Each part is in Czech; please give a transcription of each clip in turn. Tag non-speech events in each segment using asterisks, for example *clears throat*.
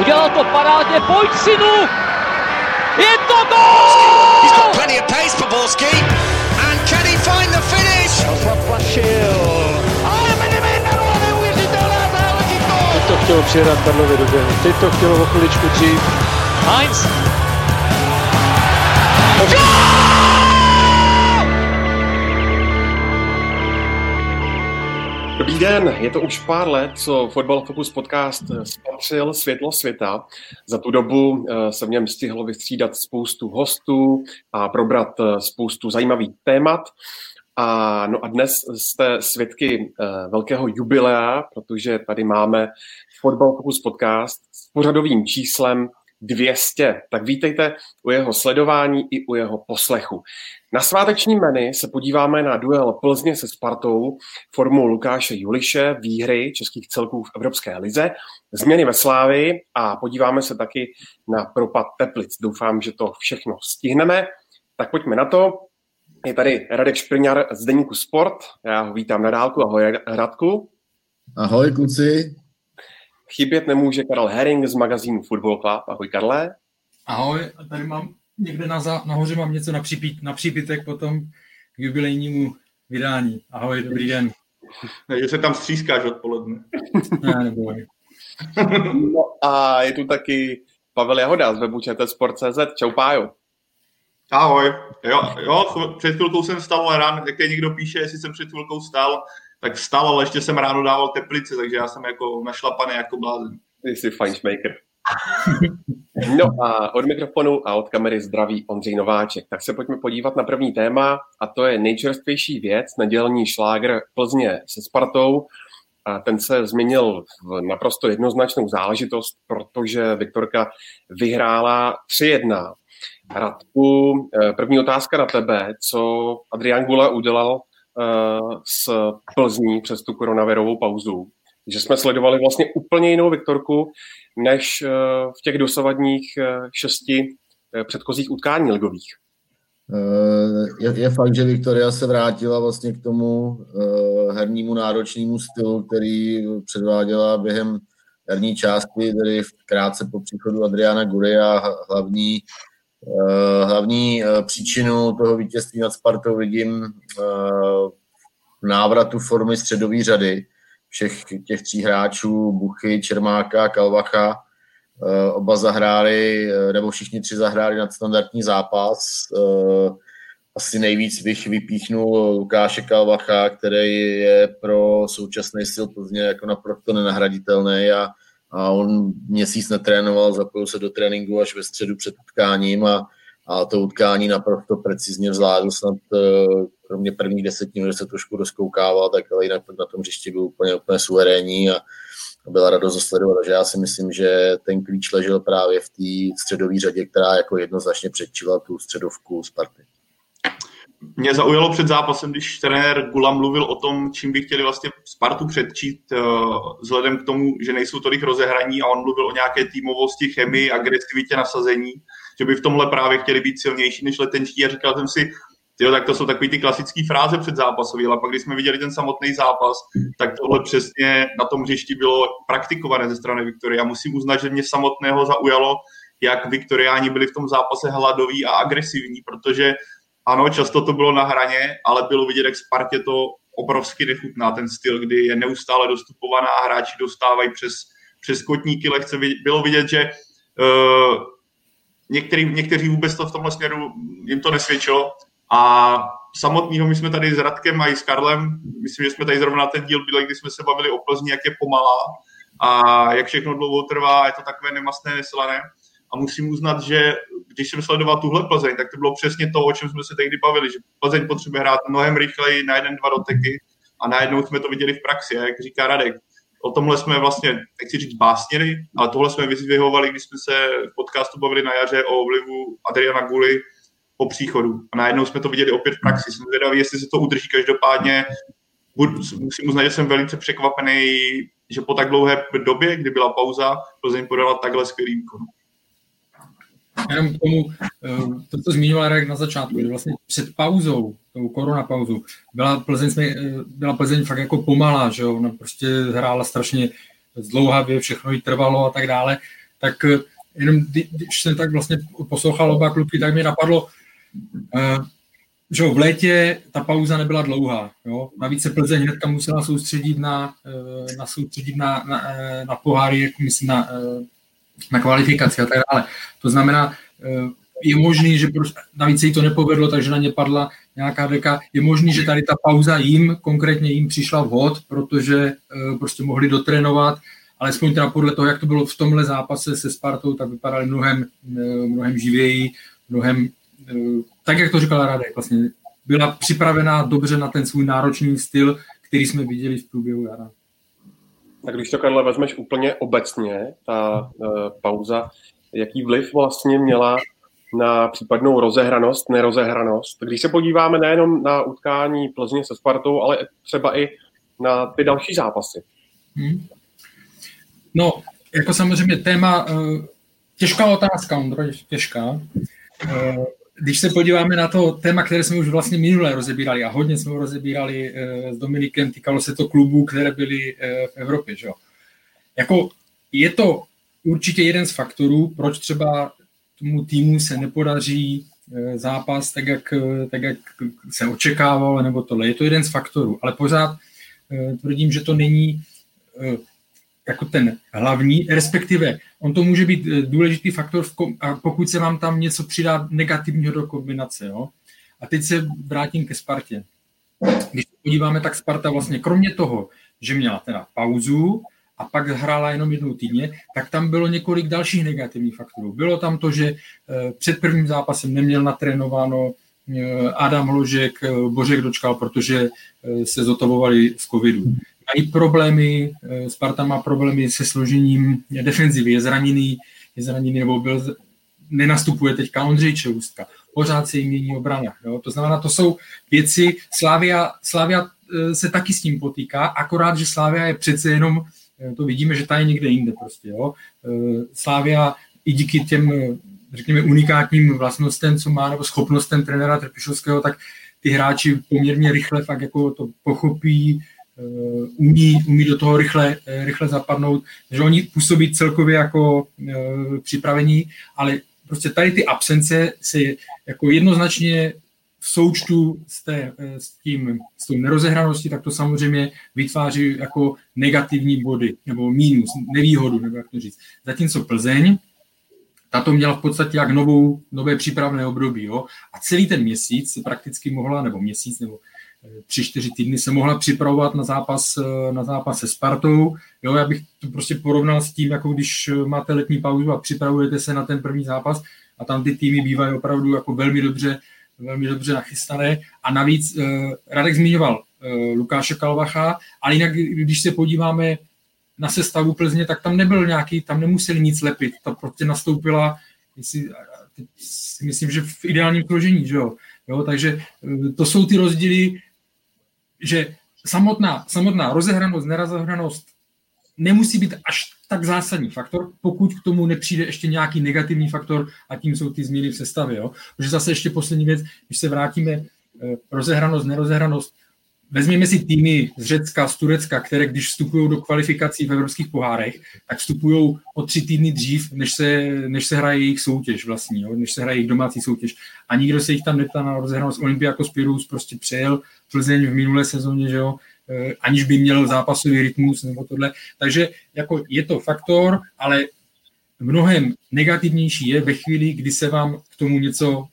Udělal to parádně, pojď synu! Je to gol! He's got plenty of pace for Borski. And can he find the finish? Teď to chtělo přijedat Karlově do běhu. Teď to chtělo o chviličku dřív. Heinz! Den, je to už pár let, co Football Focus podcast spatřil světlo světa. Za tu dobu eh, se v něm stihlo vystřídat spoustu hostů a probrat eh, spoustu zajímavých témat. A, no a dnes jste svědky eh, velkého jubilea, protože tady máme Football Focus podcast s pořadovým číslem 200. Tak vítejte u jeho sledování i u jeho poslechu. Na sváteční meny se podíváme na duel Plzně se Spartou, formu Lukáše Juliše, výhry českých celků v Evropské lize, změny ve Slávy a podíváme se taky na propad Teplic. Doufám, že to všechno stihneme. Tak pojďme na to. Je tady Radek Špriňar z Deníku Sport. Já ho vítám na dálku. Ahoj Radku. Ahoj kluci. Chybět nemůže Karel Herring z magazínu Football Club. Ahoj Karle. Ahoj, a tady mám někde na za, nahoře mám něco na, připít, na přípitek potom k jubilejnímu vydání. Ahoj, dobrý den. Takže se tam střískáš odpoledne. *laughs* Ne, neboj. *laughs* No a je tu taky Pavel Jahoda z webu Sport.cz. Čau Pájo. Ahoj. Jo, jo, před chvilkou jsem vstal, ale ráno, jak někdo píše, jestli jsem před chvilkou vstal, tak vstal, ale ještě jsem ráno dával teplice, takže já jsem jako našlapaný jako blázen. Ty jsi fajnšmaker. *laughs* No a od mikrofonu a od kamery zdraví Ondřej Nováček. Tak se pojďme podívat na první téma a to je nejčerstvější věc, nedělní šlágr Plzně se Spartou. A ten se změnil v naprosto jednoznačnou záležitost, protože Viktorka vyhrála 3-1. Radku, eh, první otázka na tebe. Co Adrian Gula udělal s Plzní přes tu koronavirovou pauzu? Že jsme sledovali vlastně úplně jinou Viktorku, než eh, v těch dosavadních eh, šesti eh, předchozích utkání ligových. Je, je fakt, že Viktoria se vrátila vlastně k tomu hernímu náročnému stylu, který předváděla během herní části, tedy krátce po příchodu Adriana Gury a hlavní, hlavní uh, příčinu toho vítězství nad Spartou vidím uh, v návratu formy středové řady, všech těch tří hráčů, Buchy, Čermáka, Kalvacha, eh, oba zahráli, eh, nebo všichni tři zahráli nad standardní zápas. Eh, asi nejvíc bych vypíchnul Lukáše Kalvacha, který je pro současný styl Plzně jako naprosto nenahraditelný a, a on měsíc netrénoval, zapojil se do tréninku až ve středu před utkáním a, a to utkání naprosto precizně zvládl snad kromě prvních deset minut, se trošku rozkoukával, tak ale jinak na tom hřišti byl úplně, úplně suverénní a byla radost sledovat. Takže já si myslím, že ten klíč ležel právě v té středové řadě, která jako jednoznačně předčila tu středovku Sparty. Mě zaujalo před zápasem, když trenér Gula mluvil o tom, čím by chtěli vlastně Spartu předčít, eh, vzhledem k tomu, že nejsou tolik rozehraní a on mluvil o nějaké týmovosti, chemii, agresivitě, nasazení, že by v tomhle právě chtěli být silnější než letenčtí a říkal jsem si, Jo, tak to jsou takové ty klasické fráze před zápasový, ale pak, když jsme viděli ten samotný zápas, tak tohle přesně na tom hřišti bylo praktikované ze strany Viktoria. Musím uznat, že mě samotného zaujalo, jak Viktoriáni byli v tom zápase hladoví a agresivní, protože ano, často to bylo na hraně, ale bylo vidět, jak Spartě to obrovsky nechutná, ten styl, kdy je neustále dostupovaná a hráči dostávají přes, přes kotníky lehce. Bylo vidět, že uh, některý, někteří vůbec to v tomhle směru jim to nesvědčilo a samotného my jsme tady s Radkem a i s Karlem, myslím, že jsme tady zrovna ten díl byli, kdy jsme se bavili o Plzni, jak je pomalá a jak všechno dlouho trvá, je to takové nemastné, neslané. A musím uznat, že když jsem sledoval tuhle Plzeň, tak to bylo přesně to, o čem jsme se tehdy bavili, že Plzeň potřebuje hrát mnohem rychleji na jeden, dva doteky a najednou jsme to viděli v praxi. Jak říká Radek, o tomhle jsme vlastně, nechci říct básnili, ale tohle jsme vyzvihovali, když jsme se v podcastu bavili na jaře o vlivu Adriana Guly po příchodu. A najednou jsme to viděli opět v praxi. Jsem zvědavý, jestli se to udrží. Každopádně musím uznat, že jsem velice překvapený, že po tak dlouhé době, kdy byla pauza, Plzeň podala takhle skvělý výkon. Jenom k tomu, eh, to, co zmiňoval Rek na začátku, že vlastně před pauzou, tou korona pauzu, byla Plzeň, eh, byla Plzeň fakt jako pomalá, že jo? Ona prostě hrála strašně zdlouhavě, všechno jí trvalo a tak dále. tak jenom když jsem tak vlastně poslouchal oba kluky, tak mi napadlo, že v létě ta pauza nebyla dlouhá. Jo? Navíc se Plzeň hnedka musela soustředit na, eh, na, soustředit na, na, eh, na poháry, jako myslím na, eh, na kvalifikaci a tak dále. To znamená, je možný, že prostě, navíc se jí to nepovedlo, takže na ně padla nějaká deka. Je možný, že tady ta pauza jim, konkrétně jim přišla vhod, protože prostě mohli dotrénovat, alespoň teda podle toho, jak to bylo v tomhle zápase se Spartou, tak vypadali mnohem, mnohem živěji, mnohem tak jak to říkala Radek, vlastně byla připravená dobře na ten svůj náročný styl, který jsme viděli v průběhu jara. Tak když to, Karle, vezmeš úplně obecně, ta uh, pauza, jaký vliv vlastně měla na případnou rozehranost, nerozehranost. Když se podíváme nejenom na utkání Plzně se Spartou, ale třeba i na ty další zápasy. Hmm. No, jako samozřejmě téma, uh, těžká otázka, Ondro, těžká. Když se podíváme na to téma, které jsme už vlastně minule rozebírali a hodně jsme ho rozebírali e, s Dominikem, týkalo se to klubů, které byly e, v Evropě. Že? Jako je to určitě jeden z faktorů, proč třeba tomu týmu se nepodaří e, zápas tak jak, tak, jak se očekávalo, nebo tohle. Je to jeden z faktorů, ale pořád tvrdím, že to není jako ten hlavní, respektive on to může být eh, důležitý faktor, a pokud se vám tam něco přidá negativního do kombinace. Jo? A teď se vrátím ke Spartě. Když se podíváme, tak Sparta vlastně kromě toho, že měla teda pauzu a pak hrála jenom jednou týdně, tak tam bylo několik dalších negativních faktorů. Bylo tam to, že eh, před prvním zápasem neměl natrénováno eh, Adam Hložek, Božek dočkal, protože se zotavovali z covidu mají problémy, eh, Sparta má problémy se složením defenzivy, je zraněný, je zraněný nebo byl, nenastupuje teďka Ondřej Čelustka, pořád se jim mění obrana. Jo? To znamená, to jsou věci, Slávia, Slávia eh, se taky s tím potýká, akorát, že Slávia je přece jenom, eh, to vidíme, že ta je někde jinde prostě. Jo? Slávia i díky těm, řekněme, unikátním vlastnostem, co má, nebo schopnostem trenéra Trpišovského, tak ty hráči poměrně rychle fakt jako to pochopí, umí, umí do toho rychle, eh, rychle zapadnout, že oni působí celkově jako eh, připravení, ale prostě tady ty absence se jako jednoznačně v součtu s, té, s, tím, s tou nerozehraností, tak to samozřejmě vytváří jako negativní body, nebo mínus, nevýhodu, nebo jak to říct. Zatímco Plzeň, tato měla v podstatě jak novou, nové přípravné období. Jo? A celý ten měsíc se prakticky mohla, nebo měsíc, nebo tři, čtyři týdny se mohla připravovat na zápas, na zápas se Spartou. Jo, já bych to prostě porovnal s tím, jako když máte letní pauzu a připravujete se na ten první zápas a tam ty týmy bývají opravdu jako velmi dobře, velmi dobře nachystané. A navíc eh, Radek zmiňoval eh, Lukáše Kalvacha, ale jinak, když se podíváme na sestavu Plzně, tak tam nebyl nějaký, tam nemuseli nic lepit. Ta prostě nastoupila, jestli, myslím, že v ideálním složení, že jo. jo. Takže eh, to jsou ty rozdíly, že samotná, samotná rozehranost, nerozehranost nemusí být až tak zásadní faktor, pokud k tomu nepřijde ještě nějaký negativní faktor a tím jsou ty změny v sestavě. Jo? Protože zase ještě poslední věc, když se vrátíme, eh, rozehranost, nerozehranost, Vezměme si týmy z Řecka, z Turecka, které když vstupují do kvalifikací v evropských pohárech, tak vstupují o tři týdny dřív, než se, než se hraje jejich soutěž vlastní, jo, než se hraje jejich domácí soutěž. A nikdo se jich tam neptá na rozehranost. Olympiakos Pirus prostě přejel Plzeň v minulé sezóně, že jo, eh, aniž by měl zápasový rytmus nebo tohle. Takže jako je to faktor, ale mnohem negativnější je ve chvíli, kdy se vám k tomu něco uh,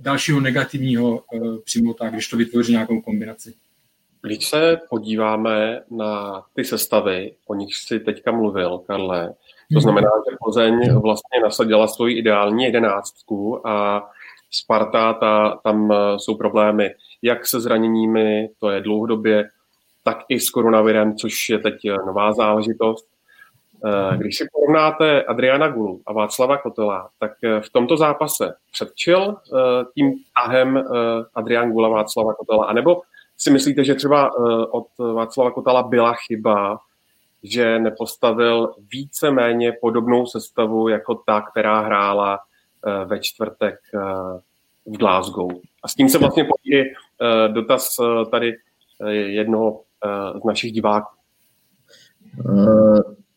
dalšího negativního uh, přimotá, když to vytvoří nějakou kombinaci. Když se podíváme na ty sestavy, o nich si teďka mluvil, Karle, to mhm. znamená, že Plzeň vlastně nasadila svoji ideální jedenáctku a Sparta, ta, tam jsou problémy jak se zraněními, to je dlouhodobě, tak i s koronavirem, což je teď nová záležitost. Eh, když si porovnáte Adriana Gulu a Václava Kotela, tak eh, v tomto zápase předčil eh, tím tahem Adrian Gula Václava Kotela, anebo si myslíte, že třeba od Václava Kotela byla chyba, že nepostavil více-méně podobnou sestavu jako ta, která hrála ve čtvrtek v Glasgow. A s tím se vlastně pojí dotaz tady jednoho z našich diváků.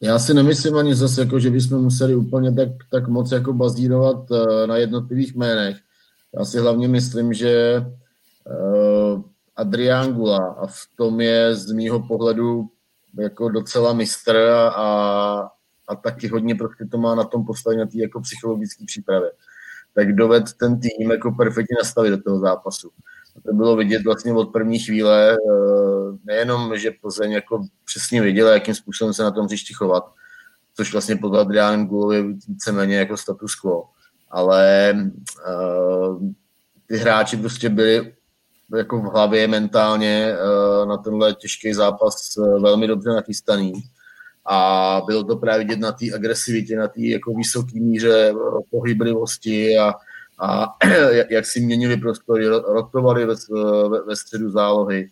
Já si nemyslím ani zase, jako, že bychom museli úplně tak, tak moc jako bazírovat na jednotlivých jménech. Já si hlavně myslím, že uh, Adrián Gula a v tom je z mýho pohledu jako docela mistr a, a taky hodně prostě to má na tom postavení na té jako psychologické přípravě. Tak doved ten tým jako perfektně nastavit do toho zápasu. A to bylo vidět vlastně od první chvíle, eh, nejenom, že Plzeň jako přesně věděla, jakým způsobem se na tom hřišti chovat, což vlastně podle Adrián Gul je víceméně jako status quo, ale uh, ty hráči prostě byli jako v hlavě mentálně uh, na tenhle těžký zápas uh, velmi dobře nachystaný. A bylo to právě vidět na té agresivitě, na té jako vysoké míře pohyblivosti a, a *clears throat* jak si měnili prostory, rotovali ve, ve, ve středu zálohy,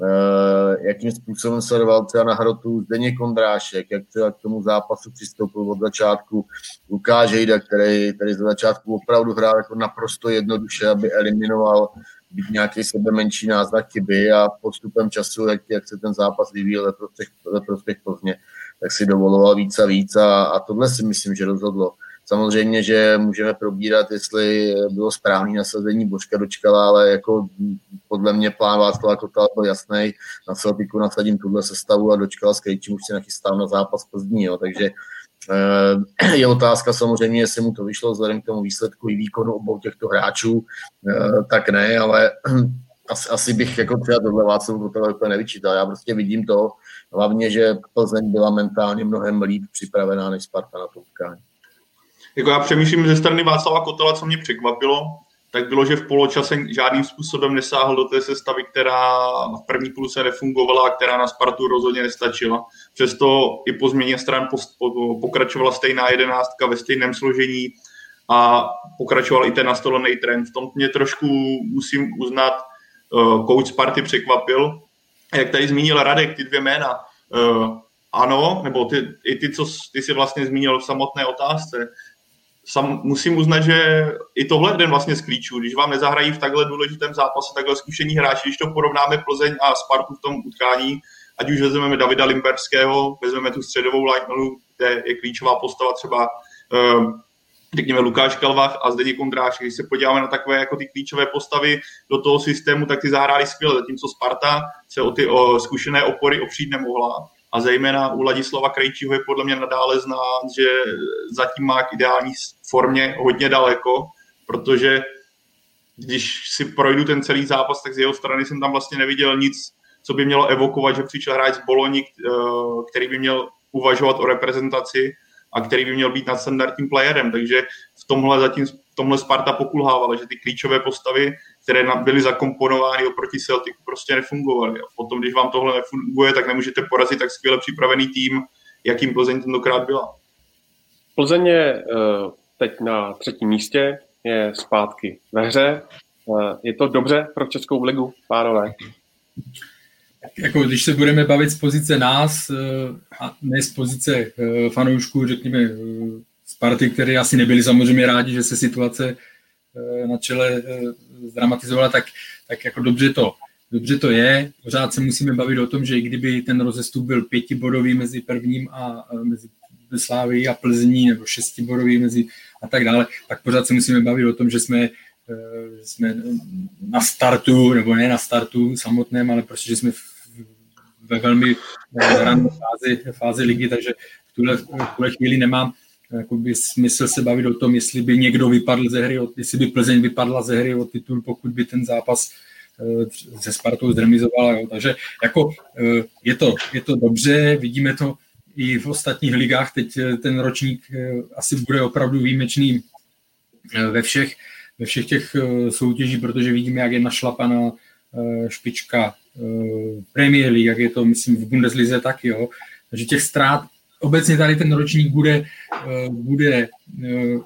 uh, jakým způsobem sledoval třeba na hrotu Zdeněk Kondrášek, jak třeba k tomu zápasu přistoupil od začátku Lukáš Hejda, který, který z začátku opravdu hrál jako naprosto jednoduše, aby eliminoval být nějaký sebe menší náznak chyby a postupem času, jak, jak se ten zápas vyvíjel ve prospěch, ve prospěch Plzně, tak si dovoloval víc a víc a, a tohle si myslím, že rozhodlo. Samozřejmě, že můžeme probírat, jestli bylo správné nasazení Božka dočkala, ale jako podle mě plán Václava Kotala byl jasný. Na Celtiku nasadím tuhle sestavu a dočkala s Krejčím už se nachystám na zápas Plzní. Jo. Takže eh, *clears throat* je otázka samozřejmě, jestli mu to vyšlo vzhledem k tomu výsledku i výkonu obou těchto hráčů, eh, tak ne, ale *clears throat* asi, asi bych jako třeba tohle Václavu Kotala úplně nevyčítal. Já prostě vidím to, hlavně, že Plzeň byla mentálně mnohem líp připravená než Sparta na to utkání jako já přemýšlím ze strany Václava Kotela, co mě překvapilo, tak bylo, že v poločase žádným způsobem nesáhl do té sestavy, která v první půlce nefungovala a která na Spartu rozhodně nestačila. Přesto i po změně stran pokračovala stejná jedenáctka ve stejném složení a pokračoval i ten nastolený trend. V tom mě trošku musím uznat, coach Sparty překvapil. Jak tady zmínil Radek, ty dvě jména, uh, ano, nebo ty, i ty, co ty si vlastně zmínil v samotné otázce, sam, musím uznat, že i tohle jeden vlastně z klíčů. Když vám nezahrají v takhle důležitém zápase takhle zkušení hráči, když to porovnáme Plzeň a Spartu v tom utkání, ať už vezmeme Davida Limberského, vezmeme tu středovou line, kde je klíčová postava třeba um, řekněme Lukáš Kalvach a Zdeněk Kondráš. Když se podíváme na takové jako ty klíčové postavy do toho systému, tak ty zahráli skvěle, zatímco Sparta se o ty o, zkušené opory opřít nemohla a zejména u Ladislava Krejčího je podle mě nadále znát, že zatím má ideální formě hodně daleko, protože když si projdu ten celý zápas, tak z jeho strany jsem tam vlastně neviděl nic, co by mělo evokovat, že přišel hráč z Boloni, eh, který by měl uvažovat o reprezentaci a který by měl být nadstandardním playerem, takže v tomhle zatím v tomhle Sparta pokulhávala, že ty klíčové postavy které byly zakomponovány oproti Celticu, prostě nefungovaly. A potom, když vám tohle nefunguje, tak nemůžete porazit tak skvěle připravený tým, jakým Plzeň tentokrát byla. Plzeň je eh, teď na třetím místě, je zpátky ve hře. Eh, je to dobře pro Českou ligu, pánové? Jako, když se budeme bavit z pozice nás eh, a ne z pozice fanoušků, řekněme, Sparty, které asi nebyli samozřejmě rádi, že se situace na čele zdramatizovala, tak, tak jako dobře to, dobře to je. Pořád se musíme bavit o tom, že i kdyby ten rozestup byl pětibodový mezi prvním a mezi Slávy a Plzní, nebo šestibodový mezi a tak dále, tak pořád se musíme bavit o tom, že jsme, že jsme na startu, nebo ne na startu samotném, ale prostě, že jsme ve velmi rané fázi, fázi ligy, takže v tuhle, v tuhle chvíli nemám, jakoby smysl se bavit o tom, jestli by někdo vypadl ze hry, jestli by Plzeň vypadla ze hry o titul, pokud by ten zápas eh, se Spartou zremizovala. Jo. Takže jako eh, je to, je to dobře, vidíme to i v ostatních ligách. Teď eh, ten ročník asi bude opravdu výjimečný ve všech, ve všech těch soutěží, protože vidíme, jak je našlapaná špička Premier League, jak je to, myslím, v Bundeslize taky, jo. Takže těch ztrát obecně tady ten ročník bude, eh, bude eh,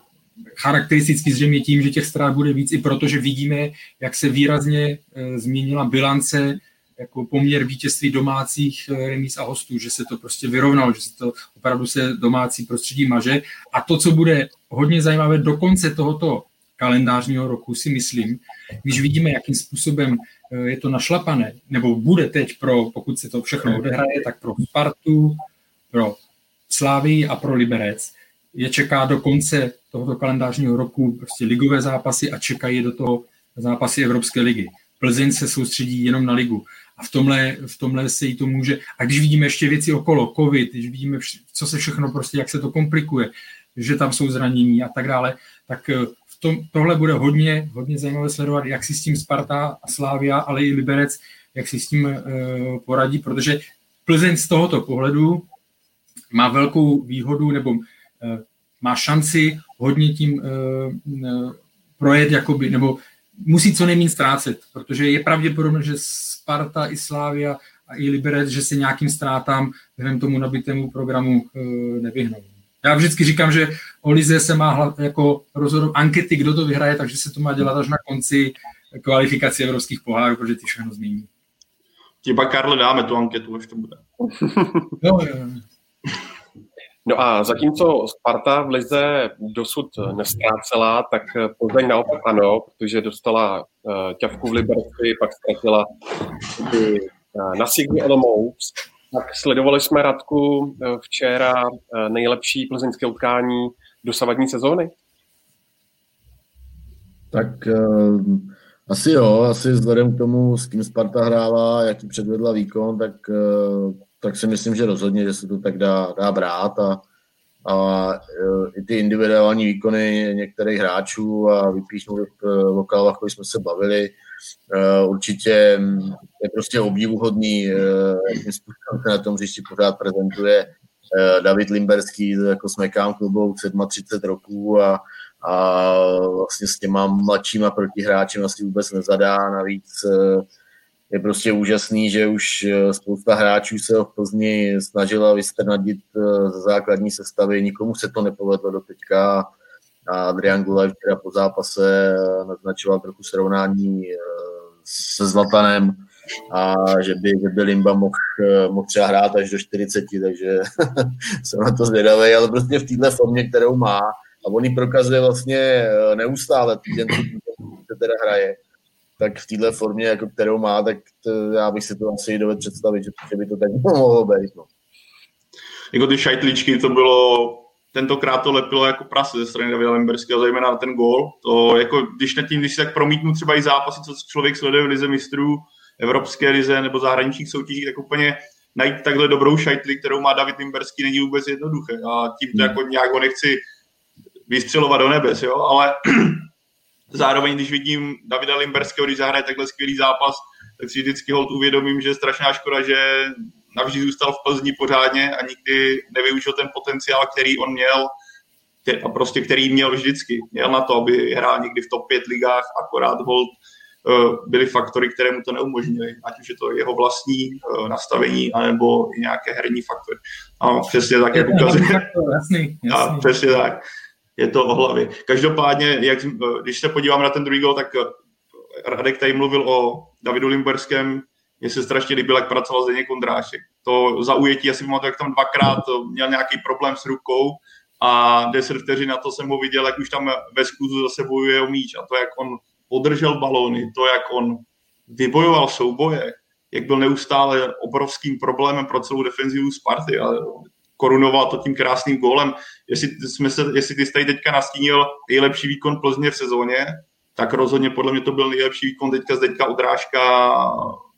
charakteristický zřejmě tím, že těch ztrát bude víc, i protože vidíme, jak se výrazně eh, změnila bilance jako poměr vítězství domácích remíz a hostů, že se to prostě vyrovnalo, že se to opravdu se domácí prostředí maže. A to, co bude hodně zajímavé do konce tohoto kalendářního roku, si myslím, když vidíme, jakým způsobem je to našlapané, nebo bude teď pro, pokud se to všechno odehraje, tak pro Spartu, pro Slávii a pro Liberec je čeká do konce tohoto kalendářního roku prostě ligové zápasy a čekají do toho zápasy Evropské ligy. Plzeň se soustředí jenom na ligu. A v tomhle, v tomhle se jí to může... A když vidíme ještě věci okolo, covid, když vidíme, co se všechno prostě, jak se to komplikuje, že tam jsou zranění a tak dále, tak eh, v tom, tohle bude hodně, hodně zajímavé sledovat, jak si s tím Sparta a Slávia, ale i Liberec, jak si s tím uh, poradí, protože Plzeň z tohoto pohledu má velkou výhodu, nebo uh, má šanci hodně tím uh, projet, jakoby, nebo musí co nejméně ztrácet, protože je pravděpodobné, že Sparta i Slávia a i Liberec, že se nějakým ztrátám během tomu nabitému programu uh, nevyhnou. Já vždycky říkám, že o Lize se má jako rozhodnout ankety, kdo to vyhraje, takže se to má dělat až na konci kvalifikace evropských pohárů, protože ty všechno změní. Ti pak, Karle, dáme tu anketu, až to bude. *laughs* no, no a zatímco Sparta v Lize dosud nestrácela, tak Plzeň naopak ano, protože dostala uh, ťavku v Liberci, pak ztratila uh, na Signy Olomouc tak sledovali jsme Radku eh, včera eh, nejlepší plzeňské utkání dosavadní sezóny? Tak asi jo, asi vzhledem k tomu, s kým Sparta hrála, jaký předvedla výkon, tak, tak si myslím, že rozhodně, že se to tak dá, dá brát a, a uh, i ty individuální výkony některých hráčů a vypíchnout v lokálách, o jsme se bavili, Uh, určitě je prostě obdivuhodný, uh, jakým způsobem se na tom hřišti pořád prezentuje David Limberský, jako smekám klubou 37 roků a, a vlastně s těma mladšíma protihráči asi vůbec nezadá. Navíc je prostě úžasný, že už spousta hráčů se v Plzni snažila vystrnadit ze základní sestavy. Nikomu se to nepovedlo do teďka. A Adrian Gulaj včera po zápase naznačoval trochu srovnání eh, se Zlatanem a že by, že by Limba mohl, eh, mohl třeba hrát až do 40, takže *laughs* jsem na to zvědavý, ale prostě v této formě, kterou má, a on ji prokazuje vlastně eh, neustále, týden, se teda hraje, tak v této formě, jako kterou má, tak to, já bych si to asi dovedl představit, že, že by to tak *laughs* mohlo být. No. Jako ty šajtličky, to bylo tentokrát to lepilo jako prase ze strany Davida Lemberského, zejména na ten gól. To jako, když nad tím, když si tak promítnu třeba i zápasy, co člověk sleduje v lize mistrů, Evropské lize nebo zahraničních soutěží, tak úplně najít takhle dobrou šajtli, kterou má David Limberský, není vůbec jednoduché. A tím to hmm. jako nějak ho nechci vystřelovat do nebes, jo, ale *clears throat* zároveň, když vidím Davida Limberského, když zahraje takhle skvělý zápas, tak si vždycky hold uvědomím, že je strašná škoda, že navždy zůstal v Plzni pořádně a nikdy nevyužil ten potenciál, který on měl a prostě který měl vždycky. Měl na to, aby hrál někdy v top 5 ligách, akorát hold eh, byly faktory, které mu to neumožnily, ať už je to jeho vlastní eh, nastavení, anebo i nějaké herní faktory. A přesně tak, jak ukazuje. Jasný, jasný. A přesně tak. Je to o hlavě. Každopádně, jak, eh, když se podívám na ten druhý gol, tak Radek tady mluvil o Davidu Limberském, mně se strašně líbilo, jak pracoval Zdeněk Kondrášek. To zaujetí, asi pamatuju, jak tam dvakrát měl nějaký problém s rukou a deset vteřin na to jsem ho viděl, jak už tam ve skluzu zase bojuje o míč a to, jak on podržel balóny, to, jak on vybojoval souboje, jak byl neustále obrovským problémem pro celou defenzivu Sparty a korunoval to tím krásným gólem. Jestli, jsme se, jestli ty jsi tady teďka nastínil nejlepší výkon Plzně v sezóně, tak rozhodně podle mě to byl nejlepší výkon teďka Zdeňka Udrážka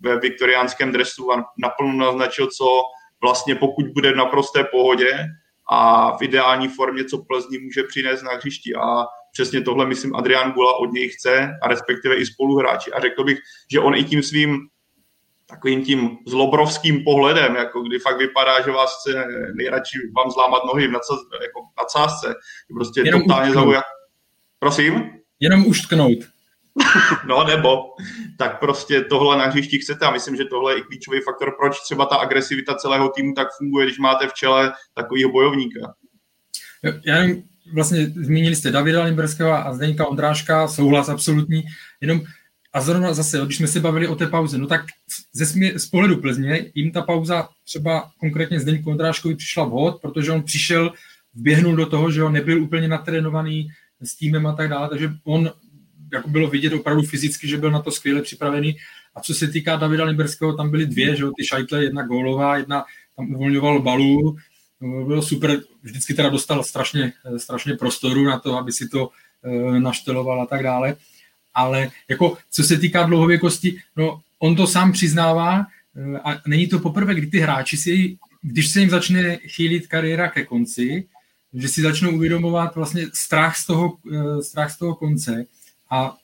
ve viktoriánském dresu a naplno naznačil, co vlastně pokud bude v naprosté pohodě a v ideální formě, co Plzni může přinést na hřišti. A přesně tohle, myslím, Adrian Gula od něj chce a respektive i spoluhráči. A řekl bych, že on i tím svým takovým tím zlobrovským pohledem, jako kdy fakt vypadá, že vás chce nejradši vám zlámat nohy v nadsaz, jako nadsázce. Prostě Jenom totálně zaujat. Prosím? Jenom uštknout. *laughs* no nebo, tak prostě tohle na hřišti chcete a myslím, že tohle je i klíčový faktor, proč třeba ta agresivita celého týmu tak funguje, když máte v čele takového bojovníka. Já nevím, vlastně zmínili jste Davida Limberského a Zdeňka Ondráška, souhlas absolutní, jenom a zrovna zase, když jsme se bavili o té pauze, no tak ze smě, z pohledu Plzně jim ta pauza třeba konkrétně Zdeňku Ondráškovi přišla vhod, protože on přišel, vběhnul do toho, že on nebyl úplně natrénovaný s týmem a tak dále, takže on jako bylo vidět opravdu fyzicky, že byl na to skvěle připravený. A co se týká Davida Liberského, tam byly dvě, že ty šajtle, jedna gólová, jedna tam uvolňoval balů, bylo super, vždycky teda dostal strašně, strašně prostoru na to, aby si to našteloval a tak dále. Ale jako co se týká dlouhověkosti, no on to sám přiznává a není to poprvé, kdy ty hráči si, když se jim začne chýlit kariéra ke konci, že si začnou uvědomovat vlastně strach z toho, strach z toho konce. A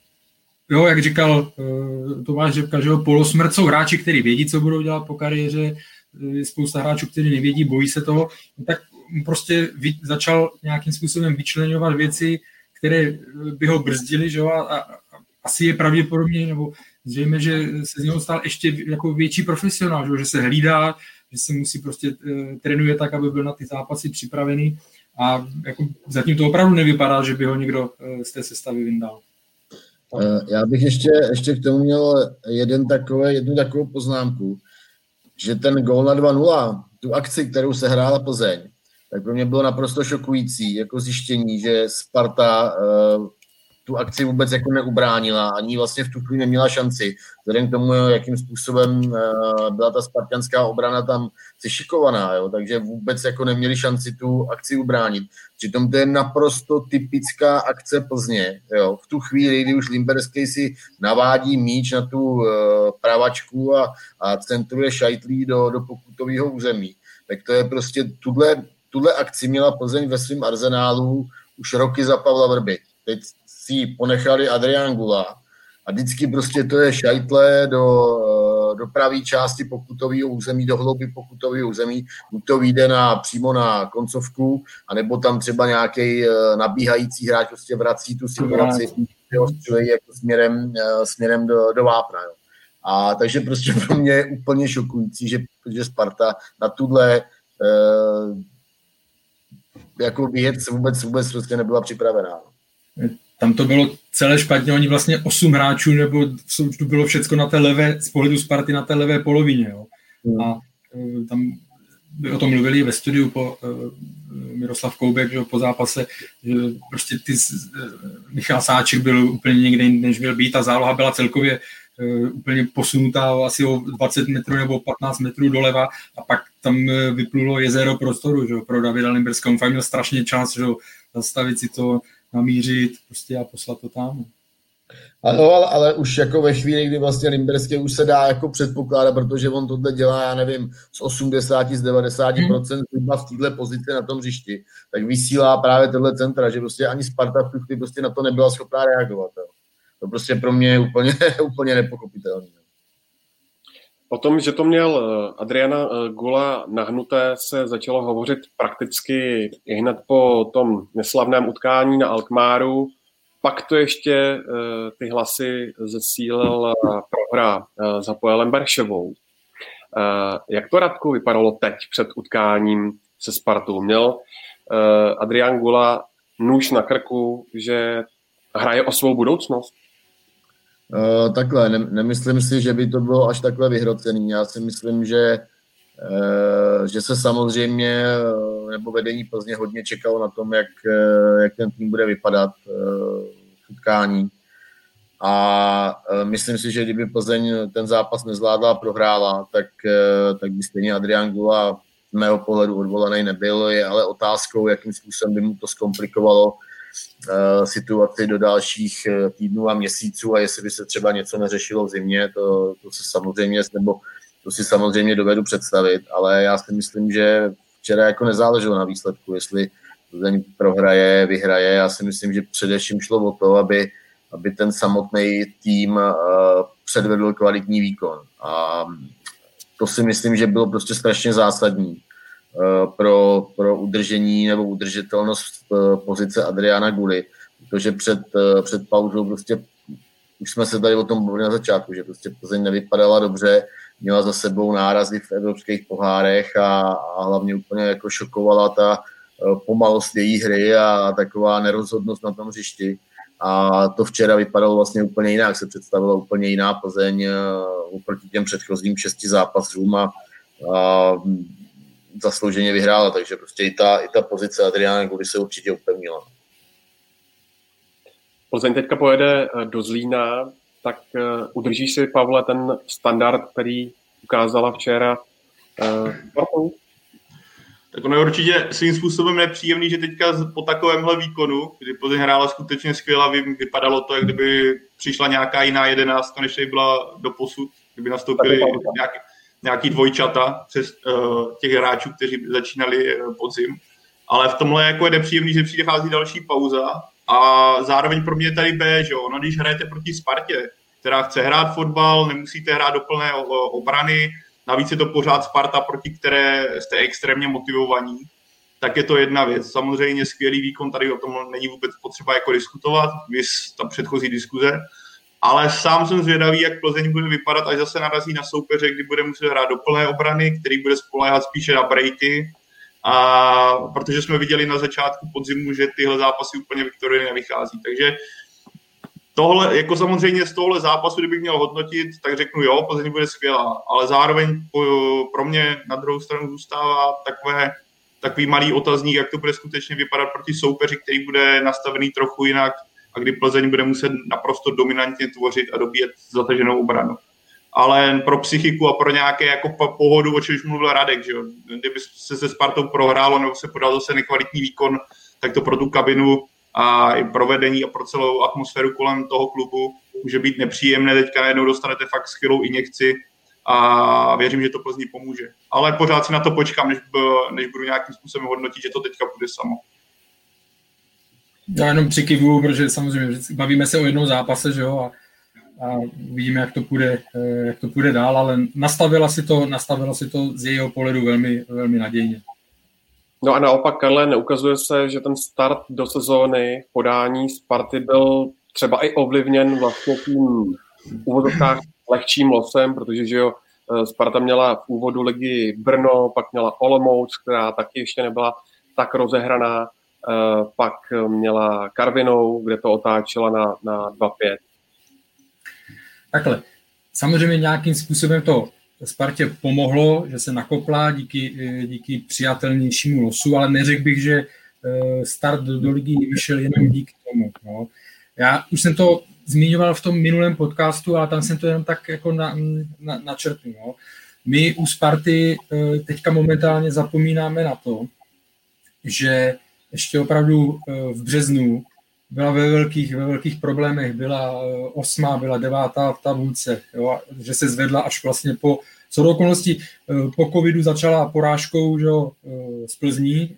jo, jak říkal uh, Tomáš Řepka, že jo, polosmrt jsou hráči, kteří vědí, co budou dělat po kariéře, je spousta hráčů, kteří nevědí, bojí se toho, tak prostě začal nějakým způsobem vyčlenovat věci, které by ho brzdily, že jo, a asi je pravděpodobně, nebo zřejmě, že se z něho stal ještě jako větší profesionál, že, se hlídá, že se musí prostě uh, trénuje tak, aby byl na ty zápasy připravený a jako zatím to opravdu nevypadá, že by ho někdo uh, z té sestavy vyndal. Eh, já bych ještě, ještě k tomu měl jeden takové, jednu takovou poznámku, že ten gol na 2-0, tu akci, kterou se hrála Plzeň, tak pro mě bylo naprosto šokující jako zjištění, že Sparta tu akci vůbec jako neubránila, ani vlastně v tu chvíli neměla šanci. Vzhledem k tomu, jakým způsobem uh, byla ta spartianská obrana tam sešikovaná, jo, takže vůbec jako neměli šanci tu akci ubránit. Přitom to je naprosto typická akce Plzně. Jo. V tu chvíli, kdy už Limberský si navádí míč na tu uh, pravačku a, a centruje šajtlí do, do pokutového území, tak to je prostě, tuhle, tuhle akci měla Plzeň ve svém arzenálu už roky za Pavla Vrby. Teď si ponechali Adrian Gula a vždycky prostě to je šajtle do, eh, do pravé části pokutového území, do hlouby pokutového území, buď to vyjde na, přímo na koncovku, anebo tam třeba nějaký eh, nabíhající hráč prostě vrací tu situaci, jo, jako směrem, eh, směrem do, do vápna. Jo. A takže prostě *laughs* pro mě je úplně šokující, že, že Sparta na tuhle eh, jako věc vůbec, vůbec prostě nebyla připravená. Tam to bylo celé špatně, oni vlastně osm hráčů, nebo to bylo všechno na té levé, z pohledu Sparty na té levé polovině. Jo. Hmm. A e, tam o tom mluvili ve studiu po uh, Miroslav Koubek, že, po zápase, že prostě ty, uh, Michal Sáček byl úplně někde jinde, než měl být. Ta záloha byla celkově uh, úplně posunutá asi o 20 metrů nebo 15 metrů doleva a pak tam vyplulo jezero prostoru že, pro Davida Limberského. On fakt měl strašně čas že, zastavit si to, namířit prostě a poslat to tam. Ano, ale, ale už jako ve chvíli, kdy vlastně Limberský už se dá jako předpokládat, protože on tohle dělá, já nevím, z 80, z 90 hmm. v této pozici na tom hřišti, tak vysílá právě tohle centra, že prostě ani Sparta v tu prostě na to nebyla schopná reagovat. Jo. To prostě pro mě je úplně, *laughs* úplně nepochopitelné. O tom, že to měl eh, Adriana eh, Gula nahnuté, se začalo hovořit prakticky hned po tom neslavném utkání na Alkmáru. Pak to ještě eh, ty hlasy zesílil prohra za Poelem Berševou. Jak to, Radku, vypadalo teď před utkáním se Spartou? Měl Adrian Gula nůž na krku, že hraje o svou budoucnost? Uh, takhle, ne, nemyslím si, že by to bylo až takhle vyhrocený. Já si myslím, že, uh, že se samozřejmě, uh, nebo vedení Plzně hodně čekalo na tom, jak, jak ten tým bude vypadat v utkání. A myslím si, že kdyby Plzeň ten zápas nezvládla a prohrála, tak, tak by stejně Adrian Gula z mého pohledu odvolaný nebyl. Je ale otázkou, jakým způsobem by mu to zkomplikovalo Eh, situaci do dalších eh, týdnů a měsíců a jestli by se třeba něco neřešilo v zimě, to, to se samozřejmě, nebo to si samozřejmě dovedu představit, ale já si myslím, že včera jako nezáleželo na výsledku, jestli Plzeň prohraje, vyhraje. Já si myslím, že především šlo o to, aby, aby ten samotný tým uh, předvedl kvalitní výkon. A to si myslím, že bylo prostě strašně zásadní. Eh, pro, pro udržení nebo udržitelnost eh, pozice Adriana Guly, protože před, eh, před pauzou prostě už jsme se tady o tom bavili na začátku, že prostě Plzeň nevypadala dobře, měla za sebou nárazy v evropských pohárech a, a hlavně úplně jako šokovala ta pomalost její hry a taková nerozhodnost na tom hřišti. A to včera vypadalo vlastně úplně jinak, se představila úplně jiná Plzeň oproti těm předchozím šesti zápasům a, a zaslouženě vyhrála, takže prostě i ta, i ta pozice Adriana Gudy se určitě upevnila. Plzeň teďka pojede eh, do Zlína, tak uh, udržíš si, Pavle, ten standard, který ukázala včera uh, Tak ono je určitě svým způsobem nepříjemný, že teďka po takovémhle výkonu, kdy Plzeň hrála skutečně skvěle, vypadalo to, jak kdyby přišla nějaká jiná jedenáctka, než byla do posud, kdyby nastoupili nějaký, nějaký dvojčata přes uh, těch hráčů, kteří začínali uh, podzim. Ale v tomhle jako je nepříjemný, že přijde chází další pauza a zároveň pro mě tady B, že jo, no když hrajete proti Spartě, která chce hrát fotbal, nemusíte hrát do plné obrany, navíc je to pořád Sparta, proti které jste extrémně motivovaní, tak je to jedna věc. Samozřejmě skvělý výkon, tady o tom není vůbec potřeba jako diskutovat, vys ta předchozí diskuze, ale sám jsem zvědavý, jak Plzeň bude vypadat, až zase narazí na soupeře, kdy bude muset hrát do plné obrany, který bude spoléhat spíše na breaky, a protože jsme viděli na začátku podzimu, že tyhle zápasy úplně Viktorie nevychází. Takže tohle, jako samozřejmě z tohle zápasu, kdybych měl hodnotit, tak řeknu jo, Plzeň bude skvělá, ale zároveň pro mě na druhou stranu zůstává takové, takový malý otazník, jak to bude skutečně vypadat proti soupeři, který bude nastavený trochu jinak a kdy Plzeň bude muset naprosto dominantně tvořit a dobíjet zataženou obranu. Ale pro psychiku a pro nějaké jako pohodu, o čem už mluvil Radek, že jo? kdyby se se Spartou prohrálo nebo se podal zase nekvalitní výkon, tak to pro tu kabinu a i provedení a pro celou atmosféru kolem toho klubu může být nepříjemné. Teďka najednou dostanete fakt skvělou injekci a věřím, že to Plzni pomůže. Ale pořád si na to počkám, než, než budu nějakým způsobem hodnotit, že to teďka bude samo. Já jenom přikivuju, protože samozřejmě bavíme se o jednom zápase, že jo, a, a vidíme, jak to půjde, eh, jak to půjde dál, ale nastavila si to, nastavila si to z jejího pohledu velmi, velmi nadějně. No a naopak, Karle, neukazuje se, že ten start do sezóny podání Sparty byl třeba i ovlivněn vlastně tím úvodovkách lehčím losem, protože že jo, eh, Sparta měla v úvodu ligy Brno, pak měla Olomouc, která taky ještě nebyla tak rozehraná, eh, pak měla Karvinou, kde to otáčela na, na 2-5. Takhle, samozřejmě nějakým způsobem to Spartě pomohlo, že se nakopla díky, eh, díky přijatelnějšímu losu, ale neřekl bych, že eh, start do, ligy vyšel jenom díky tomu. No. Já už jsem to zmiňoval v tom minulém podcastu, ale tam jsem to jenom tak jako na, na, načrtnul. No. My u Sparty eh, teďka momentálně zapomínáme na to, že ještě opravdu v březnu byla ve velkých, ve velkých problémech, byla osmá, byla devátá v tabulce, jo, že se zvedla až vlastně po co do okolností eh, po covidu začala porážkou že, eh, z Plzní,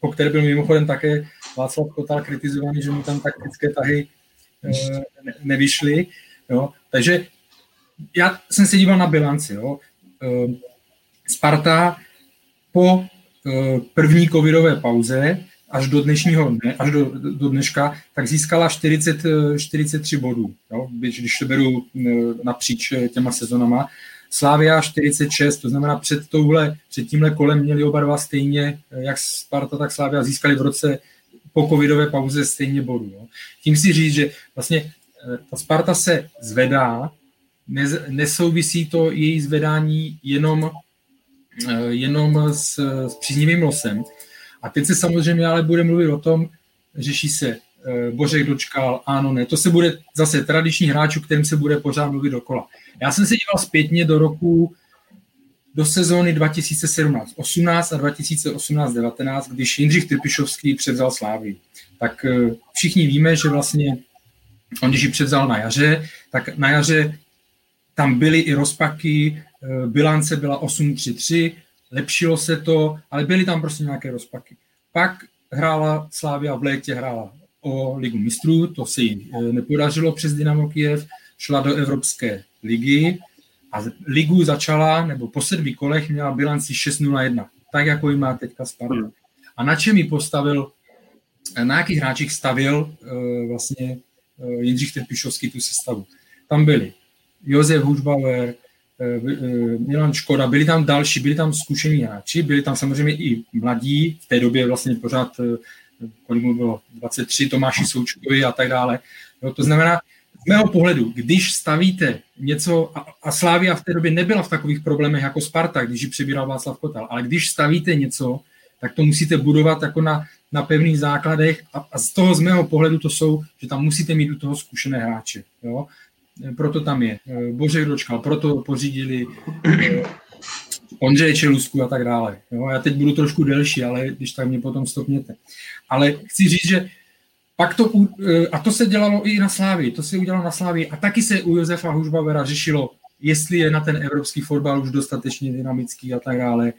po které byl mimochodem také Václav Kotal kritizovaný, že mu tam taktické tahy eh, nevyšly. Jo. Takže já jsem se díval na bilanci. Jo. Sparta po první covidové pauze až do dnešního dne, až do, do dneška, tak získala 40, 43 bodů, jo, když to beru napříč těma sezonama. Slavia 46, to znamená před touhle, před tímhle kolem měli oba dva stejně, jak Sparta, tak Slavia získali v roce po covidové pauze stejně bodů. Jo. Tím si říct, že vlastně eh, ta Sparta se zvedá, nesouvisí to její zvedání jenom, eh, jenom s, s příznivým losem. A teď se samozřejmě ale bude mluvit o tom, řeší se eh, Bořek dočkal, ano, ne. To se bude zase tradiční hráč, o kterém se bude pořád mluvit dokola. Já jsem se díval zpětně do roku, do sezóny 2017-18 a 2018-19, když Jindřich Trpišovský převzal Slávy. Tak eh, všichni víme, že vlastně on, když ji převzal na jaře, tak na jaře tam byly i rozpaky, eh, bilance byla 8-3-3, lepšilo se to, ale byly tam prostě nějaké rozpaky. Pak hrála Slávia v létě, hrála o ligu mistrů, to se jí eh, nepodařilo přes Dynamo Kiev, šla do Evropské ligy a ligu začala, nebo po sedmi kolech měla bilanci 6-0-1, tak jako ji má teďka Sparta. Hmm. A na čem ji postavil, na jakých hráčích stavil uh, vlastně Jindřich Trpišovský tu sestavu. Tam byli Josef Hušbauer, uh, Milan Škoda, byli tam další, byli tam zkušení hráči, byli tam samozřejmě i mladí, v té době vlastně pořád, kolik mu bylo, 23, Tomáši Součkovi a tak dále. Jo, to znamená, mého pohledu, když stavíte něco, a, a Slávia v té době nebyla v takových problémech jako Sparta, když ji přebíral Václav Kotal, ale když stavíte něco, tak to musíte budovat jako na, na pevných základech a, a z toho z mého pohledu to jsou, že tam musíte mít u toho zkušené hráče. Jo? Proto tam je Bořek dočkal, proto pořídili Ondřeje Čelusku a tak dále. Jo? Já teď budu trošku delší, ale když tak mě potom stopněte. Ale chci říct, že pak to, eh, a to se dělalo i na Slávii, to se udělalo na Slávii a taky se u Josefa Hužbavera řešilo, jestli je na ten evropský fotbal už dostatečně dynamický a tak dále.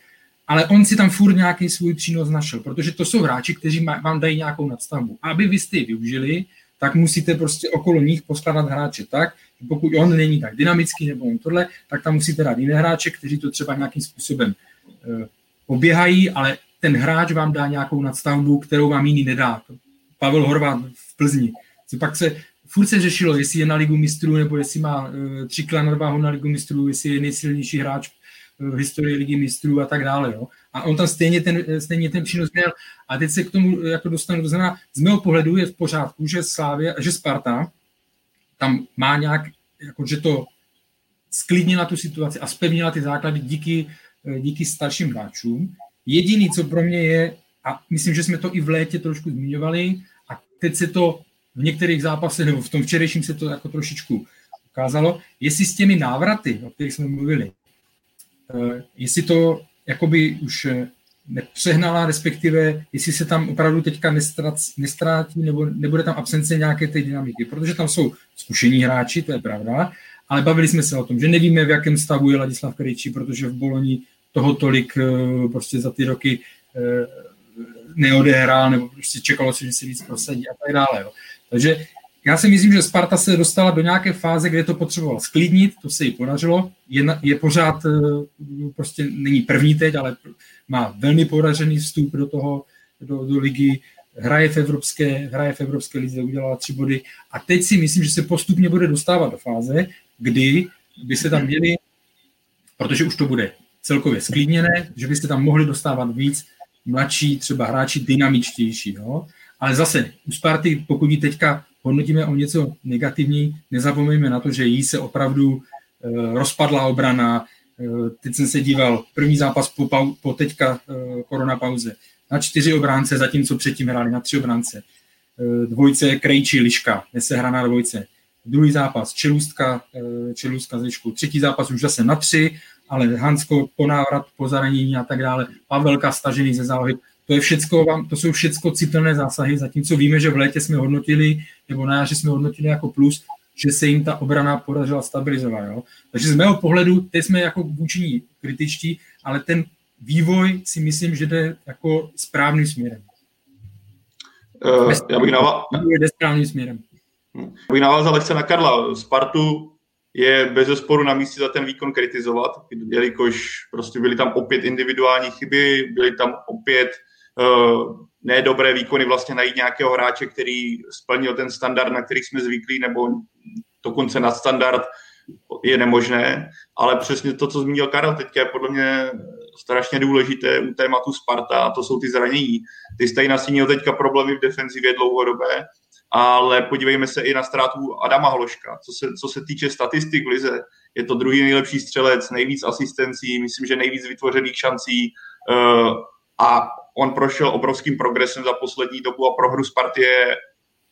Ale on si tam furt nějaký svůj přínos našel, protože to jsou hráči, kteří vám dají nějakou nadstavbu. Aby vy jste ji využili, tak musíte prostě okolo nich poskládat hráče tak, pokud on není tak dynamický nebo on tohle, tak tam musíte dát jiné hráče, kteří to třeba nějakým způsobem e, oběhají, ale ten hráč vám dá nějakou nadstavbu, kterou vám jiný nedá. Pavel Horvát v Plzni. Co pak se furt se řešilo, jestli je na ligu mistrů, nebo jestli má e, tři nadváhu na ligu mistrů, jestli je nejsilnější hráč v historii ligy mistrů a tak dále. Jo. A on tam stejně ten, stejně ten přínos měl. A teď se k tomu jako dostanu. To znamená, z mého pohledu je v pořádku, že Slávě, že Sparta tam má nějak, jako, že to sklidnila tu situaci a spevnila ty základy díky, díky starším hráčům. Jediný, co pro mě je, a myslím, že jsme to i v létě trošku zmiňovali, a teď se to v některých zápasech, nebo v tom včerejším se to jako trošičku ukázalo, jestli s těmi návraty, o kterých jsme mluvili, eh, jestli to jakoby už eh, nepřehnala, respektive jestli se tam opravdu teďka nestrátí nebo nebude tam absence nějaké té dynamiky, protože tam jsou zkušení hráči, to je pravda, ale bavili jsme se o tom, že nevíme, v jakém stavu je Ladislav Krejčí, protože v Boloni toho tolik eh, prostě za ty roky eh, neodehrál, nebo prostě čekalo se, že se víc prosadí a tak dále. Jo. Takže já si myslím, že Sparta se dostala do nějaké fáze, kde to potřeboval sklidnit, to se jí podařilo. Je, je pořád, prostě není první teď, ale má velmi podařený vstup do toho, do, do ligy, hraje v Evropské, hraje v Evropské lize, udělala tři body a teď si myslím, že se postupně bude dostávat do fáze, kdy by se tam měli, protože už to bude celkově sklidněné, že byste tam mohli dostávat víc mladší třeba hráči dynamičtější. Jo? Ale zase u Sparty, pokud ji teďka hodnotíme o něco negativní, nezapomeňme na to, že jí se opravdu e, rozpadla obrana, Eh, teď jsem se díval, první zápas po, po teďka eh, korona pauze, na čtyři obránce, zatímco předtím hráli na tři obránce. Eh, dvojce Krejči, Liška, nesehraná dvojce. Druhý zápas Čelůstka, Čelůstka z Lišku. Třetí zápas už zase na tři, ale Hansko po návrat, po zranění a tak dále. Pavelka stažený ze zálohy. To, je všecko, to jsou všechno citelné zásahy, zatímco víme, že v létě jsme hodnotili, nebo na že jsme hodnotili jako plus, že se jim ta obrana podařila stabilizovat. Jo? Takže z mého pohledu, teď jsme jako vůči ní kritičtí, ale ten vývoj si myslím, že jde jako správným směrem. Uh, já bych navázal... Jde správným směrem. Já bych navázal lehce na Karla. Spartu je bez zesporu na místě za ten výkon kritizovat, jelikož prostě byly tam opět individuální chyby, byly tam opět nedobré výkony vlastně najít nějakého hráče, který splnil ten standard, na který jsme zvyklí, nebo dokonce na standard je nemožné, ale přesně to, co zmínil Karel teďka, je podle mě strašně důležité u tématu Sparta a to jsou ty zranění. Ty jste nastínil teďka problémy v defenzivě dlouhodobé, ale podívejme se i na ztrátu Adama Hloška. Co se, co se týče statistik v Lize, je to druhý nejlepší střelec, nejvíc asistencí, myslím, že nejvíc vytvořených šancí uh, a on prošel obrovským progresem za poslední dobu a pro hru Sparty je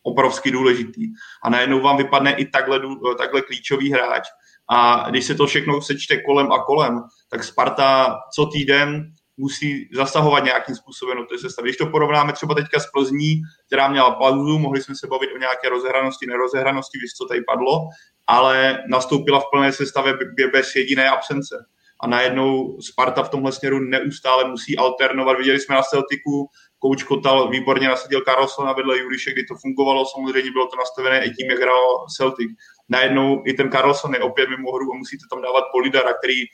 obrovsky důležitý. A najednou vám vypadne i takhle, takhle klíčový hráč. A když se to všechno sečte kolem a kolem, tak Sparta co týden musí zasahovat nějakým způsobem do té sestavy. Když to porovnáme třeba teďka s Plzní, která měla pauzu, mohli jsme se bavit o nějaké rozehranosti, nerozehranosti, víš, co tady padlo, ale nastoupila v plné sestavě bez jediné absence a najednou Sparta v tomhle směru neustále musí alternovat. Viděli jsme na Celticu, kouč Kotal výborně nasadil Carlsona vedle Juriše, kdy to fungovalo, samozřejmě bylo to nastavené i tím, jak hrál Celtic. Najednou i ten Carlson je opět mimo hru a musíte tam dávat Polidara, který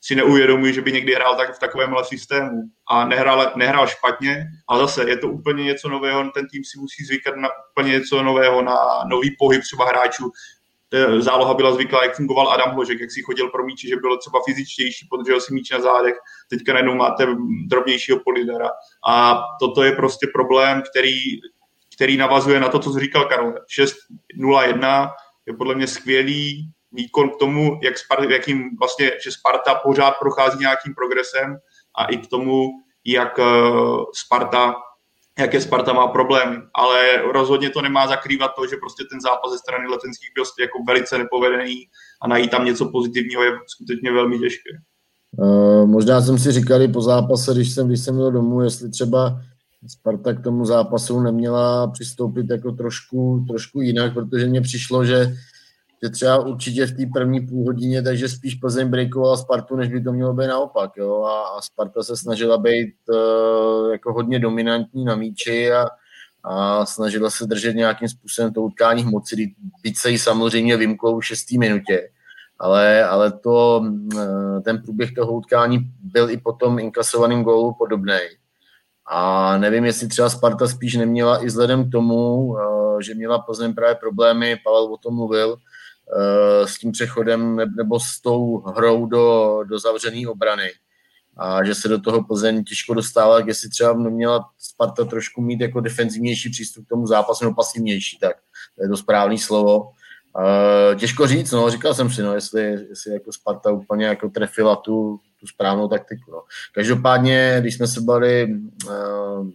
si neuvědomuji, že by někdy hrál tak v takovémhle systému. A nehrál, nehrál špatně, ale zase je to úplně něco nového, ten tým si musí zvykat na úplně něco nového, na nový pohyb třeba hráčů záloha byla zvyklá, jak fungoval Adam Hložek, jak si chodil pro míči, že bylo třeba fyzičtější, podržel si míč na zádech, teďka najednou máte drobnějšího polidera. A toto je prostě problém, který, který navazuje na to, co říkal Karol. 6-0-1 je podle mě skvělý výkon k tomu, jak Sparta, jakým vlastně, že Sparta pořád prochází nějakým progresem a i k tomu, jak eh, Sparta jaké Sparta má problémy, ale rozhodně to nemá zakrývat to, že prostě ten zápas ze strany letenských byl jako velice nepovedený a najít tam něco pozitivního je skutečně velmi těžké. Uh, možná jsem si říkal po zápase, když jsem, když jsem měl domů, jestli třeba Sparta k tomu zápasu neměla přistoupit jako trošku, trošku jinak, protože mně přišlo, že, že třeba určitě v té první půl hodině, takže spíš Plzeň breakovala Spartu, než by to mělo být naopak. Jo? A, a Sparta se snažila být uh, jako hodně dominantní na míči a, a snažila se držet nějakým způsobem to utkání moci, byť se jí samozřejmě vymklo v šestý minutě. Ale, ale to, eh, ten průběh toho utkání byl i potom inkasovaným gólu podobný. A nevím, jestli třeba Sparta spíš neměla i vzhledem k tomu, eh, že měla Plzeň právě problémy, Pavel o tom mluvil, s tím přechodem nebo s tou hrou do, do zavřené obrany. A že se do toho Plzeň těžko dostává, jestli třeba neměla Sparta trošku mít jako defenzivnější přístup k tomu zápasu, nebo pasivnější, tak to je to správné slovo. Uh, těžko říct, no, říkal jsem si, no, jestli, jestli jako Sparta úplně jako trefila tu, tu správnou taktiku. No. Každopádně, když jsme se bavili uh,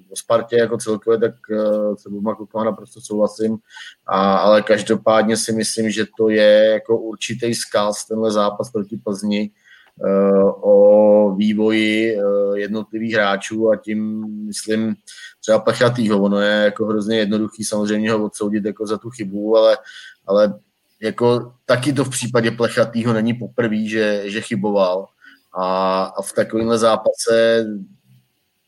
o Spartě jako celkově, tak uh, se oboma klukama naprosto souhlasím, a, ale každopádně si myslím, že to je jako určitý zkaz, tenhle zápas proti Plzni, uh, o vývoji uh, jednotlivých hráčů a tím myslím třeba Plechatýho. Ono je jako hrozně jednoduchý samozřejmě ho odsoudit jako za tu chybu, ale, ale jako taky to v případě Plechatýho není poprvé, že, že chyboval. A, a v takovémhle zápase,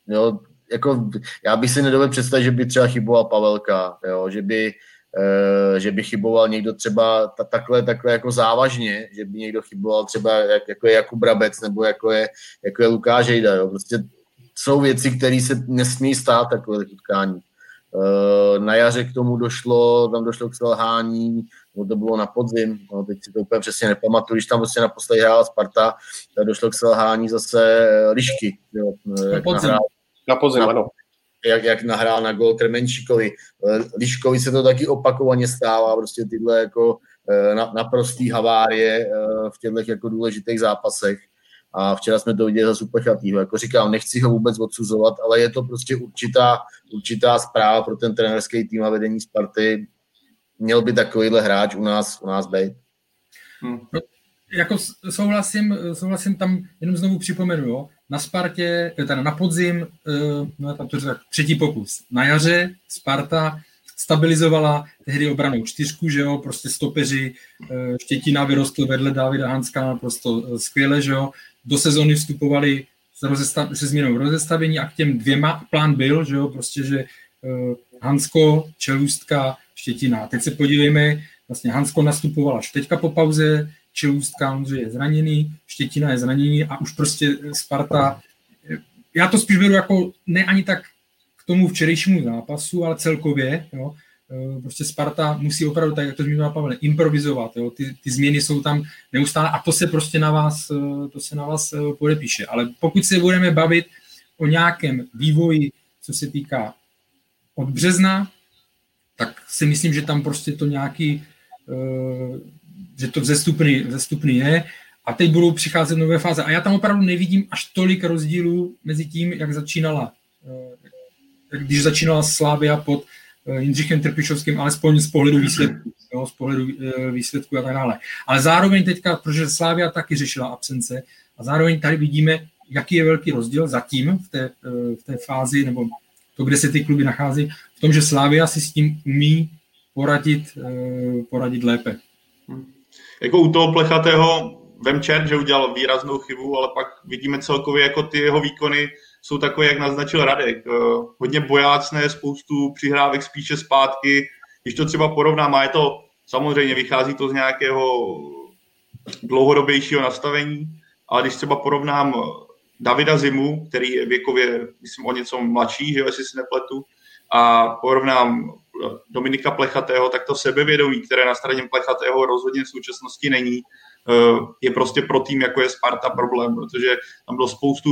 jo, jako, já bych si nedovedl představit, že by třeba chyboval Pavelka, jo, že by, e, že by chyboval někdo třeba ta, takhle, takhle jako závažně, že by někdo chyboval třeba jak, jako je Jakub Brabec nebo jako je, jako je Lukáš Jejda, jo. Prostě jsou věci, které se nesmí stát takové utkání. E, na jaře k tomu došlo, tam došlo k selhání, no to bylo na podzim, no, teď si to úplně přesně nepamatuju, když tam prostě naposledy hrála Sparta, tak došlo k selhání zase eh, Lišky. Jo, na podzim, nahrál, na podzim na, ano. Jak, jak nahrál na gol Kremenčíkovi. Eh, Liškovi se to taky opakovaně stává, prostě tyhle jako eh, na, naprostý havárie v těchto jako důležitých zápasech. A včera jsme to viděli za Superchatýho. Jako říkám, nechci ho vůbec odsuzovat, ale je to prostě určitá, určitá zpráva pro ten trenerský tým a vedení Sparty, měl by takovýhle hráč u nás, u nás být. Hmm. No, jako souhlasím, souhlasím tam, jenom znovu připomenu, jo, na Spartě, teda na podzim, eh, no tam to říct, třetí pokus. Na jaře Sparta stabilizovala tehdy obranou čtyřku, že jo, prostě stopeři, eh, Štětina vyrostl vedle Davida Hanska, prostě skvěle, že jo, do sezóny vstupovali se změnou rozestavení a k těm dvěma plán byl, že jo, prostě, že Hansko, Čelůstka, Štětina. Teď se podívejme, vlastně Hansko nastupoval až teďka po pauze, Čelůstka, Ondřej je zraněný, Štětina je zraněný a už prostě Sparta, já to spíš beru jako ne ani tak k tomu včerejšímu zápasu, ale celkově, jo, prostě Sparta musí opravdu, tak jak to zmínil Pavel, improvizovat, jo, ty, ty změny jsou tam neustále a to se prostě na vás, to se na vás podepíše. Ale pokud se budeme bavit o nějakém vývoji, co se týká od března, tak si myslím, že tam prostě to nějaký, uh, že to vzestupný, vzestupný je a teď budou přicházet nové fáze. A já tam opravdu nevidím až tolik rozdílů mezi tím, jak začínala, uh, když začínala Slávia pod uh, Jindřichem Trpišovským, alespoň z pohledu výsledků, jo, z pohledu výsledků a tak dále. Ale zároveň teďka, protože Slávia taky řešila absence, a zároveň tady vidíme, jaký je velký rozdíl zatím v té, v té fázi, nebo to, kde se ty kluby nachází, tom, že Slávia si s tím umí poradit, eh, poradit lépe. Hmm. Jako u toho plechatého vem čert, že udělal výraznou chybu, ale pak vidíme celkově, jako ty jeho výkony jsou takové, jak naznačil Radek. Eh, hodně bojácné, spoustu přihrávek spíše zpátky. Když to třeba porovnám, a je to samozřejmě vychází to z nějakého dlouhodobějšího nastavení, ale když třeba porovnám Davida Zimu, který je věkově, myslím, o něco mladší, že jo, jestli si nepletu, a porovnám Dominika Plechatého, tak to sebevědomí, které na straně Plechatého rozhodně v současnosti není, eh, je prostě pro tým, jako je Sparta, problém, protože tam bylo spoustu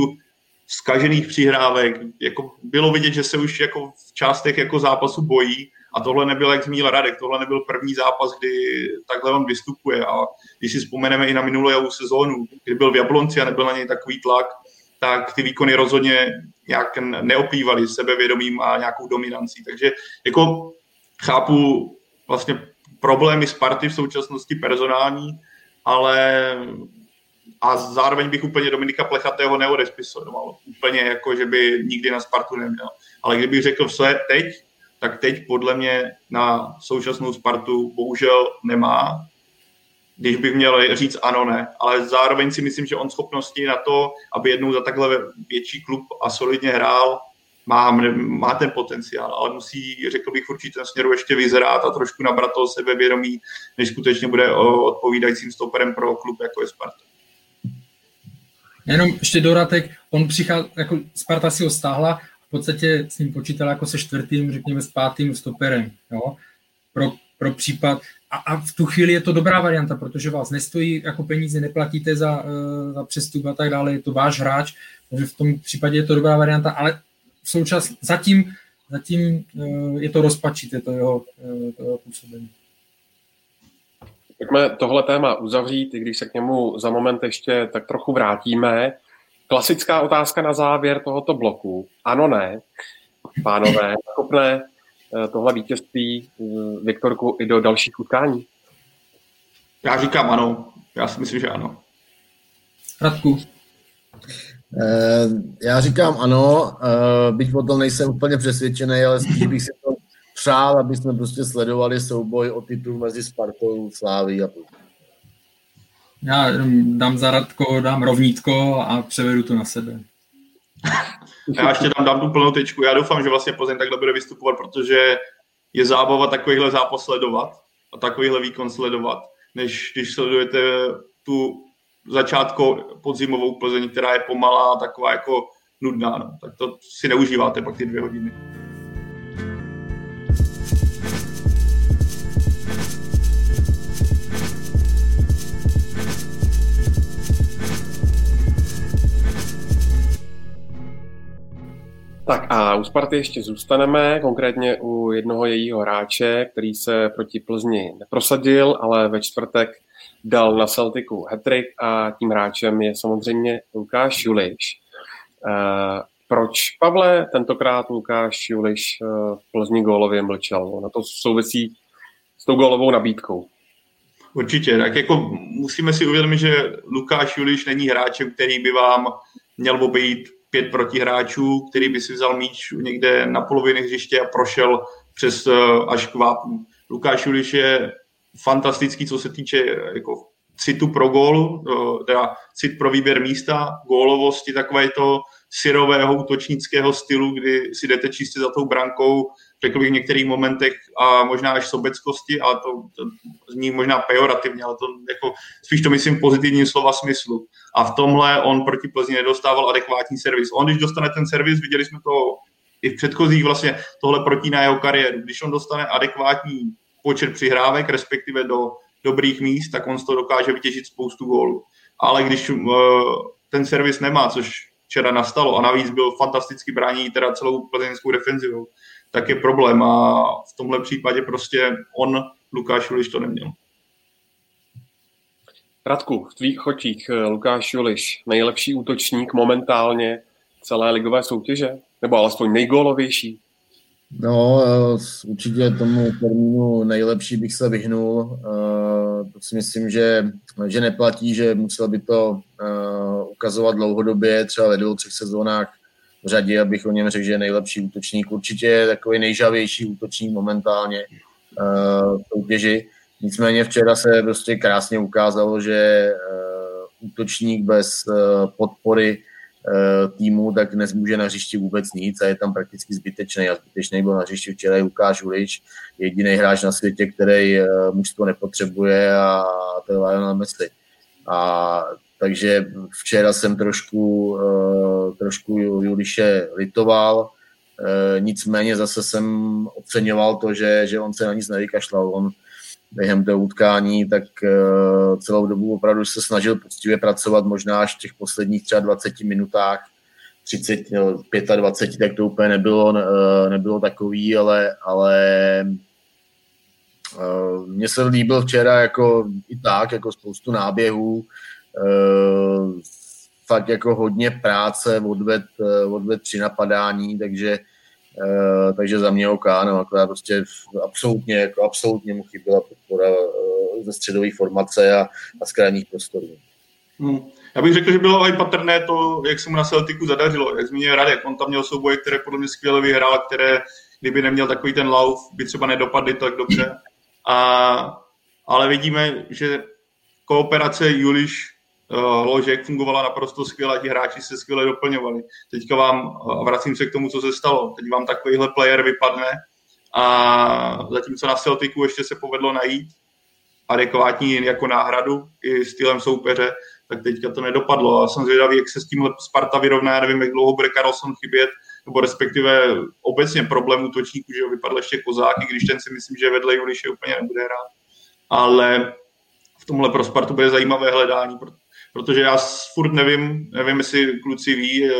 zkažených přihrávek, jako bylo vidět, že se už jako v částech jako zápasu bojí a tohle nebyl, jak zmínil Radek, tohle nebyl první zápas, kdy takhle on vystupuje. A když si vzpomeneme i na minulou sezónu, kdy byl v Jablonci a nebyl na něj takový tlak, tak ty výkony rozhodně nějak neoplývaly sebevědomím a nějakou dominancí. Takže jako chápu vlastně problémy Sparty v současnosti personální, ale a zároveň bych úplně Dominika Plechatého neodespisoval. Úplně jako, že by nikdy na Spartu neměl. Ale kdybych řekl vše teď, tak teď podle mě na současnou Spartu bohužel nemá. Když bych měl říct ano, ne. Ale zároveň si myslím, že on schopnosti na to, aby jednou za takhle větší klub a solidně hrál, má, má ten potenciál, ale musí, řekl bych, v určitém směru ještě vyzrát a trošku nabrat toho sebevědomí, než skutečně bude odpovídajícím stoperem pro klub, jako je Sparta. Jenom ještě doratek, on přichází, jako Sparta si ho stáhla, v podstatě s ním počítal jako se čtvrtým, řekněme s pátým stoperem, jo? Pro, pro případ, a, a v tu chvíli je to dobrá varianta, protože vás nestojí jako peníze, neplatíte za, uh, za přestup a tak dále, je to váš hráč, takže v tom případě je to dobrá varianta, ale v součas, zatím, zatím uh, je to rozpačité, to jeho, uh, to jeho působení. Pojďme tohle téma uzavřít, i když se k němu za moment ještě tak trochu vrátíme. Klasická otázka na závěr tohoto bloku. Ano, ne. Pánové, *laughs* nakopne eh, tohle vítězství eh, Viktorku i do dalších utkání? Já říkám ano. Já si myslím, že ano. Radku. Eh, já říkám ano, byť o tom nejsem úplně přesvědčený, ale spíš bych si to přál, aby jsme prostě sledovali souboj o titul mezi Spartou, Sláví a Plzeň. Já dám zaradko, dám rovnítko a převedu to na sebe. Já ještě tam dám tu plnou tečku. Já doufám, že vlastně Plzeň takhle bude vystupovat, protože je zábava takovýhle zápas sledovat a takovýhle výkon sledovat, než když sledujete tu začátku podzimovou Plzeň, která je pomalá, taková jako nudná. No. Tak to si neužíváte pak ty dvě hodiny. Tak a u Sparty ještě zůstaneme, konkrétně u jednoho jejího hráče, který se proti Plzni neprosadil, ale ve čtvrtek dal na Celticu hattrick a tím hráčem je samozřejmě Lukáš Juliš. Uh, proč, Pavle, tentokrát Lukáš Juliš uh, v Plzni gólově mlčel? Na to souvisí s tou gólovou nabídkou. Určitě, tak jako musíme si uvědomit, že Lukáš Juliš není hráčem, který by vám měl obejít pět protihráčů, který by si vzal míč někde na polovině hřiště a prošel přes eh, až k vápnu. Lukáš Juliš je fantastický, co se týče jako citu pro gól, eh, teda cit pro výběr místa, gólovosti, takové to syrového útočnického stylu, kdy si jdete čistě za tou brankou, řekl bych v některých momentech a možná až sobeckosti, ale to, to zní možná pejorativně, ale to jako, spíš to myslím pozitivním slova smyslu. A v tomhle on proti Plzni nedostával adekvátní servis. On, když dostane ten servis, viděli jsme to i v předchozích vlastně tohle protíná jeho kariéru. Když on dostane adekvátní počet přihrávek, respektive do dobrých míst, tak on z toho dokáže vytěžit spoustu gólů. Ale když uh, ten servis nemá, což včera nastalo a navíc byl fantasticky brání teda celou plzeňskou defenzivou, tak je problém a v tomhle případě prostě on, Lukáš Juliš, to neměl. Radku, v tvých chotích eh, Lukáš Juliš, nejlepší útočník momentálně celé ligové soutěže? Nebo alespoň nejgólovější? No, eh, určitě tomu termínu nejlepší bych se vyhnul. Eh, to si myslím, že, že neplatí, že musel by to ukazovat dlouhodobě, třeba ve dvou, třech sezónách řadě, abych o něm řekl, že je nejlepší útočník. Určitě je takový nejžavější útočník momentálně uh, v soutěži. Nicméně včera se prostě krásně ukázalo, že uh, útočník bez uh, podpory týmu tak nezmůže na hřišti vůbec nic a je tam prakticky zbytečný. A zbytečný byl na hřišti včera Lukáš Ulič, jediný hráč na světě, který mužstvo nepotřebuje a to je Lionel Messi. A takže včera jsem trošku, uh, trošku Juliše litoval, uh, nicméně zase jsem oceňoval to, že, že on se na nic nevykašlal. On během toho utkání, tak uh, celou dobu opravdu se snažil poctivě pracovat, možná až v těch posledních třeba 20 minutách, 30, 25, tak to úplně nebylo, nebylo takový, ale, ale mně se líbil včera jako i tak, jako spoustu náběhů, Eh, fakt jako hodně práce odved, eh, odved při napadání, takže Uh, takže za mě OK, no, akorát prostě absolutně, jako absolutně mu chyběla podpora ze středové formace a, a z krajních prostorů. Hmm. Já bych řekl, že bylo i patrné to, jak se mu na Celticu zadařilo. Jak zmínil Radek, on tam měl souboje, které podle mě skvěle vyhrál, které, kdyby neměl takový ten lauf, by třeba nedopadly tak dobře. A, ale vidíme, že kooperace Juliš Ložek fungovala naprosto skvěle, ti hráči se skvěle doplňovali. Teďka vám, vracím se k tomu, co se stalo, teď vám takovýhle player vypadne a zatímco na Celticu ještě se povedlo najít adekvátní jako náhradu i stylem soupeře, tak teďka to nedopadlo a jsem zvědavý, jak se s tím Sparta vyrovná, nevím, jak dlouho bude Karlsson chybět, nebo respektive obecně problém útočníků, že vypadl ještě Kozák, i když ten si myslím, že vedle Juliše úplně nebude hrát. Ale v tomhle pro Spartu bude zajímavé hledání, protože já furt nevím, nevím, jestli kluci ví, eh,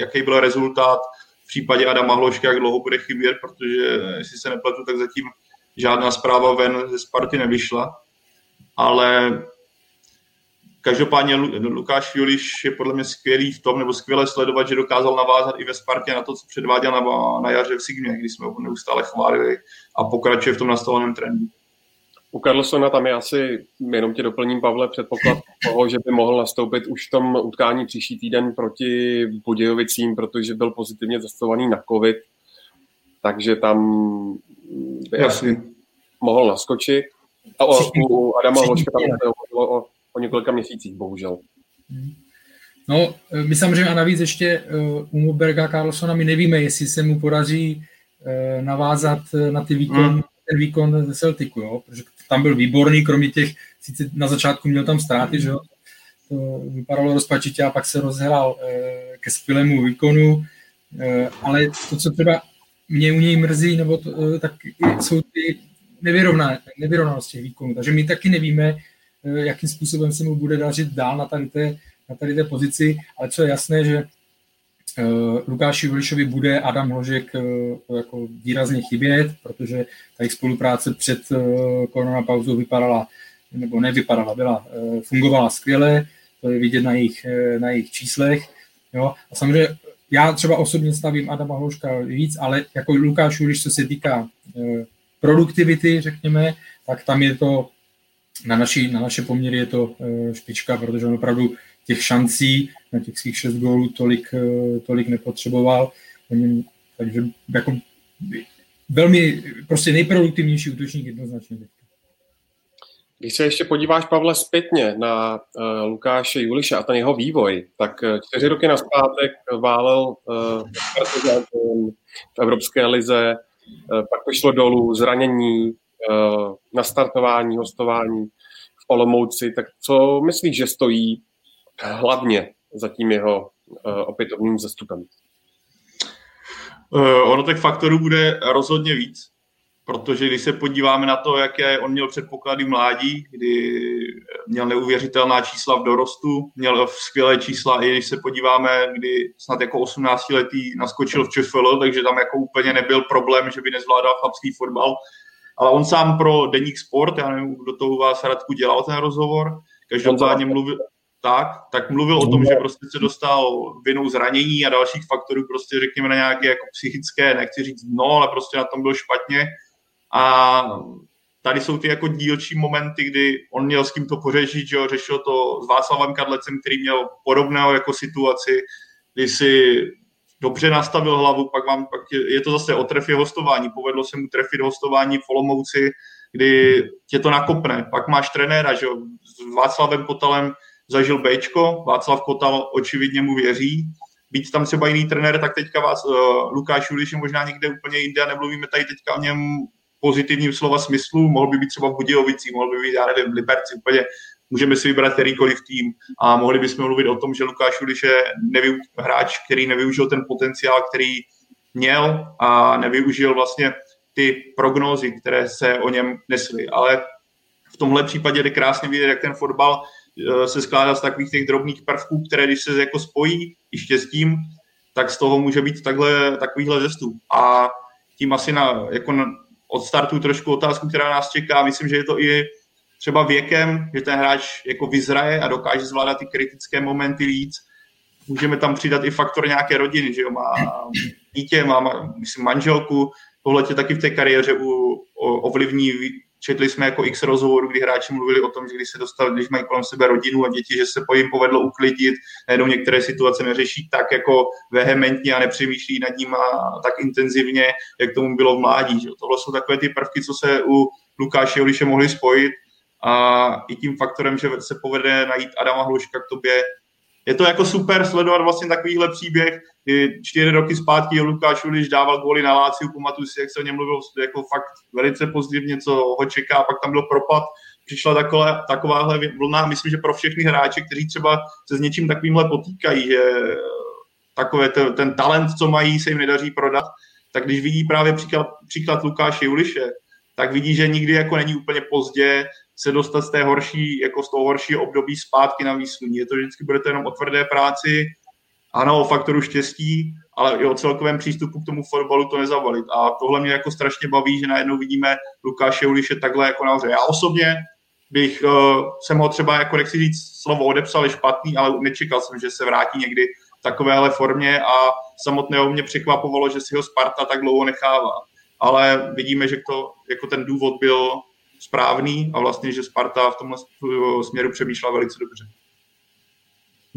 jaký byl rezultát v případě Adama Hloška, jak dlouho bude chybět, protože jestli se nepletu, tak zatím žádná zpráva ven ze Sparty nevyšla. Ale Každopádně Lukáš Juliš je podle mě skvělý v tom, nebo skvěle sledovat, že dokázal navázat i ve Spartě na to, co předváděl na, na jaře v Sigmě, kdy jsme ho neustále chválili a pokračuje v tom nastaveném trendu. U Carlsona tam je asi, jenom tě doplním, Pavle, předpoklad toho, že by mohl nastoupit už v tom utkání příští týden proti Budějovicím, protože byl pozitivně zastovaný na COVID, takže tam by asi mohl naskočit. A o, u Adama Hloška tam se hovořilo o po několika měsících, bohužel. No, my samozřejmě a navíc ještě uh, u Muberga Carlsona my nevíme, jestli se mu podaří uh, navázat na ty výkon, hmm. ten výkon ze Celticu, jo? protože tam byl výborný, kromě těch, sice na začátku měl tam ztráty, že jo? to vypadalo rozpačitě a pak se rozhrál uh, ke skvělému výkonu, uh, ale to, co třeba mě u něj mrzí, nebo to, uh, tak jsou ty nevyrovnanosti těch výkonů, takže my taky nevíme, Eh, jakým způsobem se mu bude dařit dál na tady té, na tady té pozici, ale co je jasné, že Lukáši Vilišovi bude Adam Hložek uh, jako výrazně chybět, protože ta jejich spolupráce před uh, koronapauzou vypadala, nebo nevypadala, byla, fungovala skvěle, to je vidět na jejich, na jejich číslech. Jo? A samozřejmě já třeba osobně stavím Adama Hložka víc, ale jako Lukáš Juliš, co se týká produktivity, řekněme, tak tam je to na, naši, na naše poměry je to eh, špička, protože on opravdu těch šancí na těch svých šest gólů tolik, eh, tolik nepotřeboval. Takže jako velmi prostě nejproduktivnější útočník jednoznačně. Když se ještě podíváš, Pavle, zpětně na uh, Lukáše Juliše a ten jeho vývoj, tak uh, čtyři roky na zpátek válel uh, v Evropské lize, uh, pak to šlo dolů, zranění, uh, nastartování, hostování v Olomouci, tak co myslíš, že stojí hlavně za tím jeho uh, opětovným zastupem? Uh, ono těch faktorů bude rozhodně víc, protože když se podíváme na to, jaké on měl předpoklady mládí, kdy měl neuvěřitelná čísla v dorostu, měl skvělé čísla, i když se podíváme, kdy snad jako 18 letý naskočil v ČFL, takže tam jako úplně nebyl problém, že by nezvládal chlapský fotbal, ale on sám pro Deník Sport, já nevím, kdo to u vás Radku dělal ten rozhovor, každopádně mluvil, tak, tak mluvil o tom, že prostě se dostal vinou zranění a dalších faktorů, prostě řekněme na nějaké jako psychické, nechci říct dno, ale prostě na tom byl špatně. A tady jsou ty jako dílčí momenty, kdy on měl s kým to pořešit, že jo, řešil to s Václavem Kadlecem, který měl podobného jako situaci, kdy si dobře nastavil hlavu, pak, vám, pak je, to zase o trefě hostování. Povedlo se mu trefit hostování v Olomouci, kdy tě to nakopne. Pak máš trenéra, že s Václavem Kotalem zažil Bčko, Václav Kotal očividně mu věří, být tam třeba jiný trenér, tak teďka vás, uh, Lukáš Juliš je možná někde úplně jinde a nemluvíme tady teďka o něm pozitivním slova smyslu, mohl by být třeba v Budějovici, mohl by být, já nevím, v Liberci, úplně můžeme si vybrat kterýkoliv tým. A mohli bychom mluvit o tom, že Lukáš Uliš je nevy, hráč, který nevyužil ten potenciál, který měl a nevyužil vlastně ty prognózy, které se o něm nesly. Ale v tomhle případě jde krásně vidět, jak ten fotbal se skládá z takových těch drobných prvků, které když se jako spojí i štěstím, tak z toho může být takhle, takovýhle zestup. A tím asi na, jako na, odstartuju trošku otázku, která nás čeká. Myslím, že je to i třeba věkem, že ten hráč jako vyzraje a dokáže zvládat ty kritické momenty víc. Můžeme tam přidat i faktor nějaké rodiny, že jo, má dítě, má, myslím, manželku, tohle tě taky v té kariéře u, ovlivní četli jsme jako x rozhovorů, kdy hráči mluvili o tom, že když se dostali, když mají kolem sebe rodinu a děti, že se po jim povedlo uklidit, najednou některé situace neřeší tak jako vehementně a nepřemýšlí nad ním tak intenzivně, jak tomu bylo v mládí. Že? Tohle jsou takové ty prvky, co se u Lukáše Joliše mohli spojit a i tím faktorem, že se povede najít Adama Hluška k tobě, je to jako super sledovat vlastně takovýhle příběh. Čtyři roky zpátky Lukáš Uliš dával góly na Láciu, pamatuju si, jak se o něm mluvil jako fakt velice pozitivně, co ho čeká, pak tam byl propad, přišla taková, takováhle vlna, myslím, že pro všechny hráče, kteří třeba se s něčím takovýmhle potýkají, že takové ten, ten talent, co mají, se jim nedaří prodat, tak když vidí právě příklad, příklad Lukáše Juliše, tak vidí, že nikdy jako není úplně pozdě se dostat z té horší, jako z toho horšího období zpátky na výsluní. Je to vždycky bude to jenom o tvrdé práci, ano, o faktoru štěstí, ale i o celkovém přístupu k tomu fotbalu to nezavalit. A tohle mě jako strašně baví, že najednou vidíme Lukáše Uliše takhle jako nahoře. Já osobně bych uh, jsem ho třeba, jako nechci říct slovo odepsal, špatný, ale nečekal jsem, že se vrátí někdy v takovéhle formě a samotného mě překvapovalo, že si ho Sparta tak dlouho nechává. Ale vidíme, že to, jako ten důvod byl správný a vlastně, že Sparta v tomhle směru přemýšlela velice dobře.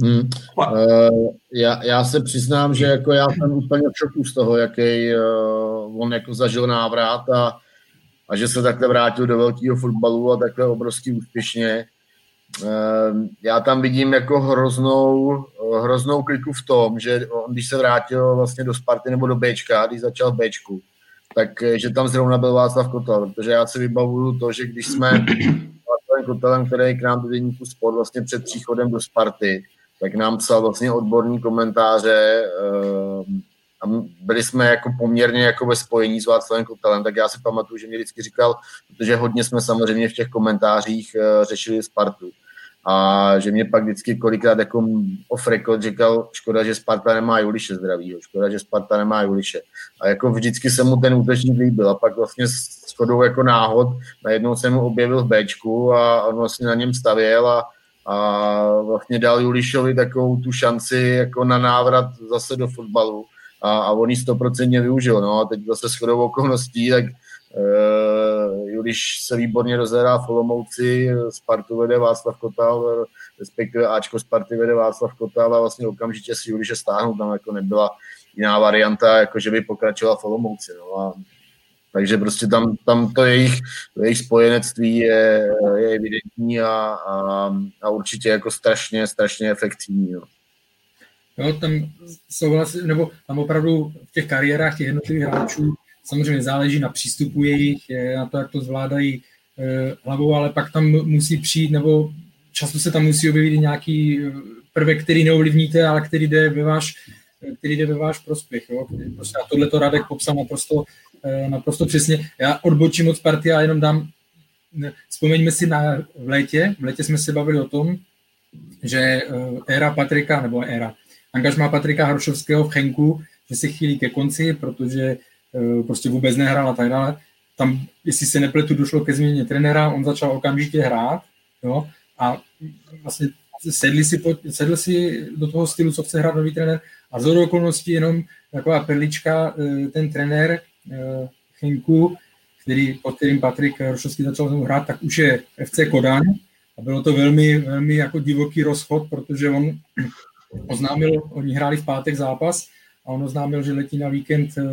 Hmm. Uh, já, já se přiznám, že jako já jsem úplně v šoku z toho, jaký uh, on jako zažil návrat a, a že se takhle vrátil do velkého fotbalu a takhle obrovský úspěšně. Uh, já tam vidím jako hroznou, hroznou kliku v tom, že on, když se vrátil vlastně do Sparty nebo do Bčka, když začal v Bčku, tak eh, že tam zrovna byl Václav Kotel, protože já si vybavuju to, že když jsme *clears throat* Václavem Kotelem, který k nám do deníku sport vlastně před příchodem do Sparty, tak nám psal vlastně odborní komentáře eh, a byli jsme jako poměrně jako ve spojení s Václavem Kotelem, tak já si pamatuju, že mě vždycky říkal, protože hodně jsme samozřejmě v těch komentářích eh, řešili Spartu, a že mě pak vždycky kolikrát jako off record říkal, škoda, že Sparta nemá Juliše zdravýho, škoda, že Sparta nemá Juliše. A jako vždycky se mu ten útočník líbil a pak vlastně s shodou jako náhod najednou se mu objevil v Bčku a on vlastně na něm stavěl a, a vlastně dal Julišovi takovou tu šanci jako na návrat zase do fotbalu a, a on ji stoprocentně využil. No a teď zase shodou okolností, tak Uh, Juliš se výborně rozhrá v Olomouci, Spartu vede Václav Kotal, respektive Ačko Sparty vede Václav Kotal a vlastně okamžitě si Juliše stáhnout, tam jako nebyla jiná varianta, jako že by pokračovala v Olomouci. No a, takže prostě tam, tam to, jejich, jejich spojenectví je, je evidentní a, a, a, určitě jako strašně, strašně efektivní. No. Jo, tam souhlasím, nebo tam opravdu v těch kariérách těch jednotlivých hráčů Samozřejmě záleží na přístupu jejich, na to, jak to zvládají eh, hlavou, ale pak tam musí přijít, nebo často se tam musí objevit nějaký eh, prvek, který neovlivníte, ale který jde ve váš, který jde ve váš prospěch. Jo? Prostě a tohle to Radek popsal naprosto, eh, naprosto přesně. Já odbočím od Sparty a jenom dám, vzpomeňme si na v létě, v létě jsme se bavili o tom, že éra Patrika, nebo éra, angažmá Patrika Hrošovského v Chenku, že se chýlí ke konci, protože Eh, prostě vůbec nehrál a tak dále. Tam, jestli se nepletu, došlo ke změně trenéra, on začal okamžitě hrát, jo, a vlastně sedli si, sedl si do toho stylu, co chce hrát nový trenér. A z okolností jenom taková perlička, eh, ten trenér eh, Chenku, který, pod kterým Patrik Rošovský začal znovu hrát, tak už je FC Kodaň. A bylo to velmi, velmi jako divoký rozchod, protože on *clears throat* oznámil, oni hráli v pátek zápas a on oznámil, že letí na víkend eh,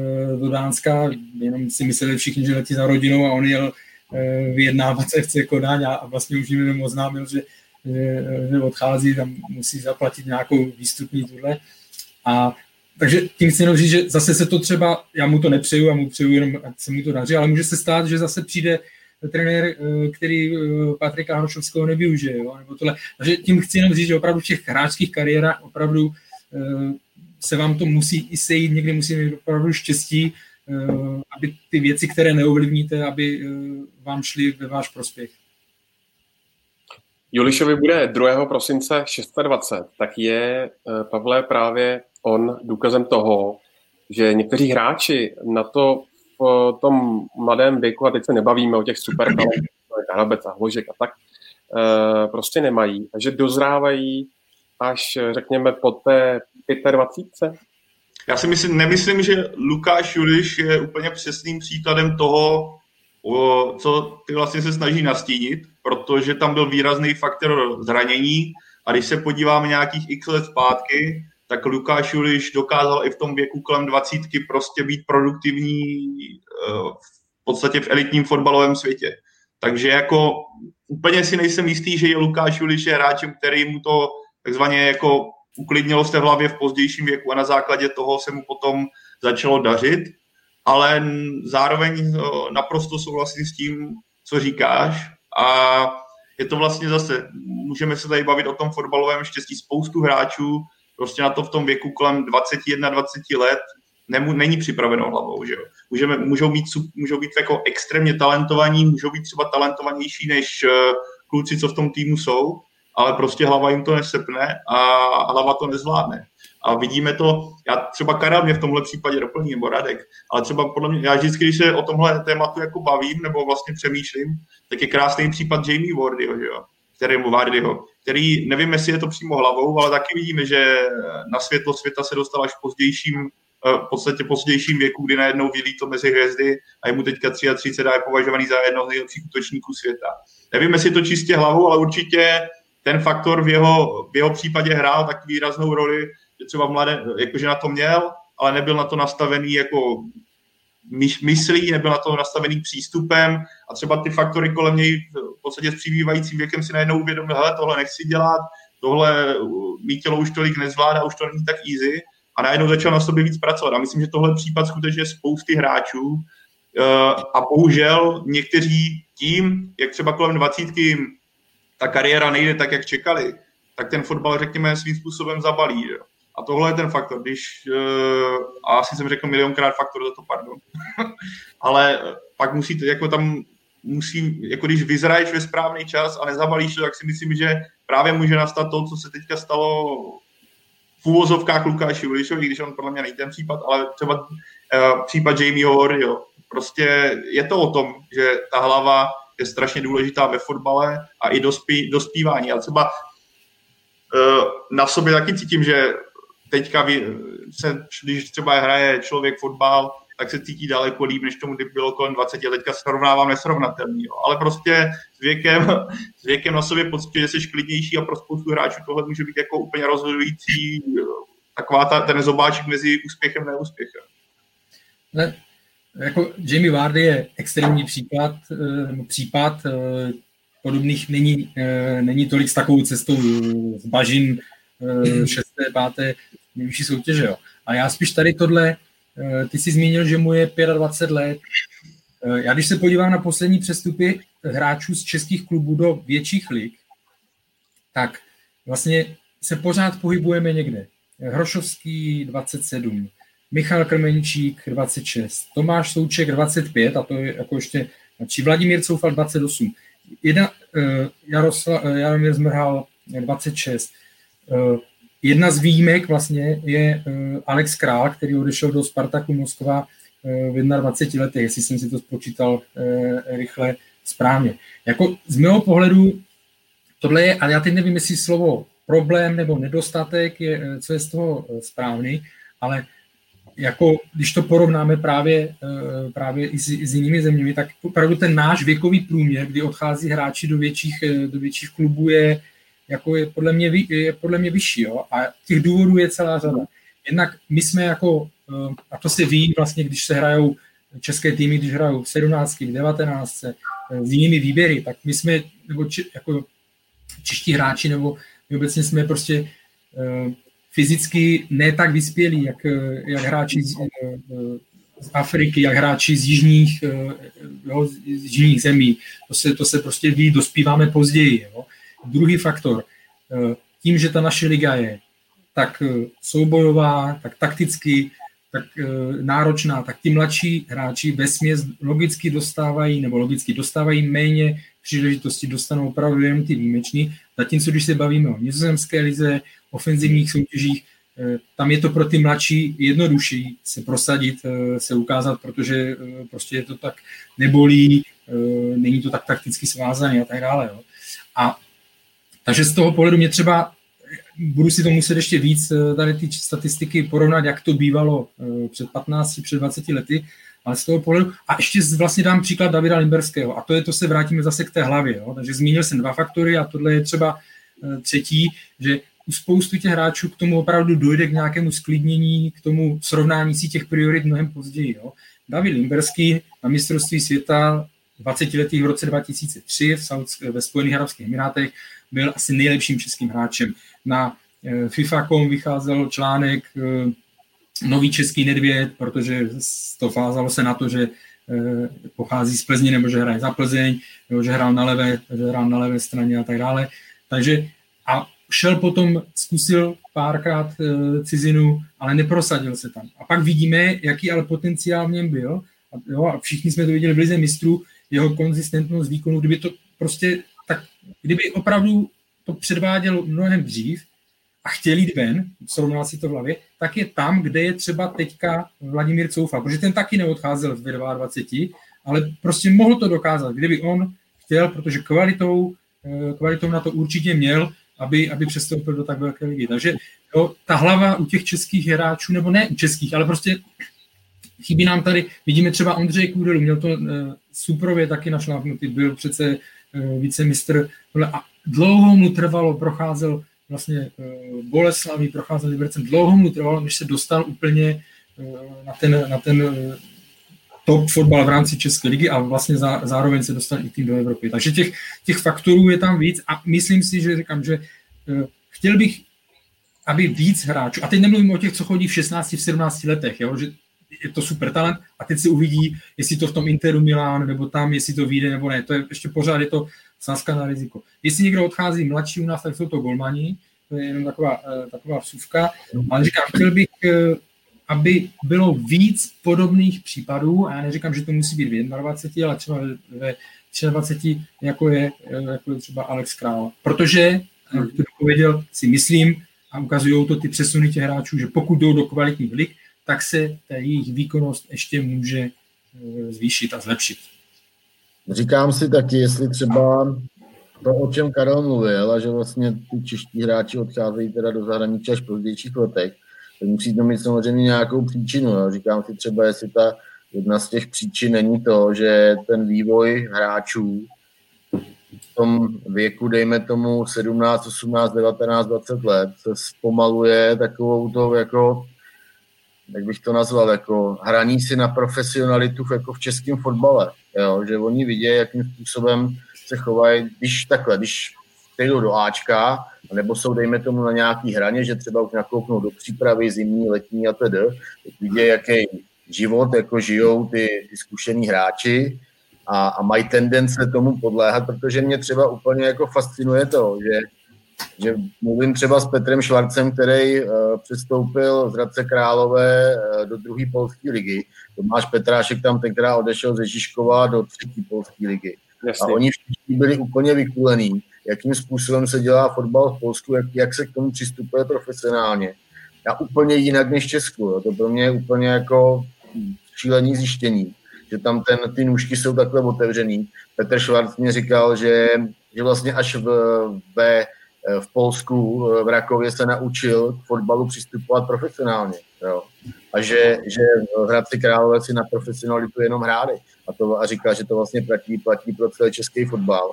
do Dánska, jenom si mysleli všichni, že letí za rodinou a on jel eh, vyjednávat se FC Kodaň a vlastně už jim oznámil, že, že, že odchází, tam musí zaplatit nějakou výstupní tuhle. A takže tím chci jenom říct, že zase se to třeba, já mu to nepřeju, já mu přeju jenom, ať se mu to daří, ale může se stát, že zase přijde trenér, eh, který Patrika Hrošovského nevyužije. Jo? Nebo tohle. Takže tím chci jenom říct, že opravdu v těch hráčských kariérách opravdu se vám to musí i sejít, někdy musí mít opravdu štěstí, eh, aby ty věci, které neovlivníte, aby eh, vám šly ve váš prospěch. Julišovi bude 2. prosince 620, tak je, eh, Pavle, právě on důkazem toho, že někteří hráči na to v tom mladém věku, a teď se nebavíme o těch super Hrabec a Hložek a tak, prostě nemají. A že dozrávají až, řekněme, po té 25. Já si myslím, nemyslím, že Lukáš Juliš je úplně přesným příkladem toho, co ty vlastně se snaží nastínit, protože tam byl výrazný faktor zranění a když se podíváme nějakých x let zpátky, tak Lukáš Juliš dokázal i v tom věku kolem dvacítky prostě být produktivní eh, v podstatě v elitním fotbalovém světě. Takže jako úplně si nejsem jistý, že je Lukáš Juliš je hráčem, který mu to takzvaně jako uklidnilo se v hlavě v pozdějším věku a na základě toho se mu potom začalo dařit, ale zároveň eh, naprosto souhlasím s tím, co říkáš a je to vlastně zase, můžeme se tady bavit o tom fotbalovém štěstí spoustu hráčů, prostě na to v tom věku kolem 21-20 let nemů, není připraveno hlavou. Že jo? Můžeme, můžou, být, můžou být jako extrémně talentovaní, můžou být třeba talentovanější než uh, kluci, co v tom týmu jsou, ale prostě hlava jim to nesepne a hlava to nezvládne. A vidíme to, já třeba Karel mě v tomhle případě doplní, nebo Radek, ale třeba podle mě, já vždycky, když se o tomhle tématu jako bavím, nebo vlastně přemýšlím, tak je krásný případ Jamie Wardyho, že jo? kterému Vardyho, který, nevím, jestli je to přímo hlavou, ale taky vidíme, že na světlo světa se dostal až v pozdějším, eh, v podstatě pozdějším věku, kdy najednou to mezi hvězdy a je mu teďka 33 a je považovaný za jedno z nejlepších útočníků světa. Nevím, jestli je to čistě hlavou, ale určitě ten faktor v jeho, v jeho případě hrál tak výraznou roli, že třeba v mladé, jakože na to měl, ale nebyl na to nastavený jako myslí, nebyl na to nastavený přístupem a třeba ty faktory kolem něj v podstatě s přibývajícím věkem si najednou uvědomil, hele, tohle nechci dělat, tohle mý tělo už tolik nezvládá, už to není tak easy a najednou začal na sobě víc pracovat. A myslím, že tohle případ skutečně spousty hráčů eh, a bohužel někteří tím, jak třeba kolem dvacítky ta kariéra nejde tak, jak čekali, tak ten fotbal, řekněme, svým způsobem zabalí. Jo. A tohle je ten faktor, když, uh, a asi jsem řekl milionkrát faktor za to, pardon, *laughs* ale pak musíte, jako tam musí, jako když vyzraješ ve správný čas a nezabalíš to, tak si myslím, že právě může nastat to, co se teďka stalo v úvozovkách Lukáši Ulišovi, když on podle mě není ten případ, ale třeba uh, případ Jamie Howard, jo. Prostě je to o tom, že ta hlava je strašně důležitá ve fotbale a i dospí, dospívání. A třeba uh, na sobě taky cítím, že teďka, se, když třeba hraje člověk fotbal, tak se cítí daleko líp, než tomu, kdyby bylo kolem 20 let. Teďka srovnávám nesrovnatelný. Jo. Ale prostě s věkem, s věkem na sobě pocitě, že jsi klidnější a pro spoustu hráčů tohle může být jako úplně rozhodující taková ta, ten zobáček mezi úspěchem a neúspěchem. Ne, jako Jamie Vardy je extrémní příklad, eh, případ eh, podobných není, eh, není tolik s takovou cestou z bažin *clears throat* šesté, páté nejvyšší soutěže. Jo. A já spíš tady tohle, ty jsi zmínil, že mu je 25 let. Já když se podívám na poslední přestupy hráčů z českých klubů do větších lig, tak vlastně se pořád pohybujeme někde. Hrošovský 27, Michal Krmenčík 26, Tomáš Souček 25, a to je jako ještě či Vladimír Coufal 28, jedna, uh, Jaroslav, uh, Jaromír Zmrhal 26. Uh, jedna z výjimek vlastně je uh, Alex Král, který odešel do Spartaku Moskva uh, v 21 letech, jestli jsem si to spočítal uh, rychle správně. Jako z mého pohledu tohle je, ale já teď nevím, jestli slovo problém nebo nedostatek je, co je z toho správný, ale jako když to porovnáme právě, eh, právě i s, s jinými zeměmi, tak opravdu ten náš věkový průměr, kdy odchází hráči do větších, eh, do větších klubů, je, jako je, podle mě, je podle mě vyšší. Jo? A těch důvodů je celá řada. Jednak my jsme jako, eh, a to se ví vlastně, když se hrajou české týmy, když hrajou v 17, v 19, s jinými výběry, tak my jsme, nebo či, jako čeští hráči, nebo my obecně jsme prostě fyzicky ne tak vyspělí, jak, jak hráči z, z Afriky, jak hráči z jižních, jo, z jižních zemí. To se, to se prostě ví, dospíváme později. Jo. Druhý faktor, tím, že ta naše liga je tak soubojová, tak takticky, tak náročná, tak ti mladší hráči ve směs logicky dostávají, nebo logicky dostávají méně příležitosti, dostanou opravdu jen ty výjimeční, zatímco když se bavíme o nizozemské lize, ofenzivních soutěžích, eh, tam je to pro ty mladší jednodušší se prosadit, eh, se ukázat, protože eh, prostě je to tak nebolí, není to tak takticky svázané a tak dále. Jo. A takže z toho pohledu mě třeba, budu si to muset ještě víc tady ty statistiky porovnat, jak to bývalo před 15, před 20 lety, ale z toho pohledu, a ještě vlastně dám příklad Davida Limberského, a to je, to se vrátíme zase k té hlavě, jo? takže zmínil jsem dva faktory a tohle je třeba e, třetí, že u spoustu těch hráčů k tomu opravdu dojde k nějakému sklidnění, k tomu srovnání si těch priorit mnohem později. Jo? David Limberský na mistrovství světa 20 letých v roce 2003 v ve Spojených Arabských Emirátech byl asi nejlepším českým hráčem. Na e, FIFA.com vycházel článek e, Nový český nedvěd, protože to fázalo se na to, že pochází z Plzně nebo že hraje za Plzeň, nebo že hrál na levé, že hrál na levé straně a tak dále. Takže a šel potom, zkusil párkrát e, cizinu, ale neprosadil se tam. A pak vidíme, jaký ale potenciál v něm byl. A, jo, a všichni jsme to viděli v Lize mistrů, jeho konzistentnost výkonu, kdyby to prostě, tak kdyby opravdu to předváděl mnohem dřív a chtěl jít ven, srovnal si to v hlavě, tak je tam, kde je třeba teďka Vladimír Coufa, protože ten taky neodcházel v 22, ale prostě mohl to dokázat, kdyby on chtěl, protože kvalitou, e, kvalitou na to určitě měl, aby, aby přestoupil do tak velké ligy. Takže jo, ta hlava u těch českých hráčů, nebo ne českých, ale prostě chybí nám tady, vidíme třeba Ondřej Kůdelu, měl to uh, suprově taky našlápnutý, byl přece uh, vicemistr. A dlouho mu trvalo, procházel vlastně uh, Boleslaví, procházel Libercem, dlouho mu trvalo, než se dostal úplně uh, na ten, na ten uh, top fotbal v rámci České ligy a vlastně zá, zároveň se dostal i tým do Evropy. Takže těch, těch faktorů je tam víc a myslím si, že říkám, že chtěl bych, aby víc hráčů, a teď nemluvím o těch, co chodí v 16, v 17 letech, jo, že je to super talent a teď si uvidí, jestli to v tom Interu Milán nebo tam, jestli to vyjde nebo ne. To je ještě pořád je to sázka na riziko. Jestli někdo odchází mladší u nás, tak jsou to golmani, to je jenom taková, uh, taková vsuvka, ale říkám, chtěl bych uh, aby bylo víc podobných případů, a já neříkám, že to musí být v 21, ale třeba ve 23, jako je, jako je třeba Alex Král. Protože, jak to pověděl, si myslím, a ukazují to ty přesuny těch hráčů, že pokud jdou do kvalitních lig, tak se ta jejich výkonnost ještě může zvýšit a zlepšit. Říkám si taky, jestli třeba to, o čem Karel mluvil, a že vlastně ty čeští hráči odcházejí teda do zahraničí až v pozdějších letech, tak musí to mít samozřejmě nějakou příčinu. Jo. Říkám si třeba, jestli ta jedna z těch příčin není to, že ten vývoj hráčů v tom věku, dejme tomu 17, 18, 19, 20 let, se zpomaluje takovou to jako, jak bych to nazval, jako hraní si na profesionalitu jako v českém fotbale. Jo? Že oni vidí, jakým způsobem se chovají, když takhle, když jdou do Ačka, nebo jsou, dejme tomu, na nějaký hraně, že třeba už nakouknou do přípravy zimní, letní a tedy, tak vidí, jaký život jako žijou ty, ty zkušení hráči a, a mají tendence tomu podléhat, protože mě třeba úplně jako fascinuje to, že, že mluvím třeba s Petrem Švarcem, který uh, přestoupil z Hradce Králové uh, do druhé polské ligy. Tomáš Petrášek tam tenkrát odešel ze Žižkova do třetí polské ligy. Jasně. A oni všichni byli úplně vykulení jakým způsobem se dělá fotbal v Polsku, jak, jak se k tomu přistupuje profesionálně. Já úplně jinak než Česku. Jo. To pro mě je úplně jako šílení zjištění, že tam ten, ty nůžky jsou takhle otevřený. Petr Švarc mě říkal, že, že vlastně až v, ve, v Polsku, v Rakově se naučil k fotbalu přistupovat profesionálně. Jo. A že, že v Hradci Králové si na profesionalitu jenom hráli. A, to, a říká, že to vlastně platí, platí pro celý český fotbal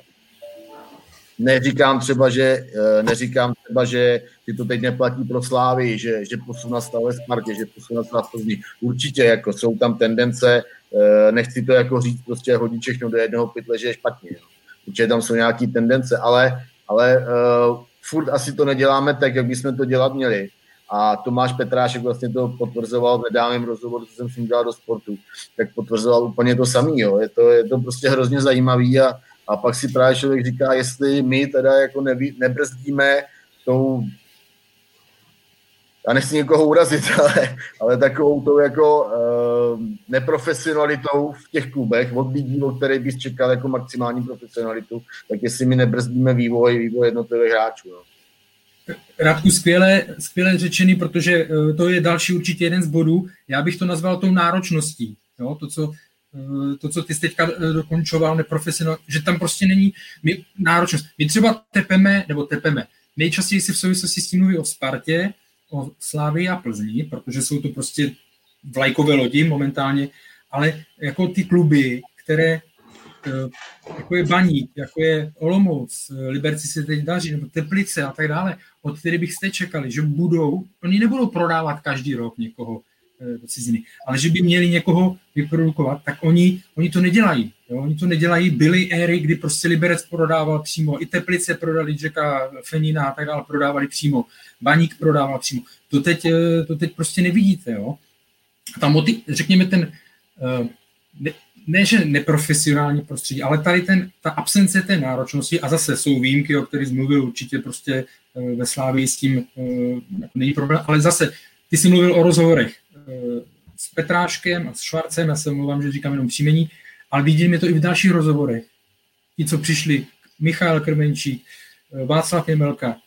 neříkám třeba, že, eh, neříkám třeba, že, že to teď neplatí pro Slávy, že, že posun nastal ve Spartě, že posun nastal v Plzni. Určitě jako jsou tam tendence, eh, nechci to jako říct, prostě hodit všechno do jednoho pytle, že je špatně. Jo. Určitě tam jsou nějaké tendence, ale, ale uh, furt asi to neděláme tak, jak bychom to dělat měli. A Tomáš Petrášek vlastně to potvrzoval v nedávném rozhovoru, co jsem s ním dělal do sportu, tak potvrzoval úplně to samé. Je to, je to prostě hrozně zajímavý a, a pak si právě člověk říká, jestli my teda jako nebrzdíme tou já nechci někoho urazit, *laughs* ale, ale takovou tou jako uh, neprofesionalitou v těch klubech od lidí, od kterých bys čekal jako maximální profesionalitu, tak jestli my nebrzdíme vývoj, vývoj jednotlivých hráčů. No. Radku, skvěle, skvěle řečený, protože uh, to je další určitě jeden z bodů. Já bych to nazval tou náročností. Jo? To, co Eh, to, co ty jsi teďka eh, dokončoval, neprofesionál, že tam prostě není my, náročnost. My třeba tepeme, nebo tepeme, nejčastěji si v souvislosti s tím mluví o Spartě, o Slávii a Plzni, protože jsou to prostě vlajkové lodi momentálně, ale jako ty kluby, které Eh, jako je Baník, jako je Olomouc, eh, Liberci se teď daří, nebo Teplice a tak dále, od kterých byste čekali, že budou, oni nebudou prodávat každý rok někoho eh, do ciziny, ale že by měli někoho vyprodukovat, tak oni, oni to nedělají. Jo? Oni to nedělají. Byly éry, kdy prostě Liberec prodával přímo, i Teplice prodali Jacka Fenina a tak dále, prodávali přímo, Baník prodával přímo. To teď, to teď prostě nevidíte. Jo? Tam, řekněme, ten ne, že neprofesionální prostředí, ale tady ten, ta absence té náročnosti, a zase jsou výjimky, o kterých mluvil určitě prostě eh, ve Slávii s tím eh, jako není problém, ale zase, ty jsi mluvil o rozhovorech eh, s Petráškem a s Švarcem, já se mluvám, že říkám jenom příjmení, ale vidíme to i v dalších rozhovorech. Ti, co přišli, Michal Krmenčík, Václav Jemelka,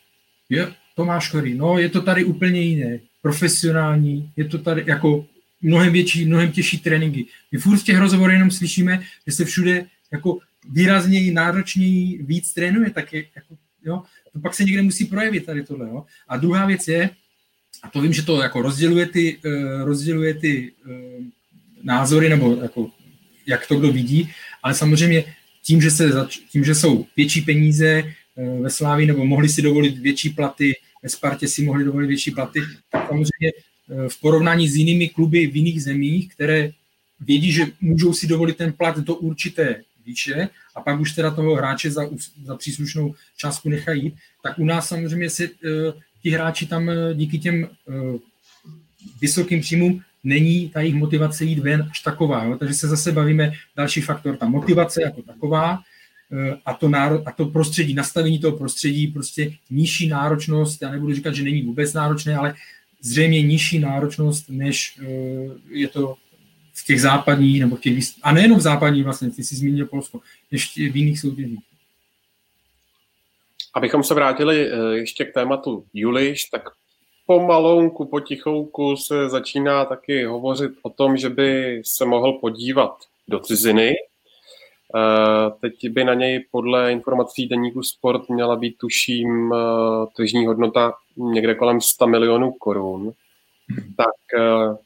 je, Tomáš Chory, no je to tady úplně jiné, profesionální, je to tady jako mnohem větší, mnohem těžší tréninky. My furt v těch rozhovorech jenom slyšíme, že se všude jako výrazněji, náročněji víc trénuje, tak je, jako, jo, to pak se někde musí projevit tady tohle. Jo. A druhá věc je, a to vím, že to jako rozděluje ty, uh, rozděluje ty uh, názory, nebo jako, jak to kdo vidí, ale samozřejmě tím, že, se zač- tím, že jsou větší peníze uh, ve Slávi, nebo mohli si dovolit větší platy, ve Spartě si mohli dovolit větší platy, tak samozřejmě v porovnání s jinými kluby v jiných zemích, které vědí, že můžou si dovolit ten plat do určité výše a pak už teda toho hráče za, za příslušnou částku nechají, tak u nás samozřejmě se uh, ti hráči tam díky těm vysokým příjmům není ta jejich motivace jít ven až taková. Jo? Takže se zase bavíme další faktor, ta motivace jako taková a to, náro, a to prostředí, nastavení toho prostředí, prostě nižší náročnost, já nebudu říkat, že není vůbec náročné, ale zřejmě nižší náročnost, než eh, je to v těch západních, nebo v těch, a nejenom v západních vlastně, ty jsi zmínil Polsko, než v jiných soutěžích. Abychom se vrátili eh, ještě k tématu Juliš, tak pomalonku, potichouku se začíná taky hovořit o tom, že by se mohl podívat do ciziny. Eh, teď by na něj podle informací deníku Sport měla být, tuším, tržní hodnota někde kolem 100 milionů korun, tak eh,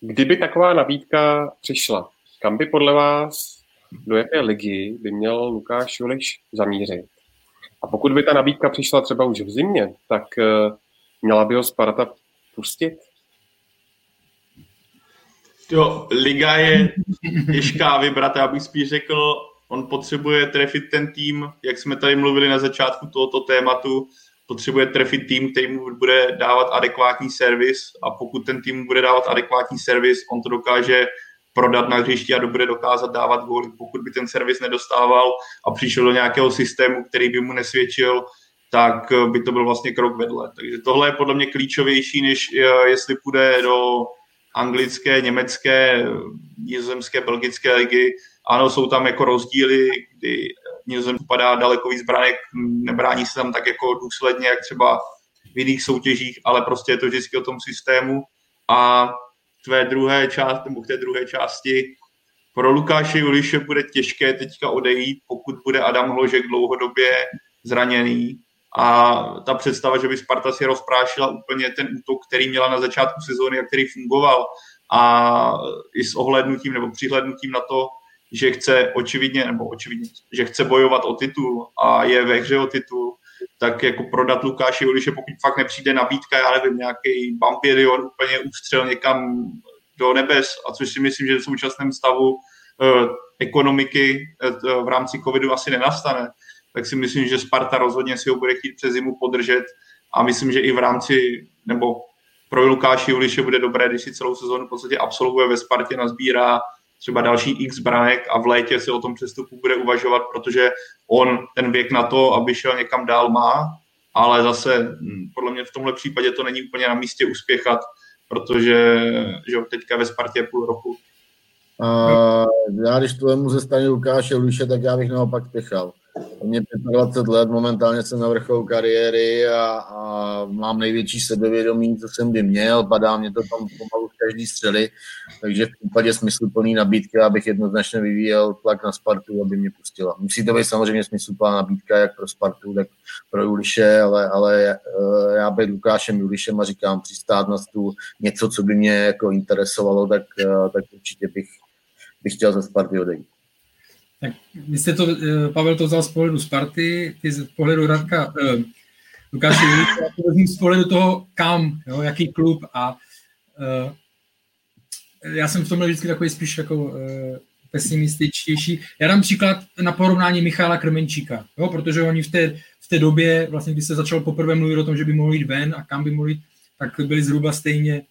kdyby taková nabídka přišla, kam by podle vás, do jaké ligy by měl Lukáš Juliš zamířit? A pokud by ta nabídka přišla třeba už v zimě, tak eh, měla by ho Sparta pustit? Jo, liga je těžká vybrat, já bych spíš řekl, on potřebuje trefit ten tým, jak jsme tady mluvili na začátku tohoto tématu, potřebuje trefit tým, který mu bude dávat adekvátní servis a pokud ten tým bude dávat adekvátní servis, on to dokáže prodat na hřišti a bude dokázat dávat góly. Pokud by ten servis nedostával a přišel do nějakého systému, který by mu nesvědčil, tak by to byl vlastně krok vedle. Takže tohle je podle mě klíčovější, než eh, jestli půjde do anglické, německé, nizozemské, belgické ligy. Ano, jsou tam jako rozdíly, kdy Nizozem padá daleko víc branek, nebrání se tam tak jako důsledně, jak třeba v jiných soutěžích, ale prostě je to vždycky o tom systému. A tvé druhé části, nebo k té druhé části, pro Lukáše Juliše bude těžké teďka odejít, pokud bude Adam Hložek dlouhodobě zraněný. A ta představa, že by Sparta si rozprášila úplně ten útok, který měla na začátku sezóny a který fungoval, a i s ohlednutím nebo přihlednutím na to, že chce očividně, nebo očividně, že chce bojovat o titul a je ve hře o titul, tak jako prodat Lukáše Juliše, pokud fakt nepřijde nabídka, já nevím, nějaký Vampirion úplně ustřel někam do nebes, a což si myslím, že v současném stavu eh, ekonomiky eh, v rámci covidu asi nenastane, tak si myslím, že Sparta rozhodně si ho bude chtít přes zimu podržet a myslím, že i v rámci, nebo pro Lukáše Juliše bude dobré, když si celou sezónu v podstatě absolvuje ve Spartě, nazbírá třeba další x branek a v létě si o tom přestupu bude uvažovat, protože on ten věk na to, aby šel někam dál má, ale zase hm, podle mě v tomhle případě to není úplně na místě uspěchat, protože že teďka ve Spartě půl roku. Uh, já když to ze strany Lukáše Luše, tak já bych naopak pěchal. Mě 25 let, momentálně jsem na vrcholu kariéry a, a mám největší sebevědomí, co jsem by měl, padá mě to tam pomalu v každý střely, takže v případě smysluplný nabídky, abych jednoznačně vyvíjel tlak na Spartu, aby mě pustila. Musí to být samozřejmě smysluplná nabídka, jak pro Spartu, tak pro Juliše, ale, ale eh, já bych Lukášem Julišem a říkám, přistát na stůl něco, co by mě jako interesovalo, tak, eh, tak určitě bych bych chtěl ze Sparty odejít. Tak vy jste to, eh, Pavel to vzal z pohledu Sparty, ty z pohledu Radka, uh, Lukáši, to z pohledu toho kam, jo, jaký klub a uh, já jsem v tomhle vždycky takový spíš jako uh, pesimističtější. Já dám příklad na porovnání Michála Krmenčíka, jo, protože oni v té, v té době, vlastně, když se začal poprvé mluvit o tom, že by mohli jít ven a kam by mohli jít, tak byli zhruba stejně,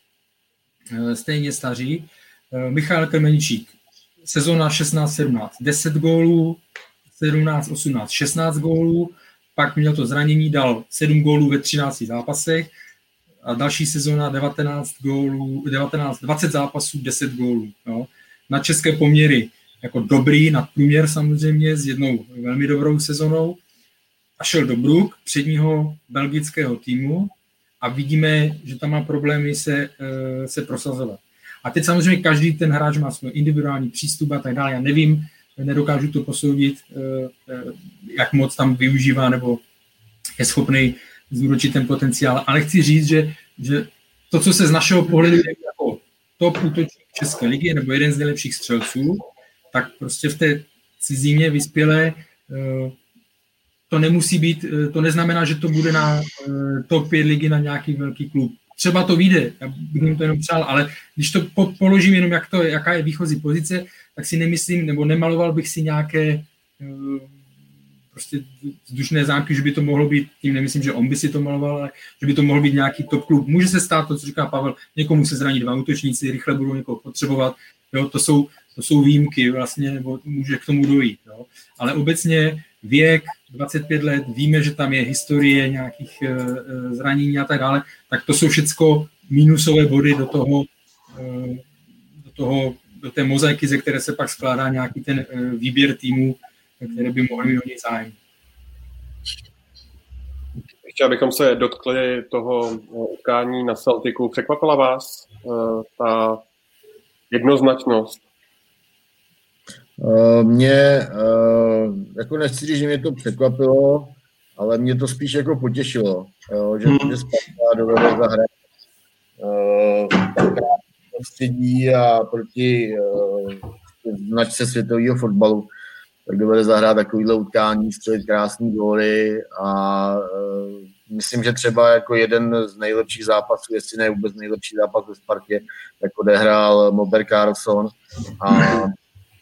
stejně staří. Michal Krmenčík, sezona 16-17, 10 gólů, 17-18, 16 gólů, pak měl to zranění, dal 7 gólů ve 13 zápasech a další sezona 19 gólů, 19, 20 zápasů, 10 gólů. Jo. Na české poměry jako dobrý, nadprůměr samozřejmě, s jednou velmi dobrou sezonou a šel do Brook, předního belgického týmu a vidíme, že tam má problémy se, eh, se prosazovat. A teď samozřejmě každý ten hráč má svůj individuální přístup a tak dále. Já nevím, nedokážu to posoudit, eh, eh, jak moc tam využívá nebo je schopný zúročit ten potenciál. Ale chci říct, že, že to, co se z našeho pohledu je jako top útočník České ligy nebo jeden z nejlepších střelců, tak prostě v té cizině vyspělé eh, to nemusí být, to neznamená, že to bude na top 5 ligy na nějaký velký klub třeba to vyjde, já bych jim to jenom přál, ale když to po, položím jenom, jak to, jaká je výchozí pozice, tak si nemyslím, nebo nemaloval bych si nějaké eh, prostě vzdušné zámky, že by to mohlo být, tím nemyslím, že on by si to maloval, ale že by to mohl být nějaký top klub. Může se stát to, co říká Pavel, někomu se zraní dva útočníci, rychle budou někoho potřebovat, jo, to jsou, to jsou výjimky vlastně, nebo může k tomu dojít. Jo. Ale obecně věk, 25 let, víme, že tam je historie nějakých eh, eh, zranění a tak dále, tak to jsou všechno minusové body do toho, eh, do toho, do té mozaiky, ze které se pak skládá nějaký ten výběr týmů, které by mohly mít o něj zájem. Ještě abychom se dotkli toho utkání na Celticu. Překvapila vás ta jednoznačnost mě, eh, jako nechci říct, že mě to překvapilo, ale mě to spíš jako potěšilo, jo, že, hmm. že Sparta dovede zahrát uh, prostředí a proti značce světového fotbalu, tak dovede zahrát takovýhle utkání, střelit krásný góly a myslím, že třeba jako jeden z nejlepších zápasů, jestli ne vůbec nejlepší zápas ve Spartě, tak odehrál Mober Carlson a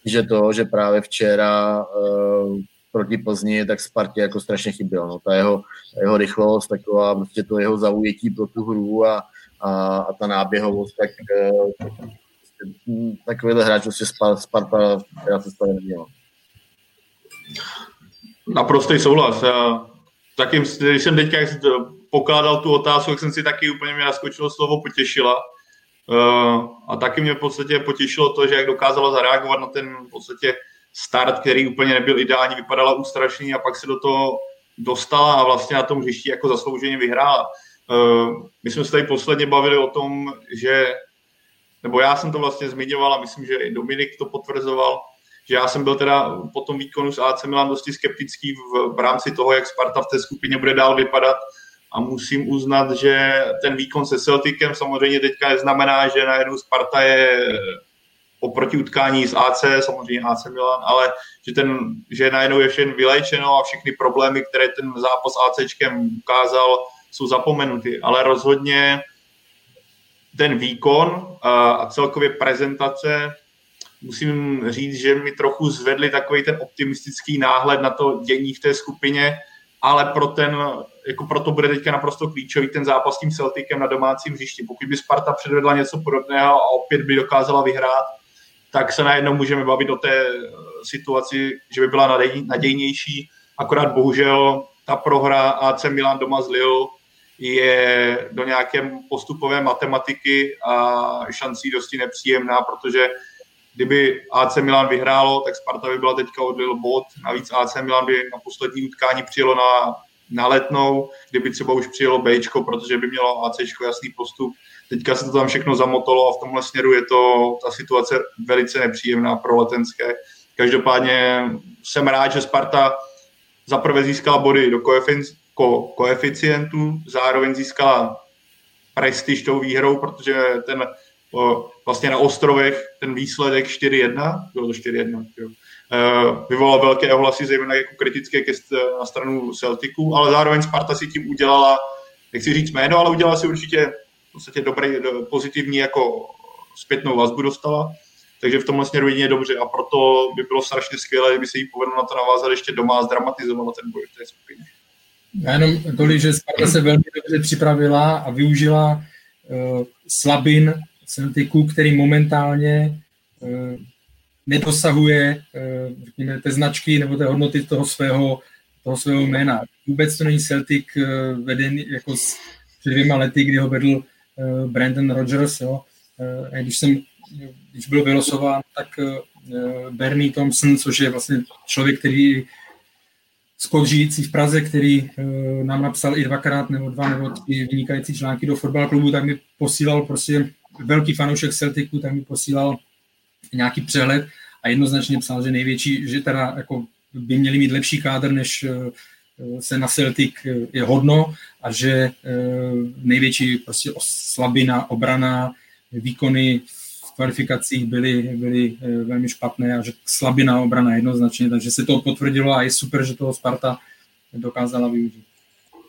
že to, že právě včera uh, proti Plzni, tak Spartě jako strašně chyběl. No. Ta jeho, jeho rychlost, taková prostě to jeho zaujetí pro tu hru a, a, a ta náběhovost, tak uh, takovýhle hráč prostě Sparta, která se stane neměla. Naprostý souhlas. Já, taky, když jsem teďka pokládal tu otázku, jak jsem si taky úplně mě naskočilo slovo potěšila, a taky mě v podstatě potěšilo to, že jak dokázala zareagovat na ten v podstatě start, který úplně nebyl ideální, vypadala ústrašný a pak se do toho dostala a vlastně na tom hřišti jako zaslouženě vyhrála. Uh, my jsme se tady posledně bavili o tom, že, nebo já jsem to vlastně zmiňoval a myslím, že i Dominik to potvrzoval, že já jsem byl teda po tom výkonu s AC Milan dosti skeptický v, v rámci toho, jak Sparta v té skupině bude dál vypadat, a musím uznat, že ten výkon se Celticem samozřejmě teďka neznamená, že najednou Sparta je oproti utkání s AC, samozřejmě AC Milan, ale že, ten, že najednou je všechno vylečeno a všechny problémy, které ten zápas ACčkem ukázal, jsou zapomenuty. Ale rozhodně ten výkon a celkově prezentace musím říct, že mi trochu zvedli takový ten optimistický náhled na to dění v té skupině, ale pro ten, jako proto bude teďka naprosto klíčový ten zápas s tím Celticem na domácím hřišti. Pokud by Sparta předvedla něco podobného a opět by dokázala vyhrát, tak se najednou můžeme bavit o té situaci, že by byla nadějnější. Akorát bohužel ta prohra AC Milan doma z Lille je do nějaké postupové matematiky a šancí dosti nepříjemná, protože kdyby AC Milan vyhrálo, tak Sparta by byla teďka odlil bod. Navíc AC Milan by na poslední utkání přijelo na, na letnou, kdyby třeba už přijelo B, protože by mělo AC jasný postup. Teďka se to tam všechno zamotalo a v tomhle směru je to ta situace velice nepříjemná pro letenské. Každopádně jsem rád, že Sparta zaprvé získala body do ko, koeficientu, zároveň získala prestiž tou výhrou, protože ten vlastně na ostrovech ten výsledek 4-1, bylo to 4-1, jo. Vyvolal velké ohlasy, zejména jako kritické ke, na stranu Celticu, ale zároveň Sparta si tím udělala, nechci říct jméno, ale udělala si určitě v podstatě dobrý, pozitivní jako zpětnou vazbu dostala. Takže v tomhle směru jedině dobře a proto by bylo strašně skvělé, kdyby se jí povedlo na to navázat ještě doma a zdramatizovala ten boj v té skupině. Já jenom tolik, že Sparta se velmi dobře připravila a využila uh, slabin Celticu, který momentálně uh, nedosahuje uh, řekněme, té značky nebo té hodnoty toho svého, toho svého jména. Vůbec to není Celtic uh, vedený jako s, před dvěma lety, kdy ho vedl uh, Brandon Rogers. Jo. A když jsem když byl vylosován, tak Bernie Thompson, což je vlastně člověk, který skot žijící v Praze, který nám napsal i dvakrát nebo dva nebo tři vynikající články do fotbal klubu, tak mi posílal prostě velký fanoušek Celticu, tak mi posílal nějaký přehled a jednoznačně psal, že největší, že teda jako by měli mít lepší kádr, než uh, se na Celtic je hodno a že uh, největší prostě slabina, obrana, výkony kvalifikacích byly, byly eh, velmi špatné a že slabina obrana jednoznačně, takže se to potvrdilo a je super, že toho Sparta dokázala využít.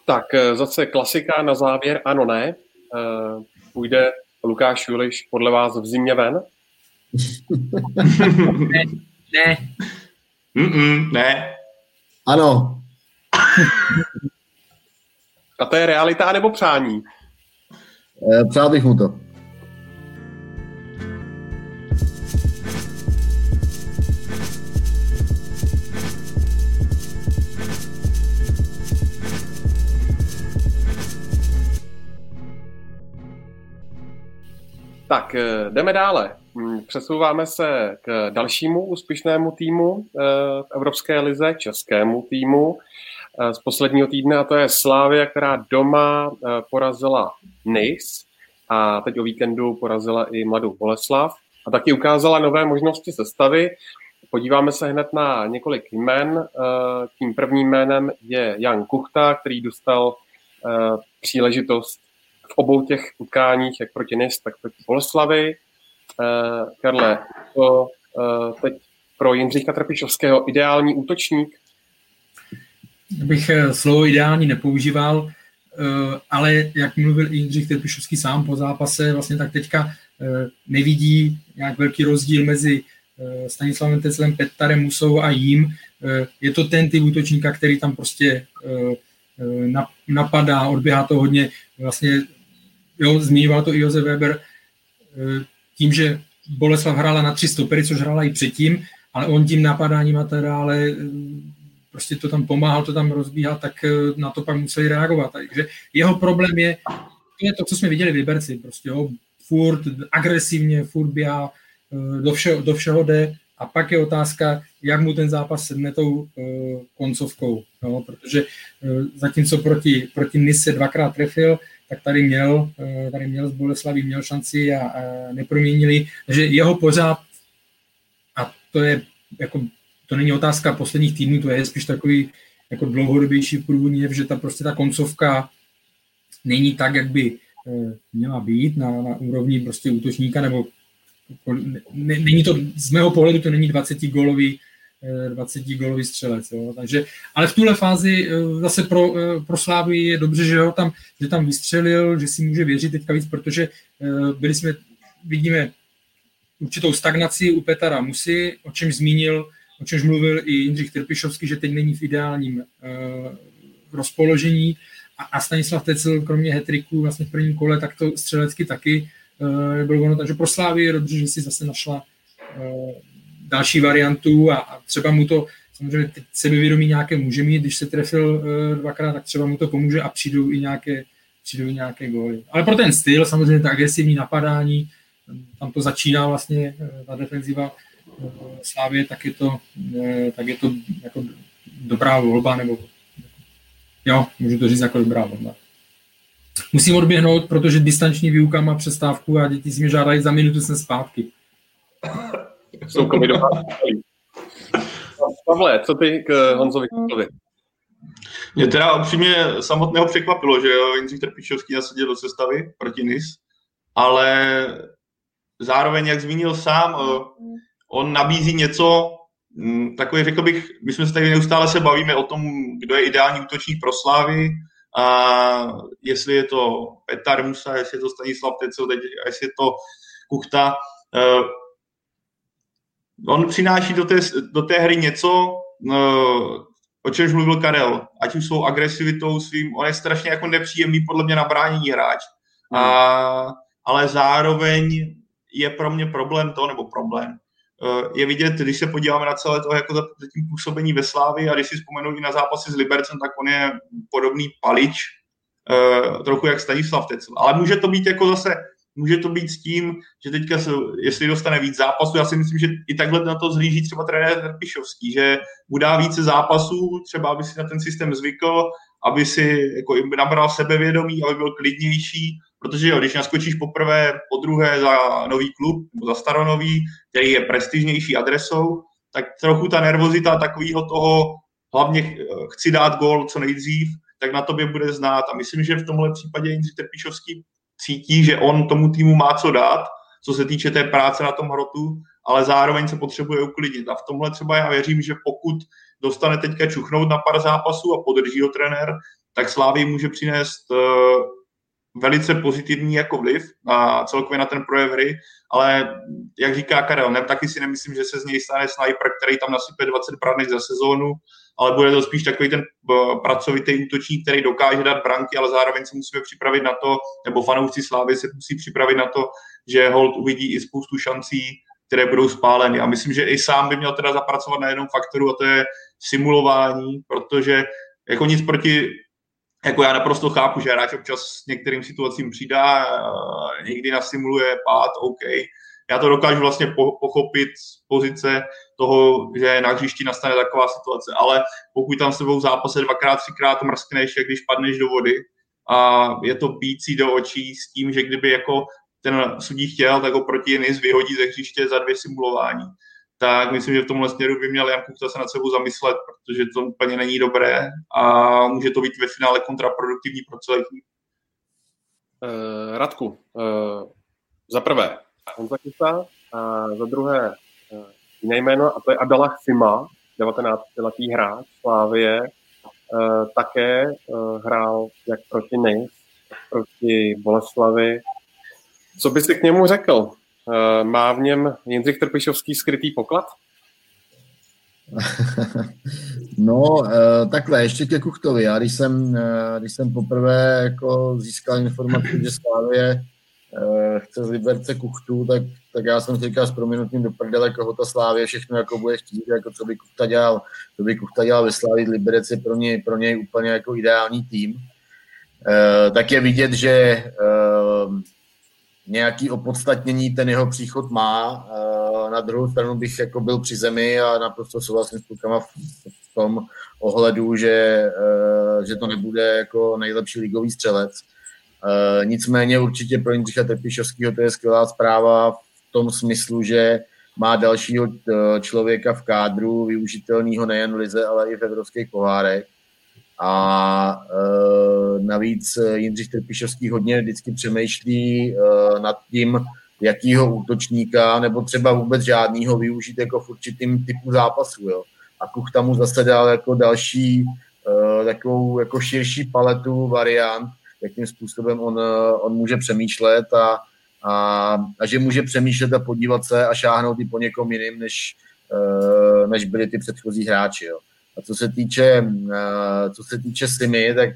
Tak eh, zase klasika na závěr, ano, ne. Eh, půjde Lukáš Juliš podle vás v zimě ven? Ne. Ne. Mm-mm, ne. Ano. *laughs* A to je realita nebo přání? Přál bych mu to. Tak, eh, jdeme dále. Hmm, přesouváme se k dalšímu úspěšnému týmu eh, v Evropské lize, českému týmu eh, z posledního týdne, a to je Slávia, která doma porazila Nice a teď o víkendu porazila i Mladou Boleslav a taky ukázala nové možnosti sestavy. Podíváme se hned na několik jmen. Tím prvním jménem je Jan Kuchta, který dostal příležitost v obou těch utkáních, jak proti NIS, tak proti Boleslavy. Uh, Karle, to uh, teď pro Jindřicha Trpišovského ideální útočník? Bych eh, slovo ideální nepoužíval, ale jak mluvil Jindřich Trpišovský sám po zápase, vlastně tak teďka nevidí nějak velký rozdíl mezi Stanislavem Teclem, Petarem Musou a jím. Je to ten typ útočníka, který tam prostě napadá, odběhá to hodně vlastně jo, zmiňoval to i Josef Weber, eh, tím, že Boleslav hrála na tři stopery, což hrála i předtím, ale on tím napadáním a teda, ale eh, prostě to tam pomáhal, to tam rozbíhal, tak eh, na to pak museli reagovat. Takže jeho problém je, to je to, co jsme viděli v Liberci, prostě jo, furt agresivně, furt běhá, do všeho, do všeho jde a pak je otázka, jak mu ten zápas sedne tou koncovkou, no, protože zatímco proti, proti Nise dvakrát trefil, tak tady měl, eh, tady měl z Boleslaví, měl šanci a, a neproměnili. Takže jeho pořád, a to je jako, to není otázka posledních týdnů, to je spíš takový jako dlouhodobější průvodní, že ta prostě ta koncovka není tak, jak by eh, měla být na, na úrovni prostě útočníka, nebo není to, z mého pohledu to není 20 gólový 20 gólový střelec. Jo. Takže, ale v tuhle fázi eh, zase pro, eh, pro Slávy je dobře, že, ho tam, že tam vystřelil, že si může věřit teďka víc, protože eh, byli jsme, vidíme určitou stagnaci u Petara Musy, o čem zmínil, o čemž mluvil i Jindřich Trpišovský, že teď není v ideálním rozpoložení a, a Stanislav Tecel, kromě hetriku vlastně v prvním kole, tak to střelecky taky bylo ono, takže pro Slávy je dobře, že si zase našla další variantu a, a třeba mu to, samozřejmě teď sebevědomí nějaké může mít, když se trefil uh, dvakrát, tak třeba mu to pomůže a přijdou i nějaké, přijdou i nějaké góly. Ale pro ten styl, samozřejmě to agresivní napadání, tam to začíná vlastně uh, ta defenziva uh, Slávě, tak je to, uh, tak je to jako dobrá volba, nebo jo, můžu to říct jako dobrá volba. Musím odběhnout, protože distanční výuka má přestávku a děti si mě žádají za minutu jsem zpátky jsou covidová. Pavle, co ty k Honzovi Kotlovi? Mě teda upřímně samotného překvapilo, že Jindřich Trpišovský nasadil do sestavy proti NIS, ale zároveň, jak zmínil sám, on nabízí něco, mm, takový řekl bych, my jsme se tady neustále se bavíme o tom, kdo je ideální útočník pro Slávy, a jestli je to Petar Musa, jestli je to Stanislav Tecel, teď, jestli je to Kuchta. On přináší do té, do té hry něco, uh, o čemž mluvil Karel, ať už svou agresivitou svým, on je strašně jako nepříjemný podle mě na bránění hráč, mm. a, ale zároveň je pro mě problém to, nebo problém, Eh, je vidět, když se podíváme na celé to jako za tím působení ve Slávi a když si vzpomenu i na zápasy s Libercem, tak on je podobný palič, eh, trochu jak Stanislav Tecl. Ale může to být jako zase, může to být s tím, že teďka, se, jestli dostane víc zápasů, já si myslím, že i takhle na to zhlíží třeba trenér Pišovský, že mu dá více zápasů, třeba aby si na ten systém zvykl, aby si jako nabral sebevědomí, aby byl klidnější Protože jo, když naskočíš poprvé, po druhé za nový klub, nebo za staronový, který je prestižnější adresou, tak trochu ta nervozita takového toho, hlavně chci dát gol co nejdřív, tak na tobě bude znát. A myslím, že v tomhle případě Jindřich Trpišovský cítí, že on tomu týmu má co dát, co se týče té práce na tom hrotu, ale zároveň se potřebuje uklidnit. A v tomhle třeba já věřím, že pokud dostane teďka čuchnout na pár zápasů a podrží ho trenér, tak Slávy může přinést eh, velice pozitivní jako vliv a celkově na ten projev hry, ale jak říká Karel, ne, taky si nemyslím, že se z něj stane sniper, který tam nasype 20 branek za sezónu, ale bude to spíš takový ten uh, pracovitý útočník, který dokáže dát branky, ale zároveň se musíme připravit na to, nebo fanoušci Slávy se musí připravit na to, že Hold uvidí i spoustu šancí, které budou spáleny. A myslím, že i sám by měl teda zapracovat na jednom faktoru, a to je simulování, protože jako nic proti jako já naprosto chápu, že hráč občas s některým situacím přidá, někdy nasimuluje pád, OK. Já to dokážu vlastně pochopit z pozice toho, že na hřišti nastane taková situace, ale pokud tam s tebou v zápase dvakrát, třikrát mrskneš, jak když padneš do vody a je to bící do očí s tím, že kdyby jako ten sudí chtěl, tak ho proti Jenis vyhodí ze hřiště za dvě simulování tak myslím, že v tomhle směru by měl Jan Kuchta se nad sebou zamyslet, protože to úplně není dobré a může to být ve finále kontraproduktivní pro celý tým. Uh, Radku, uh, za prvé Kuchta a za druhé uh, jiné jméno a to je Abdallah Sima, 19-letý hráč Slávie, uh, také uh, hrál jak proti tak proti Boleslavi. Co by si k němu řekl? Eh, má v něm Jindřich Trpišovský skrytý poklad? *laughs* No, eh, takhle, ještě ke Kuchtovi. Já když jsem, eh, když jsem poprvé jako získal informaci, že Slávě chce z Liberce Kuchtu, tak, tak já jsem si říkal s proměnutím do prdele, koho ta Slávě všechno jako bude chtít, jako co by Kuchta dělal. To by Kuchta dělal ve Slávě, Liberec je pro něj, pro něj úplně jako ideální tým. Tak je vidět, že nějaký opodstatnění ten jeho příchod má. Eh, na druhou stranu bych jako byl při zemi a naprosto souhlasím s klukama v, tom ohledu, že, eh, že to nebude jako nejlepší ligový střelec. Eh, nicméně určitě pro Jindřicha Trpišovského to je skvělá zpráva v tom smyslu, že má dalšího člověka v kádru, využitelného nejen v Lize, ale i v evropských pohárech. A e, navíc Jindřich Trpišovský hodně vždycky přemýšlí e, nad tím, jakýho útočníka, nebo třeba vůbec žádného využít jako v určitým typu zápasu. Jo. A Kuchta mu zase dal jako další e, takovou jako širší paletu variant, jakým způsobem on, on může přemýšlet a, a, a že může přemýšlet a podívat se a šáhnout i po někom jiným, než, e, než byli ty předchozí hráči. Jo. A co se týče, eh, co se týče Simy, tak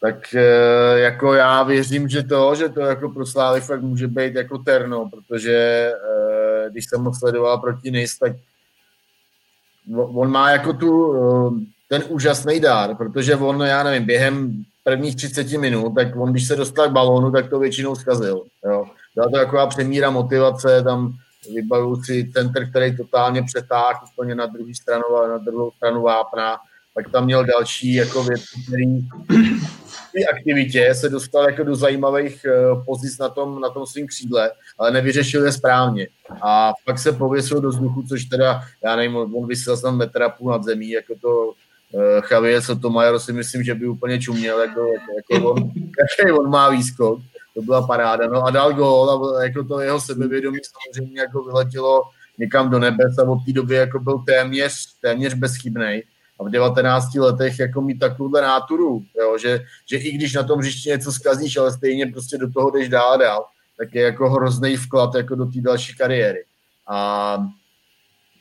tak eh, jako já věřím, že to, že to jako pro Slávy fakt může být jako terno, protože eh, když jsem ho sledoval proti NIS, tak on má jako tu, ten úžasný dár, protože on, já nevím, během prvních 30 minut, tak on, když se dostal k balónu, tak to většinou zkazil. Jo. Byla to taková přemíra motivace, tam vybavuju si center, který totálně přetáhl úplně na druhou stranu, na druhou stranu vápna, pak tam měl další jako věci, který v aktivitě se dostal jako do zajímavých uh, pozic na tom, na tom svým křídle, ale nevyřešil je správně. A pak se pověsil do vzduchu, což teda, já nevím, on vysel tam metra půl nad zemí, jako to Javier Sotomayor si myslím, že by úplně čuměl, jako, jako, on, jaký on má výskok to byla paráda. No a dal gól a jako to jeho sebevědomí samozřejmě jako vyletělo někam do nebes a od té doby jako byl téměř, téměř bezchybný. A v 19 letech jako mít takovouhle náturu, jo, že, že i když na tom hřišti něco zkazíš, ale stejně prostě do toho jdeš dál a dál, tak je jako hrozný vklad jako do té další kariéry. A,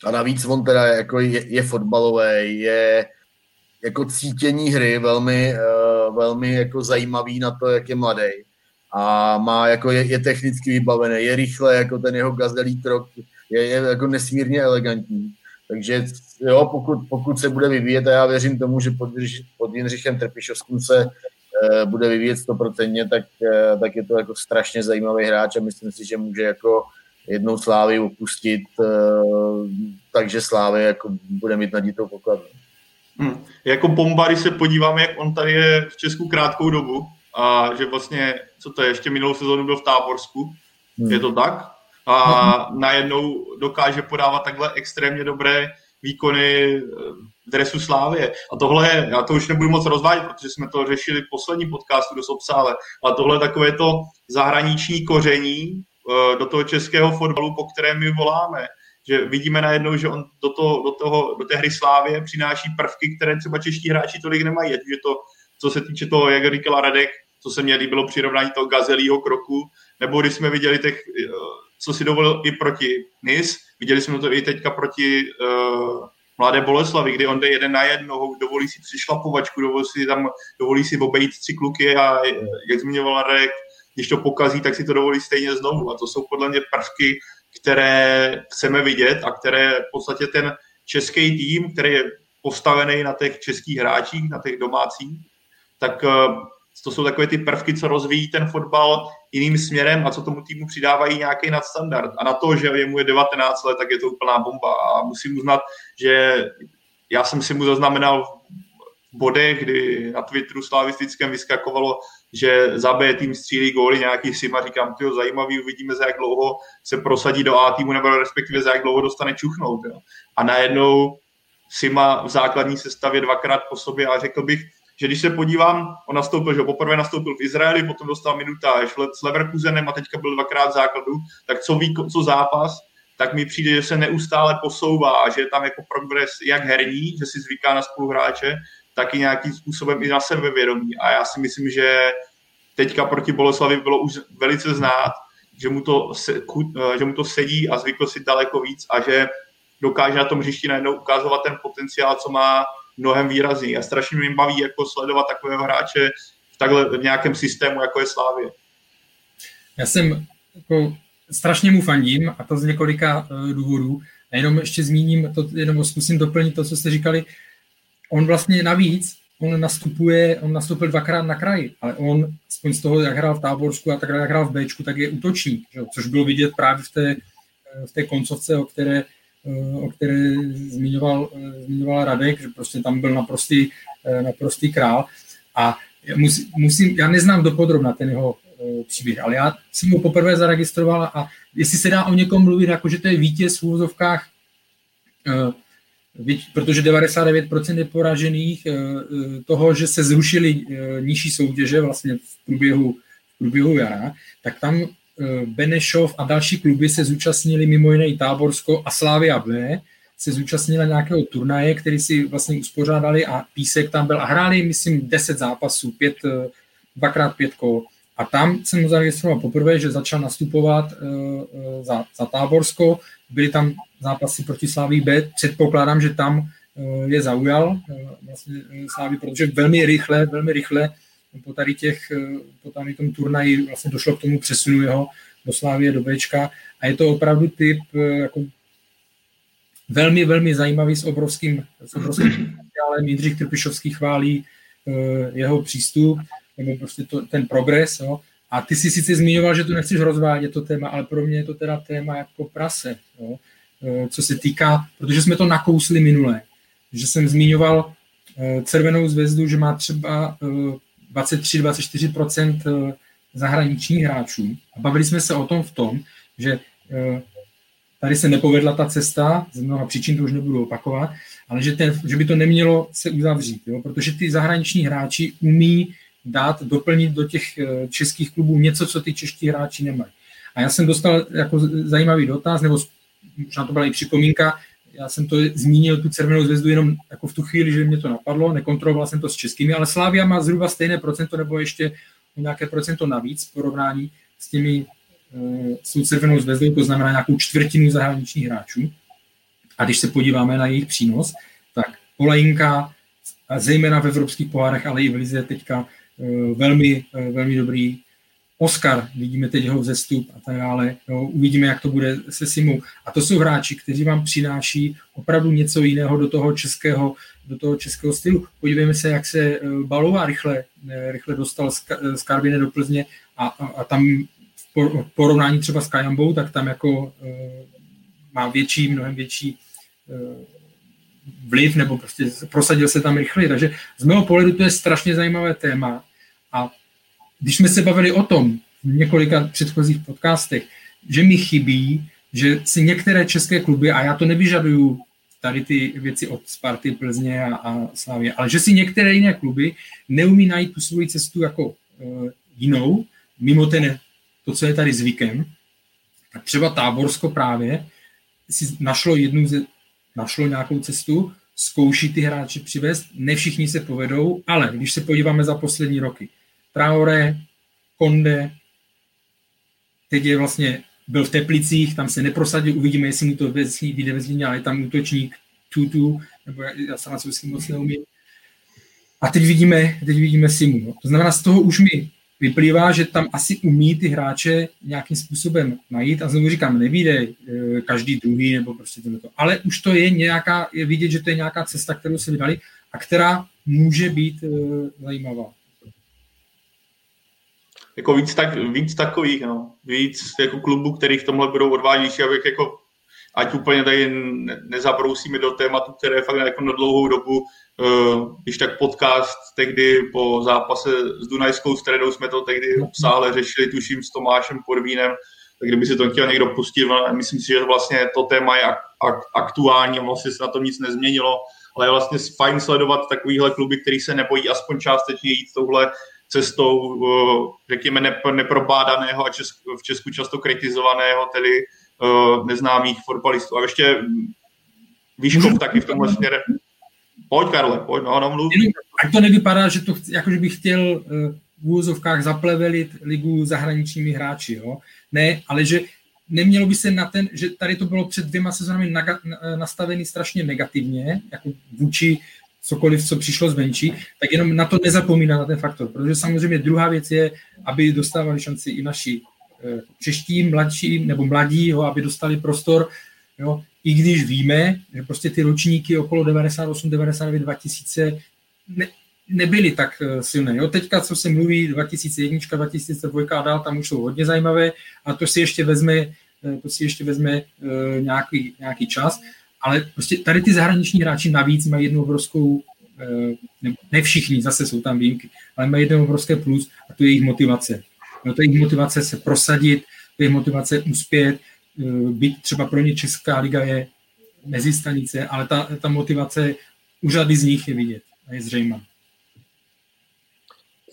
a navíc on teda jako je, je fotbalový, je jako cítění hry velmi, uh, velmi jako zajímavý na to, jak je mladý. A má jako je, je technicky vybavený, je rychle, jako ten jeho gazelý krok je, je jako nesmírně elegantní. Takže jo, pokud, pokud se bude vyvíjet, a já věřím tomu, že pod, pod Jindřichem Trpišovským se e, bude vyvíjet stoprocentně, tak, e, tak je to jako strašně zajímavý hráč a myslím si, že může jako jednou Slávy opustit, e, takže Slávy jako bude mít naditou pokladnu. Hmm. Jako bomba, když se podíváme, jak on tady je v Česku krátkou dobu a že vlastně, co to je, ještě minulou sezónu byl v Táborsku, hmm. je to tak? A hmm. najednou dokáže podávat takhle extrémně dobré výkony v dresu Slávě. A tohle, já to už nebudu moc rozvádět, protože jsme to řešili v posledním podcastu dost obsále, ale tohle je takové to zahraniční koření eh, do toho českého fotbalu, po kterém my voláme že vidíme najednou, že on do, toho, do, toho, do té hry Slávě přináší prvky, které třeba čeští hráči tolik nemají. Ať je to, co se týče toho, jak říkal Radek, co se mě líbilo přirovnání toho gazelího kroku, nebo když jsme viděli těch, eh, co si dovolil i proti NIS, viděli jsme to i teďka proti uh, Mladé Boleslavi, kdy on jde jeden na jednou, dovolí si přišlapovačku, dovolí si tam, dovolí si obejít tři kluky a jak zmiňoval Radek, když to pokazí, tak si to dovolí stejně znovu. A to jsou podle mě prvky, které chceme vidět a které v podstatě ten český tým, který je postavený na těch českých hráčích, na těch domácích, tak eh, to jsou takové ty prvky, co rozvíjí ten fotbal jiným směrem a co tomu týmu přidávají nějaký nadstandard. A na to, že jemu je 19 let, tak je to úplná bomba. A musím uznat, že já jsem si mu zaznamenal v bodech, kdy na Twitteru slavistickém vyskakovalo že za B tým střílí góly nějaký sim a říkám, tyjo, zajímavý, uvidíme, za jak dlouho se prosadí do A týmu, nebo respektive za jak dlouho dostane čuchnout. Jo. A najednou Sima v základní sestavě dvakrát po sobě a řekl bych, že když se podívám, on nastoupil, že poprvé nastoupil v Izraeli, potom dostal minutáž s Leverkusenem a teďka byl dvakrát v základu, tak co ví, co zápas, tak mi přijde, že se neustále posouvá a že je tam jako progres jak herní, že si zvyká na spoluhráče, taky nějakým způsobem i na sebevědomí. A já si myslím, že teďka proti Boleslavi bylo už velice znát, že mu to, se, eh, že mu to sedí a zvykl si daleko víc a že dokáže na tom hřišti najednou ukazovat ten potenciál, co má mnohem výrazný. A strašně mě baví jako sledovat takového hráče v takhle v nějakém systému, jako je Slávě. Já jsem jako strašně mu fandím a to z několika uh, důvodů. A jenom ještě zmíním, to, jenom zkusím doplnit to, co jste říkali, on vlastně navíc, on nastupuje, on nastupil dvakrát na kraji, ale on, aspoň z toho, jak hrál v Táborsku a tak jak hrál v Bčku, tak je útočník, že? což bylo vidět právě v té, v té koncovce, o které, o které zmiňoval, zmiňoval Radek, že prostě tam byl naprostý, naprostý král. A musím, musím, já neznám dopodrobna ten jeho příběh, ale já jsem ho poprvé zaregistroval a jestli se dá o někom mluvit, jako že to je vítěz v úvozovkách protože 99% je poražených eh, eh, toho, že se zrušily eh, nižší soutěže vlastně v průběhu, v průběhu jara, tak tam Benešov a další kluby se zúčastnili mimo jiné i Táborsko a Slávia B se zúčastnila nějakého turnaje, který si vlastně uspořádali a Písek tam byl a hráli, myslím, 10 zápasů, pět, dvakrát pět kol. A tam jsem mu zaregistroval poprvé, že začal nastupovat za, za Táborsko. Byly tam zápasy proti Sláví B. Předpokládám, že tam uh, je zaujal uh, vlastně Sláví, protože velmi rychle, velmi rychle po tady těch, po tady tom turnaji vlastně došlo k tomu přesunu jeho do Slávie, do Bčka a je to opravdu typ jako velmi, velmi zajímavý s obrovským, s obrovským potenciálem. Jindřich Trpišovský chválí jeho přístup nebo prostě to, ten progres. Jo. A ty si sice zmiňoval, že tu nechceš rozvádět to téma, ale pro mě je to teda téma jako prase, jo. E, co se týká, protože jsme to nakousli minule, že jsem e, Červenou zvezdu, že má třeba 23-24% e, zahraničních hráčů. A bavili jsme se o tom v tom, že tady se nepovedla ta cesta, z mnoha příčin to už nebudu opakovat, ale že, ten, že by to nemělo se uzavřít, jo? protože ty zahraniční hráči umí dát, doplnit do těch eh, českých klubů něco, co ty čeští hráči nemají. A já jsem dostal jako zajímavý dotaz, nebo možná to byla i připomínka, já jsem to zmínil, tu červenou zvezdu, jenom jako v tu chvíli, že mě to napadlo, nekontroloval jsem to s českými, ale Slávia má zhruba stejné procento, nebo ještě nějaké procento navíc v porovnání s těmi eh, s tou červenou zvezdou, to znamená nějakou čtvrtinu zahraničních hráčů. A když se podíváme na jejich přínos, tak Olejinka, zejména v evropských pohárech, ale i v Lize teďka eh, velmi, eh, velmi dobrý Oscar, vidíme teď jeho vzestup a tak dále, jo, uvidíme, jak to bude se Simou. A to jsou hráči, kteří vám přináší opravdu něco jiného do toho českého, do toho českého stylu. Podívejme se, jak se eh, Balová rychle, eh, rychle dostal z Karvine do Plzně a, a, a tam v porovnání třeba s Kajambou, tak tam jako má větší, mnohem větší vliv, nebo prostě prosadil se tam rychleji. Takže z mého pohledu to je strašně zajímavé téma a když jsme se bavili o tom v několika předchozích podcastech, že mi chybí, že si některé české kluby, a já to nevyžaduju tady ty věci od Sparty, Plzně a, a Slavě, ale že si některé jiné kluby neumí najít tu svoji cestu jako uh, jinou, mimo ten, to, co je tady zvykem, tak třeba Táborsko právě si našlo jednu ze, našlo nějakou cestu, zkouší ty hráče přivést, ne všichni se povedou, ale když se podíváme za poslední roky, Traore, Konde, teď je vlastně, byl v Teplicích, tam se neprosadil, uvidíme, jestli mu to vyjde ve ale je tam útočník Tutu, nebo já se na si moc neumím. A teď vidíme, teď vidíme Simu. No. To znamená, z toho už mi vyplývá, že tam asi umí ty hráče nějakým způsobem najít a znovu říkám, nevíde eh, každý druhý nebo prostě to. Ale už to je nějaká, je vidět, že to je nějaká cesta, kterou se vydali a která může být uh, zajímavá jako víc, tak, víc takových, no. víc jako klubů, který v tomhle budou odvážnější, abych jako ať úplně tady nezabrousíme do tématu, které fakt jako na dlouhou dobu, uh, když tak podcast tehdy po zápase s Dunajskou středou jsme to tehdy obsáhle řešili, tuším s Tomášem Porvínem, tak kdyby si to chtěl někdo pustit, no, myslím si, že vlastně to téma je ak- ak- aktuální vlastně se na tom nic nezměnilo, ale je vlastně fajn sledovat takovýhle kluby, který se nebojí aspoň částečně jít touhle cestou, řekněme, neprobádaného a v Česku často kritizovaného, tedy neznámých fotbalistů. A ještě Výškov taky v tomhle směre. Pojď, Karle, pojď, no, no mluv. Ať to nevypadá, že to, jakože bych chtěl e, v úvozovkách zaplevelit ligu zahraničními hráči, jo? Ne, ale že nemělo by se na ten, že tady to bylo před dvěma sezónami nastavený strašně negativně, jako vůči cokoliv, co přišlo zvenčí, tak jenom na to nezapomínat, na ten faktor. Protože samozřejmě druhá věc je, aby dostávali šanci i naši eh, čeští, mladší nebo mladí, jo, aby dostali prostor, jo, i když víme, že prostě ty ročníky okolo 98, 99, 2000 ne, nebyly tak eh, silné. Jo. Teďka, co se mluví, 2001, 2002 a dál, tam už jsou hodně zajímavé a to si ještě vezme, eh, to si ještě vezme nějaký, nějaký čas ale prostě tady ty zahraniční hráči navíc mají jednu obrovskou, eh, ne všichni, zase jsou tam výjimky, ale mají jedno obrovské plus a to je jejich motivace. No to je jejich motivace se prosadit, to je jejich motivace uspět, eh, být třeba pro ně Česká liga je mezi stanice, ale ta, ta motivace u řady z nich je vidět a je zřejmá.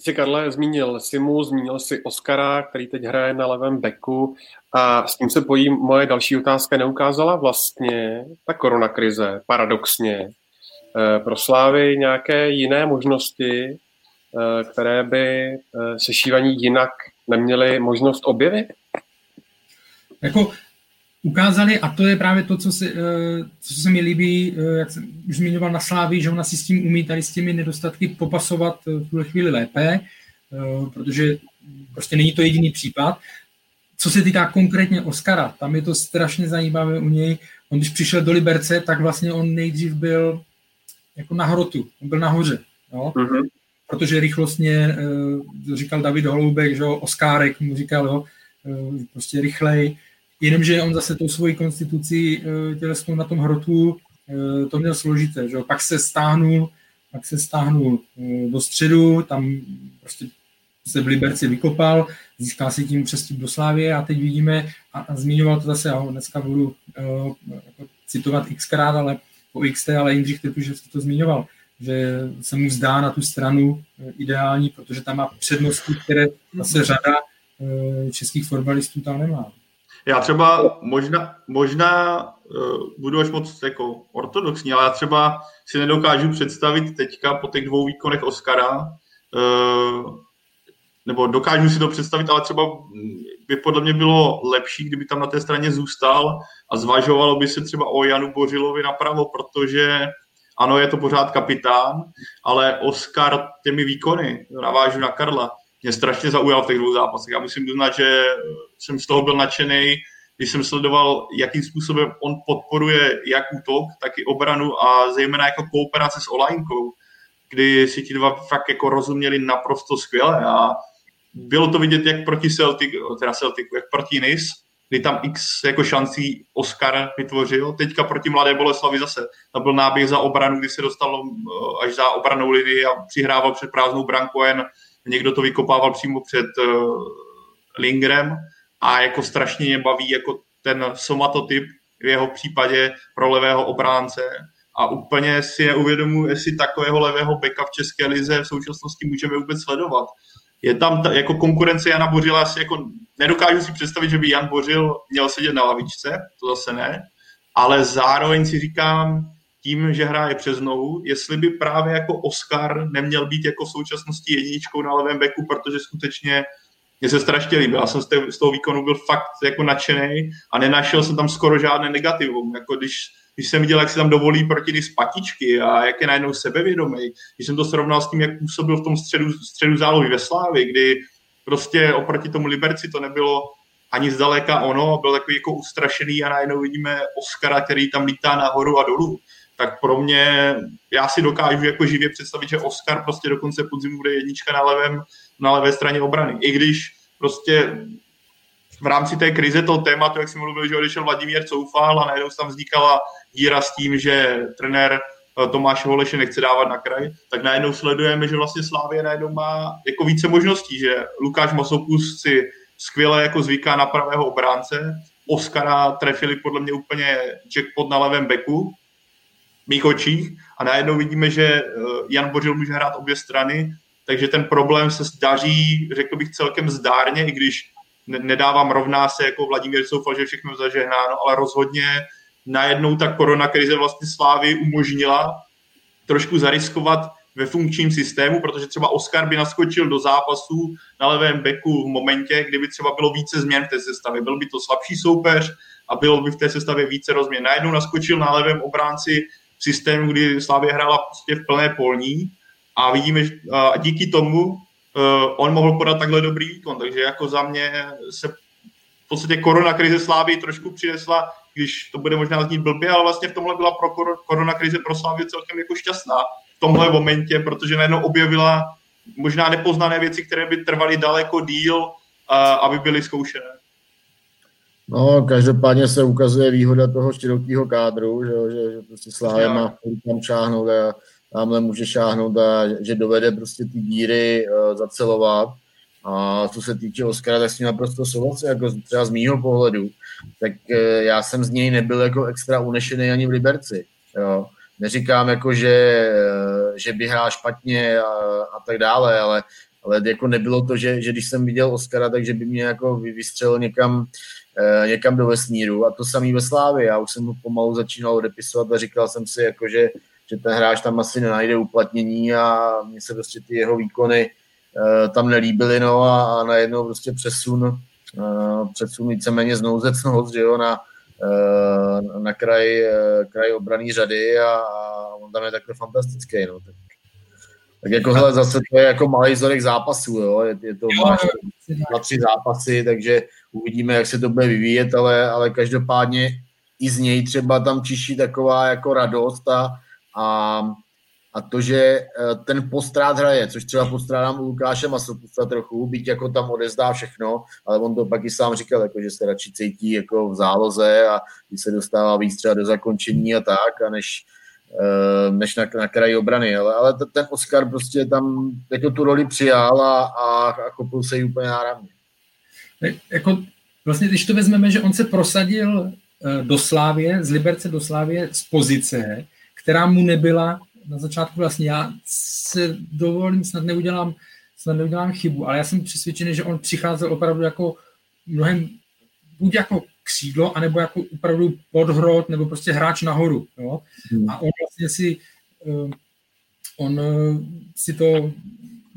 Jsi, Karle, zmínil Simu, zmínil si Oskara, který teď hraje na levém beku a s tím se pojí moje další otázka. Neukázala vlastně ta koronakrize paradoxně eh, pro Slávy nějaké jiné možnosti, eh, které by eh, sešívaní jinak neměly možnost objevit? Jako ukázali, a to je právě to, co se, co se mi líbí, jak jsem už zmiňoval na Slávy, že ona si s tím umí tady s těmi nedostatky popasovat v tuhle chvíli lépe, protože prostě není to jediný případ. Co se týká konkrétně Oscara, tam je to strašně zajímavé u něj. On když přišel do Liberce, tak vlastně on nejdřív byl jako na hrotu, on byl nahoře. Jo? Mm-hmm. Protože rychlostně, eh, říkal David Holoubek, že Oskárek mu říkal, jo, eh, prostě rychlej. Jenomže on zase tou svojí konstitucí eh, tělesnou na tom hrotu to měl složité. Že? Pak se stáhnul, pak se stáhnul do středu, tam prostě se v Liberci vykopal, získal si tím přestup do Slávy a teď vidíme, a, a zmiňoval to zase, já ho dneska budu uh, citovat xkrát, ale po xt, ale Jindřich Trpiš, že to zmiňoval. že se mu zdá na tu stranu ideální, protože tam má přednosti, které zase řada českých fotbalistů tam nemá. Já třeba možná, možná uh, budu až moc jako ortodoxní, ale já třeba si nedokážu představit teďka po těch dvou výkonech Oscara, uh, nebo dokážu si to představit, ale třeba by podle mě bylo lepší, kdyby tam na té straně zůstal a zvažovalo by se třeba o Janu Bořilovi napravo, protože ano, je to pořád kapitán, ale Oscar těmi výkony, navážu na Karla, mě strašně zaujal v těch dvou zápasech. Já musím uznat, že jsem z toho byl nadšený, když jsem sledoval, jakým způsobem on podporuje jak útok, tak i obranu a zejména jako kooperace s Olajnkou, kdy si ti dva fakt jako rozuměli naprosto skvěle a bylo to vidět jak proti Celtic, teda Celtic, jak proti Nis, kdy tam x jako šancí Oscar vytvořil. Teďka proti Mladé Boleslavi zase. Tam byl náběh za obranu, kdy se dostal eh, až za obranou linii a přihrával před prázdnou branku a jen někdo to vykopával přímo před uh, Lingrem a jako strašně mě baví jako ten somatotyp v jeho případě pro levého obránce a úplně si neuvědomuji, jestli takového levého beka v České lize v současnosti můžeme vůbec sledovat. Je tam ta, jako konkurence Jana Bořila, asi jako nedokážu si představit, že by Jan Bořil měl sedět na lavičce, to zase ne, ale zároveň si říkám, tím, že hraje přes nohu, jestli by právě jako Oscar neměl být jako v současnosti jedničkou na levém beku, protože skutečně mě se strašně líbil. Já jsem z toho výkonu byl fakt jako nadšený a nenašel jsem tam skoro žádné negativum. Jako když, když jsem viděl, jak se tam dovolí proti z patičky a jak je najednou sebevědomý, když jsem to srovnal s tím, jak působil v tom středu, středu zálohy ve Slávi, kdy prostě oproti tomu Liberci to nebylo ani zdaleka ono, byl takový jako ustrašený a najednou vidíme Oscara, který tam lítá nahoru a dolů tak pro mě, já si dokážu jako živě představit, že Oscar prostě do konce podzimu bude jednička na, levém, na levé straně obrany. I když prostě v rámci té krize toho tématu, jak jsem mluvil, že odešel Vladimír Coufal a najednou tam vznikala díra s tím, že trenér eh, Tomáš Holeše nechce dávat na kraj, tak najednou sledujeme, že vlastně Slávě najednou má jako více možností, že Lukáš Masopus si skvěle jako zvyká na pravého obránce, Oscara trefili podle mě úplně jackpot na levém beku, mých očích a najednou vidíme, že eh, Jan Bořil může hrát obě strany, takže ten problém se daří, řekl bych, celkem zdárně, i když nedávám rovná se jako Vladimír Soufal, že všechno zažehnáno, ale rozhodně najednou ta korona krize vlastně Slávy umožnila trošku zariskovat ve funkčním systému, protože třeba Oscar by naskočil do zápasu na levém beku v momentě, kdyby třeba bylo více změn v té sestavě. Byl by to slabší soupeř a bylo by v té sestavě více rozměn. Najednou naskočil na levém obránci systému, kdy Slávě hrála prostě v plné polní a vidíme, že a díky tomu uh, on mohl podat takhle dobrý výkon, takže jako za mě se v podstatě korona krize Slávy trošku přinesla, když to bude možná znít blbě, ale vlastně v tomhle byla pro korona krize pro Slávy celkem jako šťastná v tomhle momentě, protože najednou objevila možná nepoznané věci, které by trvaly daleko díl, aby byly zkoušené. No, každopádně se ukazuje výhoda toho širokého kádru, že, že, že prostě Slávě má tam šáhnout a tamhle může šáhnout a že dovede prostě ty díry uh, zacelovat. A co se týče Oscara, tak s tím naprosto souhlasím, jako třeba z mýho pohledu, tak uh, já jsem z něj nebyl jako extra unešený ani v Liberci. Jo. Neříkám jako, že, uh, že by hrál špatně a, a tak dále, ale, ale jako nebylo to, že, že když jsem viděl Oscara, takže by mě jako vystřelil někam někam do vesmíru a to samý ve Slávě. Já už jsem ho pomalu začínal odepisovat a říkal jsem si, jako, že, že ten hráč tam asi nenajde uplatnění a mně se prostě ty jeho výkony uh, tam nelíbily, no a, a najednou prostě přesun, uh, přesun víceméně z nouzecnost, že jo, na, na kraj, kraj obraný řady a, a on tam je takhle fantastický, no. Tak, tak jako hele, zase to je jako malý vzorek zápasů, jo, je, je to máš dva, tři zápasy, takže uvidíme, jak se to bude vyvíjet, ale, ale každopádně i z něj třeba tam čiší taková jako radost a, a, a to, že eh, ten postrát hraje, což třeba postrádám u Lukáše Masopusta trochu, byť jako tam odezdá všechno, ale on to pak i sám říkal, jako, že se radši cítí jako v záloze a když se dostává víc třeba do zakončení a tak, a než, eh, než na, na kraji obrany, ale, ale ten Oscar prostě tam jako tu roli přijal a, a, a kopil se jí úplně náramně jako vlastně, když to vezmeme, že on se prosadil eh, do Slávě, z Liberce do Slávě z pozice, která mu nebyla na začátku vlastně já se dovolím, snad neudělám, snad neudělám chybu, ale já jsem přesvědčený, že on přicházel opravdu jako mnohem buď jako křídlo, anebo jako opravdu podhrot, nebo prostě hráč nahoru. Jo? Hmm. A on vlastně si uh, on uh, si to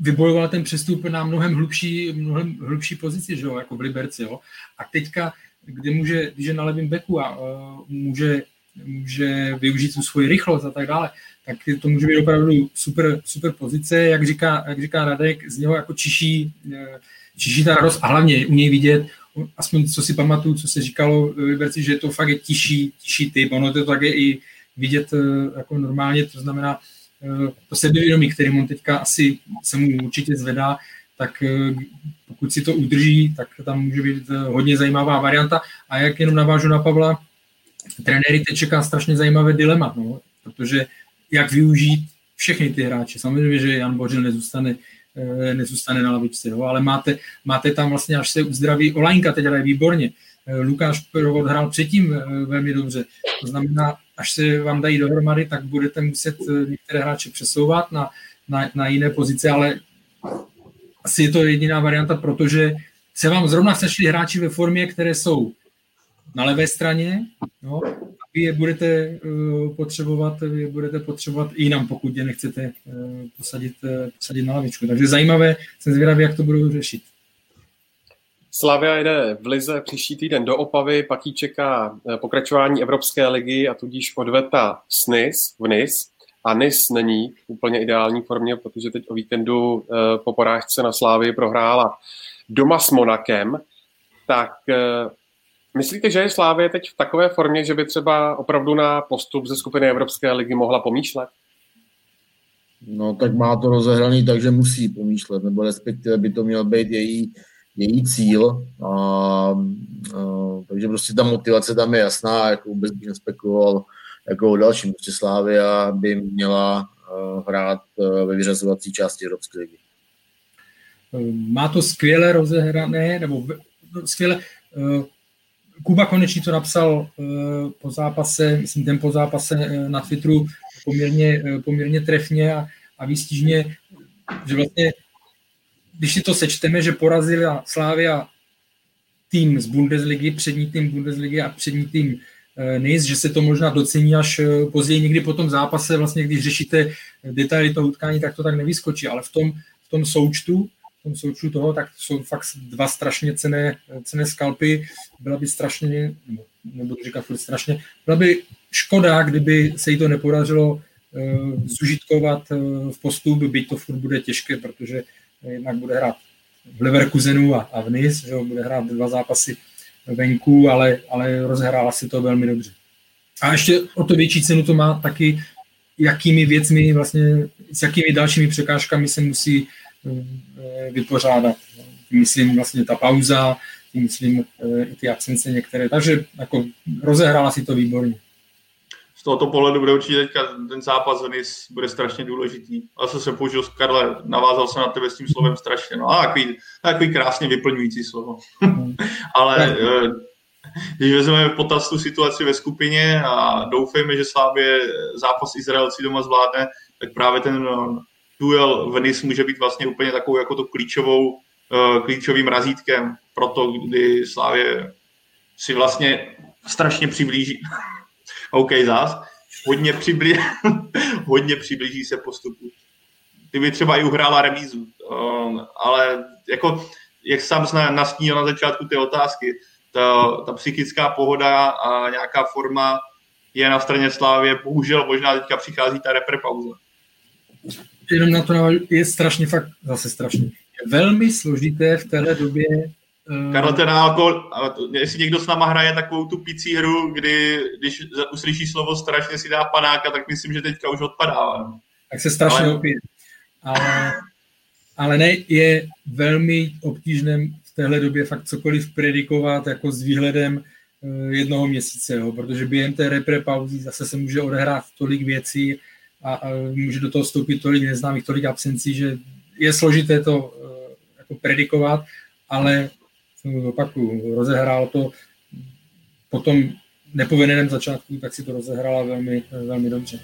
vybojoval ten přestup na mnohem hlubší, mnohem hlubší pozici, že jo, jako v Liberci, jo. A teďka, kdy může, když je na levém beku a uh, může, může využít tu svoji rychlost a tak dále, tak to může být opravdu super, super pozice, jak říká, jak říká Radek, z něho jako čiší, čiší ta radost a hlavně u něj vidět, aspoň co si pamatuju, co se říkalo v Liberci, že to fakt je tiší, tiší typ, ono to tak je i vidět jako normálně, to znamená, to sebevědomí, kterým on teďka asi se mu určitě zvedá, tak eh, pokud si to udrží, tak tam může být eh, hodně zajímavá varianta. A jak jenom navážu na Pavla, trenéry teď čeká strašně zajímavé dilema, no, protože jak využít všechny ty hráče. Samozřejmě, že Jan Bořil nezůstane, nezůstane na lavičce, ale máte, máte tam vlastně, až se uzdraví Olajnka, teď ale výborně. Lukáš Provod hrál předtím velmi dobře. To znamená, až se vám dají dohromady, tak budete muset eh, některé hráče přesouvat na, na, na jiné pozice, ale asi je to jediná varianta, protože se vám zrovna sešli hráči ve formě, které jsou na levé straně, no, a vy je budete uh, potřebovat, vy je budete potřebovat i jinam, pokud je nechcete uh, posadit, uh, posadit na lavičku. Takže zajímavé, jsem zvědavý, jak to budou řešit. Slavia jde v Lize příští týden do Opavy, pak jí čeká eh, pokračování Evropské ligy a tudíž odveta s NIS v NIS. A NIS není v úplně ideální formě, protože teď o víkendu eh, po porážce na Slávii prohrála doma s Monakem. Tak eh, myslíte, že je Slávie teď v takové formě, že by třeba opravdu na postup ze skupiny Evropské ligy mohla pomýšlet? No tak má to rozehraný, takže musí pomýšlet, nebo respektive by to měl být její její cíl. A, a, takže prostě ta motivace tam je jasná, jako vůbec bych nespekuloval jako o dalším. Prostě Slávia by měla hrát ve vyřazovací části Evropské ligy. Má to skvěle rozehrané, nebo no, skvěle. Kuba konečně to napsal po zápase, myslím ten po zápase na Twitteru poměrně, poměrně trefně a, a výstižně, že vlastně když si to sečteme, že porazila Slávia tým z Bundesligy, přední tým Bundesligy a přední tým eh, NIS, že se to možná docení až eh, později někdy po tom zápase, vlastně když řešíte detaily toho utkání, tak to tak nevyskočí, ale v tom, v tom součtu, v tom součtu toho, tak jsou fakt dva strašně cené, cené skalpy, byla by strašně, nebudu říkat furt strašně, byla by škoda, kdyby se jí to nepodařilo zužitkovat v postup, byť to furt bude těžké, protože jednak bude hrát v Leverkusenu a, a v Nice, že bude hrát dva zápasy venku, ale, ale rozhrála si to velmi dobře. A ještě o to větší cenu to má taky, jakými věcmi, vlastně, s jakými dalšími překážkami se musí eh, vypořádat. Myslím vlastně ta pauza, myslím eh, i ty absence některé. Takže jako rozehrála si to výborně tohoto pohledu bude určitě teďka ten zápas Venice bude strašně důležitý. A co jsem použil, Karle, navázal jsem na tebe s tím slovem strašně. No a takový, takový krásně vyplňující slovo. *laughs* Ale eh, když vezmeme potaz tu situaci ve skupině a doufejme, že Slávě zápas Izraelci doma zvládne, tak právě ten eh, duel Venice může být vlastně úplně takovou jako to klíčovou, eh, klíčovým razítkem pro to, kdy Slávě si vlastně strašně přiblíží *laughs* OK, zás, hodně, přiblí, *laughs* hodně přiblíží se postupu. Ty by třeba i uhrála remízu, um, ale jako, jak sám nastínil na začátku ty otázky, ta, ta psychická pohoda a nějaká forma je na straně Slávě, bohužel možná teďka přichází ta repre pauza. Jenom na to je strašně fakt, zase strašně, je velmi složité v téhle době Uh, Karel, ten alkohol, jestli někdo s náma hraje takovou tu picí hru, kdy když uslyší slovo strašně si dá panáka, tak myslím, že teďka už odpadává. Tak se strašně ale... opět. Ale, ale ne, je velmi obtížné v téhle době fakt cokoliv predikovat jako s výhledem uh, jednoho měsíce, jo, protože během té repre pauzy zase se může odehrát tolik věcí a, a může do toho vstoupit tolik neznámých, tolik absencí, že je složité to uh, jako predikovat, ale opaku, rozehrál to po tom nepovinném začátku, tak si to rozehrála velmi, velmi dobře.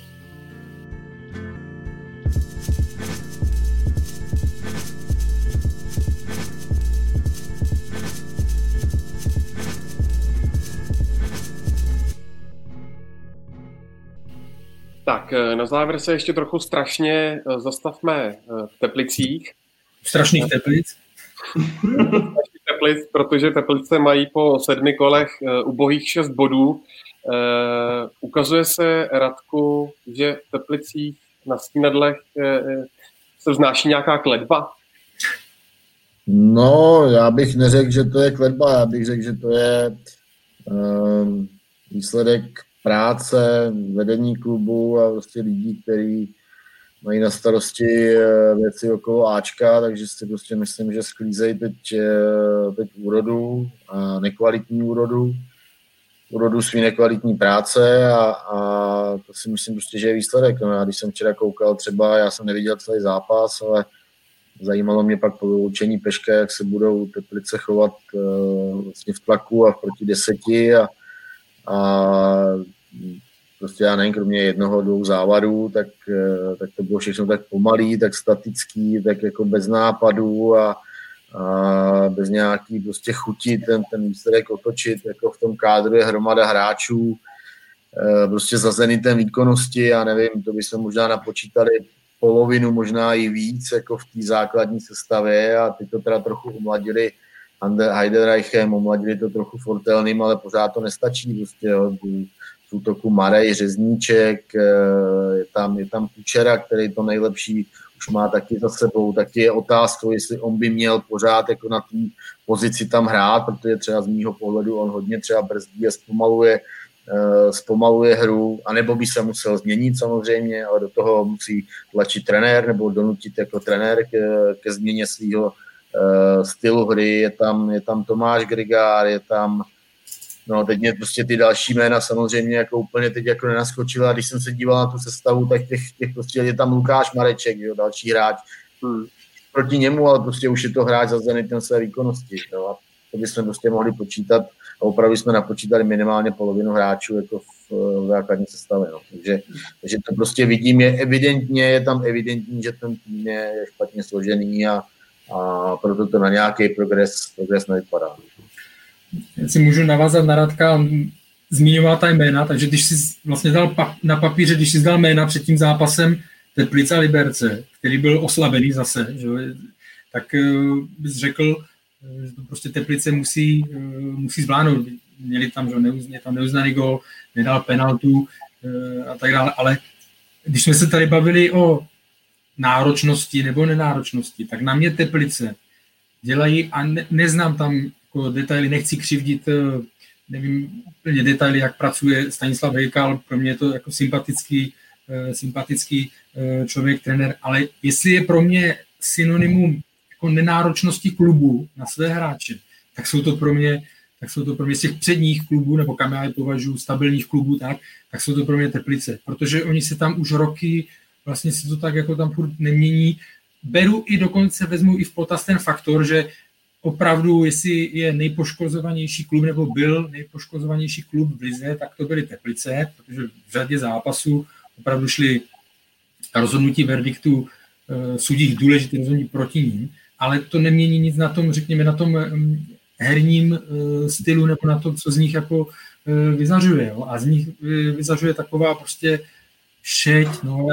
Tak eh, na závěr se ještě trochu strašně eh, zastavme eh, v Teplicích. Strašných Teplic? *laughs* Teplic, protože Teplice mají po sedmi kolech ubohých šest bodů. Ukazuje se, Radku, že v Teplicích na stínadlech se vznáší nějaká kledba? No, já bych neřekl, že to je kledba, já bych řekl, že to je um, výsledek práce, vedení klubu a prostě lidí, kteří mají na starosti eh, věci okolo Ačka, takže si prostě myslím, že sklízejí teď, eh, teď úrodu, a nekvalitní úrodu, úrodu svý nekvalitní práce a, a to si myslím prostě, že je výsledek. No, já když jsem včera koukal třeba, já jsem neviděl celý zápas, ale zajímalo mě pak po vyloučení Peška, jak se budou Teplice chovat uh, vlastně v tlaku a proti deseti a, a prostě já nevím, kromě jednoho, dvou závadů, tak, uh, tak to bylo všechno tak pomalý, tak statický, tak jako bez nápadů a, a bez nějaký prostě chuti ten, ten výsledek otočit, jako v tom kádru je hromada hráčů, e, prostě za zenitem výkonnosti, já nevím, to bychom možná napočítali polovinu, možná i víc, jako v té základní sestavě a ty to teda trochu umladili Heidenreichem, umladili to trochu Fortelným, ale pořád to nestačí, prostě jo, v útoku Marej, Řezníček, e, je tam, je tam Kučera, který to nejlepší už má taky za sebou, tak je otázkou, jestli on by měl pořád jako na té pozici tam hrát, protože třeba z mýho pohledu on hodně třeba brzdí a zpomaluje, uh, zpomaluje hru, anebo by se musel změnit samozřejmě, ale do toho musí tlačit trenér nebo donutit jako trenér ke, ke změně svého uh, stylu hry. Je tam, je tam Tomáš Grigár, je tam No, teď mě prostě ty další jména samozřejmě jako úplně teď jako nenaskočila. Když jsem se díval na tu sestavu, tak těch, těch prostě je tam Lukáš Mareček, jo, další hráč. Hmm. Proti němu, ale prostě už je to hráč za zenitem své výkonnosti. Jo, a to bychom prostě mohli počítat a opravdu jsme napočítali minimálně polovinu hráčů jako v, v základní sestavě. No. Takže, takže to prostě vidím, je evidentně, je tam evidentní, že ten tým je špatně složený a, a proto to na nějaký progres, progres nevypadá si můžu navázat na Radka, zmiňoval ta jména, takže když si vlastně dal pa, na papíře, když si dal jména před tím zápasem Teplice a Liberce, který byl oslabený zase, že, tak uh, bys řekl, eh, že to prostě Teplice musí, uh, musí zvládnout. Měli tam, že neuzně, tam neuznaný gol, nedal penaltu a tak dále, ale když jsme se tady bavili o náročnosti nebo nenáročnosti, tak na mě Teplice dělají, a ne, neznám tam jako detaily, nechci křivdit, eh, nevím úplně detaily, jak pracuje Stanislav Hejkal, pro mě je to jako sympatický, eh, sympatický eh, člověk, trenér, ale jestli je pro mě synonymum jako nenáročnosti klubu na své hráče, tak jsou to pro mě tak jsou to pro mě z těch předních klubů, nebo kam já je považuji stabilních klubů, tak, tak jsou to pro mě Teplice, protože oni se tam už roky, vlastně si to tak jako tam furt nemění. Beru i dokonce, vezmu i v potaz ten faktor, že opravdu, jestli je nejpoškozovanější klub nebo byl nejpoškozovanější klub v Lize, tak to byly Teplice, protože v řadě zápasů opravdu šli rozhodnutí verdiktu uh, sudích důležité rozhodnutí proti ním, ale to nemění nic na tom, řekněme, na tom um, herním uh, stylu nebo na tom, co z nich jako uh, vyzařuje. Jo? A z nich vyzařuje taková prostě šeť, no,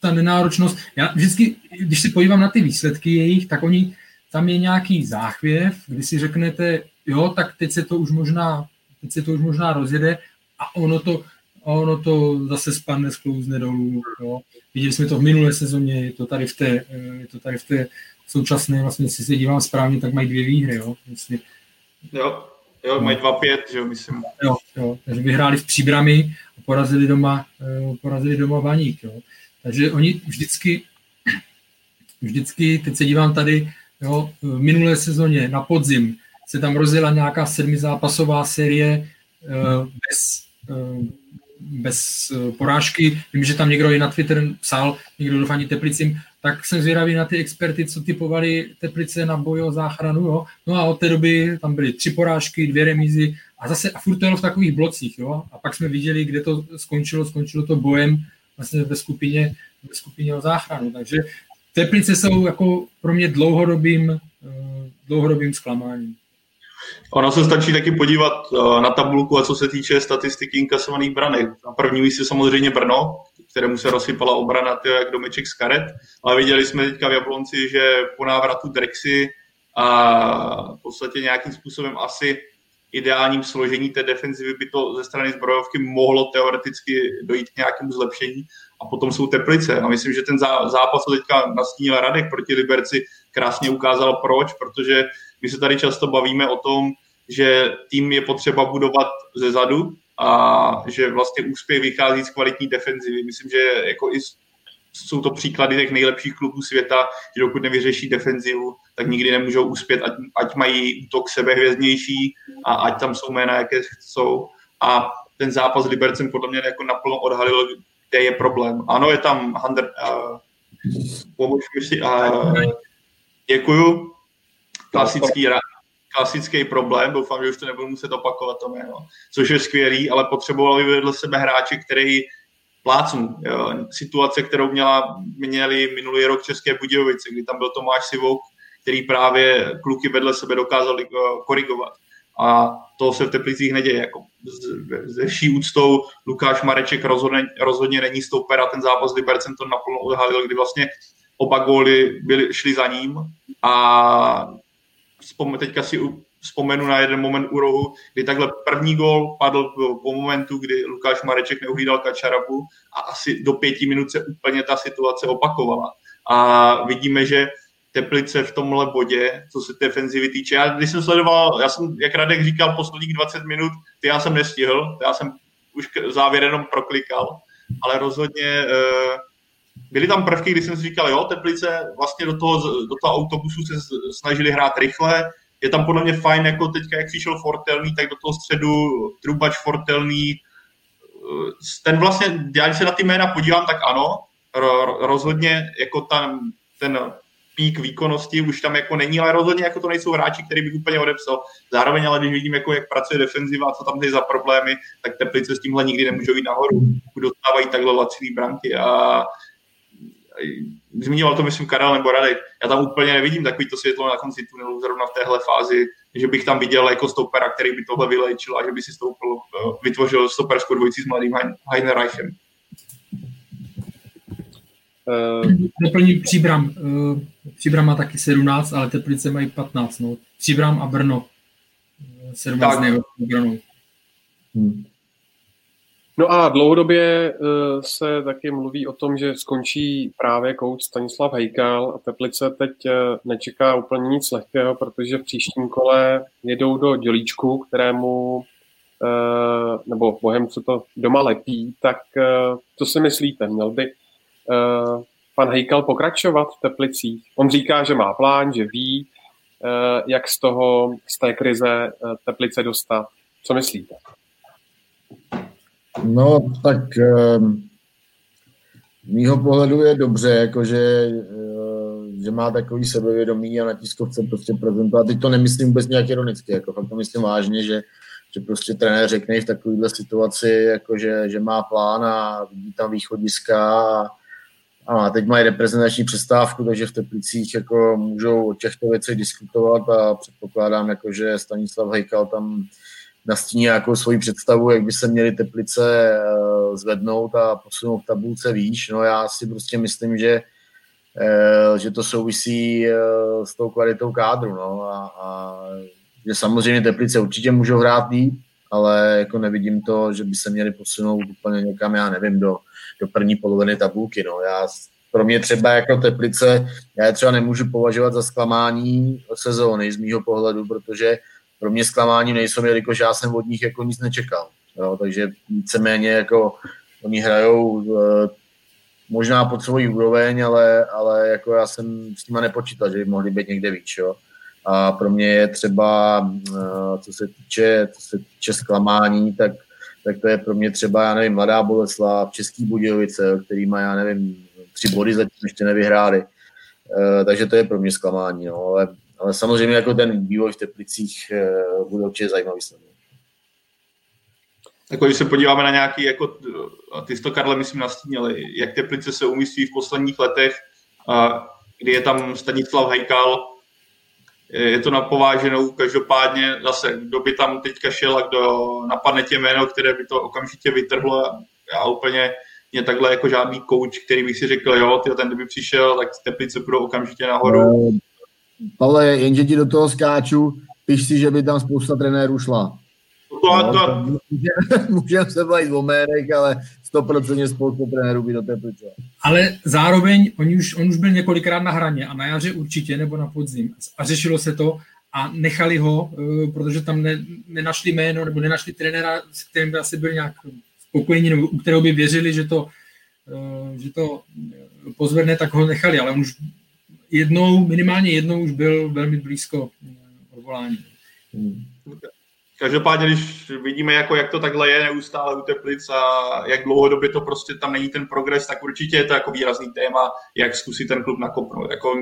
ta nenáročnost. Já vždycky, když se podívám na ty výsledky jejich, tak oni tam je nějaký záchvěv, kdy si řeknete, jo, tak teď se to už možná, teď se to už možná rozjede a ono to, ono to zase spadne, sklouzne dolů. Jo. Viděli jsme to v minulé sezóně, je to tady v té, je to tady v té současné, vlastně, jestli se dívám správně, tak mají dvě výhry, jo. Myslím. Jo, jo, mají dva pět, že jo, myslím. Jo, jo, takže vyhráli v Příbrami a porazili doma, porazili doma Baník, jo. Takže oni vždycky, vždycky, teď se dívám tady, Jo, v minulé sezóně na podzim se tam rozjela nějaká sedmizápasová série eh, bez, eh, bez eh, porážky. Vím, že tam někdo i na Twitter psal, někdo dofaní Teplicím, tak jsem zvědavý na ty experty, co typovali Teplice na boj o záchranu. Jo. No a od té doby tam byly tři porážky, dvě remízy a zase a furt to v takových blocích. Jo. A pak jsme viděli, kde to skončilo. Skončilo to bojem vlastně ve skupině, ve skupině o záchranu. Takže Teplice jsou jako pro mě dlouhodobým, eh, dlouhodobým zklamáním. Ono se stačí taky podívat uh, na tabulku a co se týče statistiky inkasovaných branek. Na první místě samozřejmě Brno, kterému se rozsypala obrana tyjo, jak domeček z karet, ale viděli jsme teďka v Jablonci, že po návratu Drexy a v podstatě nějakým způsobem asi ideálním složení té defenzivy by to ze strany zbrojovky mohlo teoreticky dojít k nějakému zlepšení. A potom jsou Teplice. A myslím, že ten zápas, co teďka nastínil Radek proti Liberci, krásně ukázal proč, protože my se tady často bavíme o tom, že tým je potřeba budovat ze zadu a že vlastně úspěch vychází z kvalitní defenzivy. Myslím, že jako i jsou to příklady těch nejlepších klubů světa, že dokud nevyřeší defenzivu, tak nikdy nemůžou uspět, ať, ať mají útok sebehvězdnější a ať tam jsou jména, jaké jsou. A ten zápas s Libercem podle mě jako naplno odhalil, kde je problém. Ano, je tam Hander, uh, pomož si, uh, děkuju, klasický, klasický problém, doufám, že už to nebudu muset opakovat to jméno, což je skvělý, ale potřeboval by vedle sebe hráče, který plácnu. Situace, kterou měla, měli minulý rok České Budějovice, kdy tam byl Tomáš Sivok, který právě kluky vedle sebe dokázal eh, korigovat. A to se v Teplicích neděje. Jako ze vší úctou Lukáš Mareček rozhodně, rozhodně není stouper a ten zápas Libercem to naplno odhalil, kdy vlastně oba góly byly, šli za ním a teďka si vzpomenu na jeden moment u rohu, kdy takhle první gol padl po momentu, kdy Lukáš Mareček neuhlídal Kačarabu a asi do pěti minut se úplně ta situace opakovala. A vidíme, že Teplice v tomhle bodě, co se defenzivy týče. Já když jsem sledoval, já jsem, jak Radek říkal, posledních 20 minut, ty já jsem nestihl, já jsem už závěr jenom proklikal, ale rozhodně uh, byly tam prvky, kdy jsem si říkal, jo, Teplice vlastně do toho, do toho autobusu se snažili hrát rychle, je tam podle mě fajn, jako teďka, jak přišel Fortelný, tak do toho středu Trubač Fortelný, eh, ten vlastně, já když se na ty jména podívám, tak ano, rozhodně jako tam ten pík výkonnosti už tam jako není, ale rozhodně jako to nejsou hráči, který bych úplně odepsal. Zároveň ale když vidím, jako jak pracuje defenziva a co tam je za problémy, tak Teplice s tímhle nikdy nemůžou jít nahoru, dostávají takhle laciný branky a zmiňoval to, myslím, Karel nebo Radek, já tam úplně nevidím takový to světlo na konci tunelu zrovna v téhle fázi, že bych tam viděl jako stopera, který by tohle vylečil a že by si stoupil, eh, vytvořil stoperskou dvojici s mladým Heinereichem. Uh, Doplním Příbram. Uh, Příbram má taky 17, ale Teplice mají 15. No. Příbram a Brno. 17 nejhorší Hmm. No a dlouhodobě uh, se taky mluví o tom, že skončí právě kouč Stanislav Hejkal a Teplice teď uh, nečeká úplně nic lehkého, protože v příštím kole jedou do dělíčku, kterému uh, nebo co to doma lepí, tak co si myslíte? Měl by pan Hejkal pokračovat v Teplicích? On říká, že má plán, že ví, jak z toho, z té krize Teplice dostat. Co myslíte? No, tak ehm, z mýho pohledu je dobře, jakože eh, že má takový sebevědomí a na tiskovce prostě prezentovat. Teď to nemyslím vůbec nějak ironicky, jako fakt to myslím vážně, že, že prostě trenér řekne v takovéhle situaci, jakože, že má plán a vidí tam východiska a, a teď mají reprezentační přestávku, takže v Teplicích jako můžou o těchto věcech diskutovat a předpokládám, jako, že Stanislav Hejkal tam nastíní nějakou svoji představu, jak by se měly Teplice eh, zvednout a posunout v tabulce výš. No já si prostě myslím, že, eh, že to souvisí eh, s tou kvalitou kádru. No, a, a že samozřejmě Teplice určitě můžou hrát líp, ale jako nevidím to, že by se měli posunout úplně někam, já nevím, do, do první poloviny tabulky. No. Já, pro mě třeba jako Teplice, já je třeba nemůžu považovat za zklamání sezóny z mýho pohledu, protože pro mě zklamání nejsou, jelikož já jsem od nich jako nic nečekal. Jo, takže víceméně jako oni hrajou e, možná pod svojí úroveň, ale, ale jako já jsem s nimi nepočítal, že by mohli být někde víc. Jo. A pro mě je třeba, e, co se týče, co se týče zklamání, tak, tak to je pro mě třeba, já nevím, Mladá Boleslav, Český Budějovice, který má, já nevím, tři body zatím ještě nevyhráli. E, takže to je pro mě zklamání. No. Ale ale samozřejmě jako ten vývoj v Teplicích eh, bude určitě zajímavý sledovat. Jako když se podíváme na nějaký, jako, ty to Karle myslím nastínili, jak Teplice se umístí v posledních letech, kdy je tam Stanislav Hajkal, je to napováženou, každopádně zase, kdo by tam teďka šel a kdo napadne tě jméno, které by to okamžitě vytrhlo, já úplně mě takhle jako žádný coach, který bych si řekl, jo, ty ten kdyby přišel, tak teplice budou okamžitě nahoru. Pavle, jenže ti do toho skáču, píš si, že by tam spousta trenérů šla. To, no, to... *laughs* Můžeme můžem se bavit o jménech, ale 100% spousta trenérů by do Teplice. Ale zároveň on už, on už byl několikrát na hraně a na jaře určitě, nebo na podzim. A řešilo se to a nechali ho, eh, protože tam ne, nenašli jméno nebo nenašli trenéra, s kterým by asi byl nějak spokojení, nebo u kterého by věřili, že to, eh, že to pozvedne, tak ho nechali. Ale on už jednou, minimálně jednou už byl velmi blízko eh, odvolání. Hmm. Každopádně, když vidíme, jako, jak to takhle je neustále u Teplic a jak dlouhodobě to prostě tam není ten progres, tak určitě je to jako výrazný téma, jak zkusit ten klub nakopnout. Jako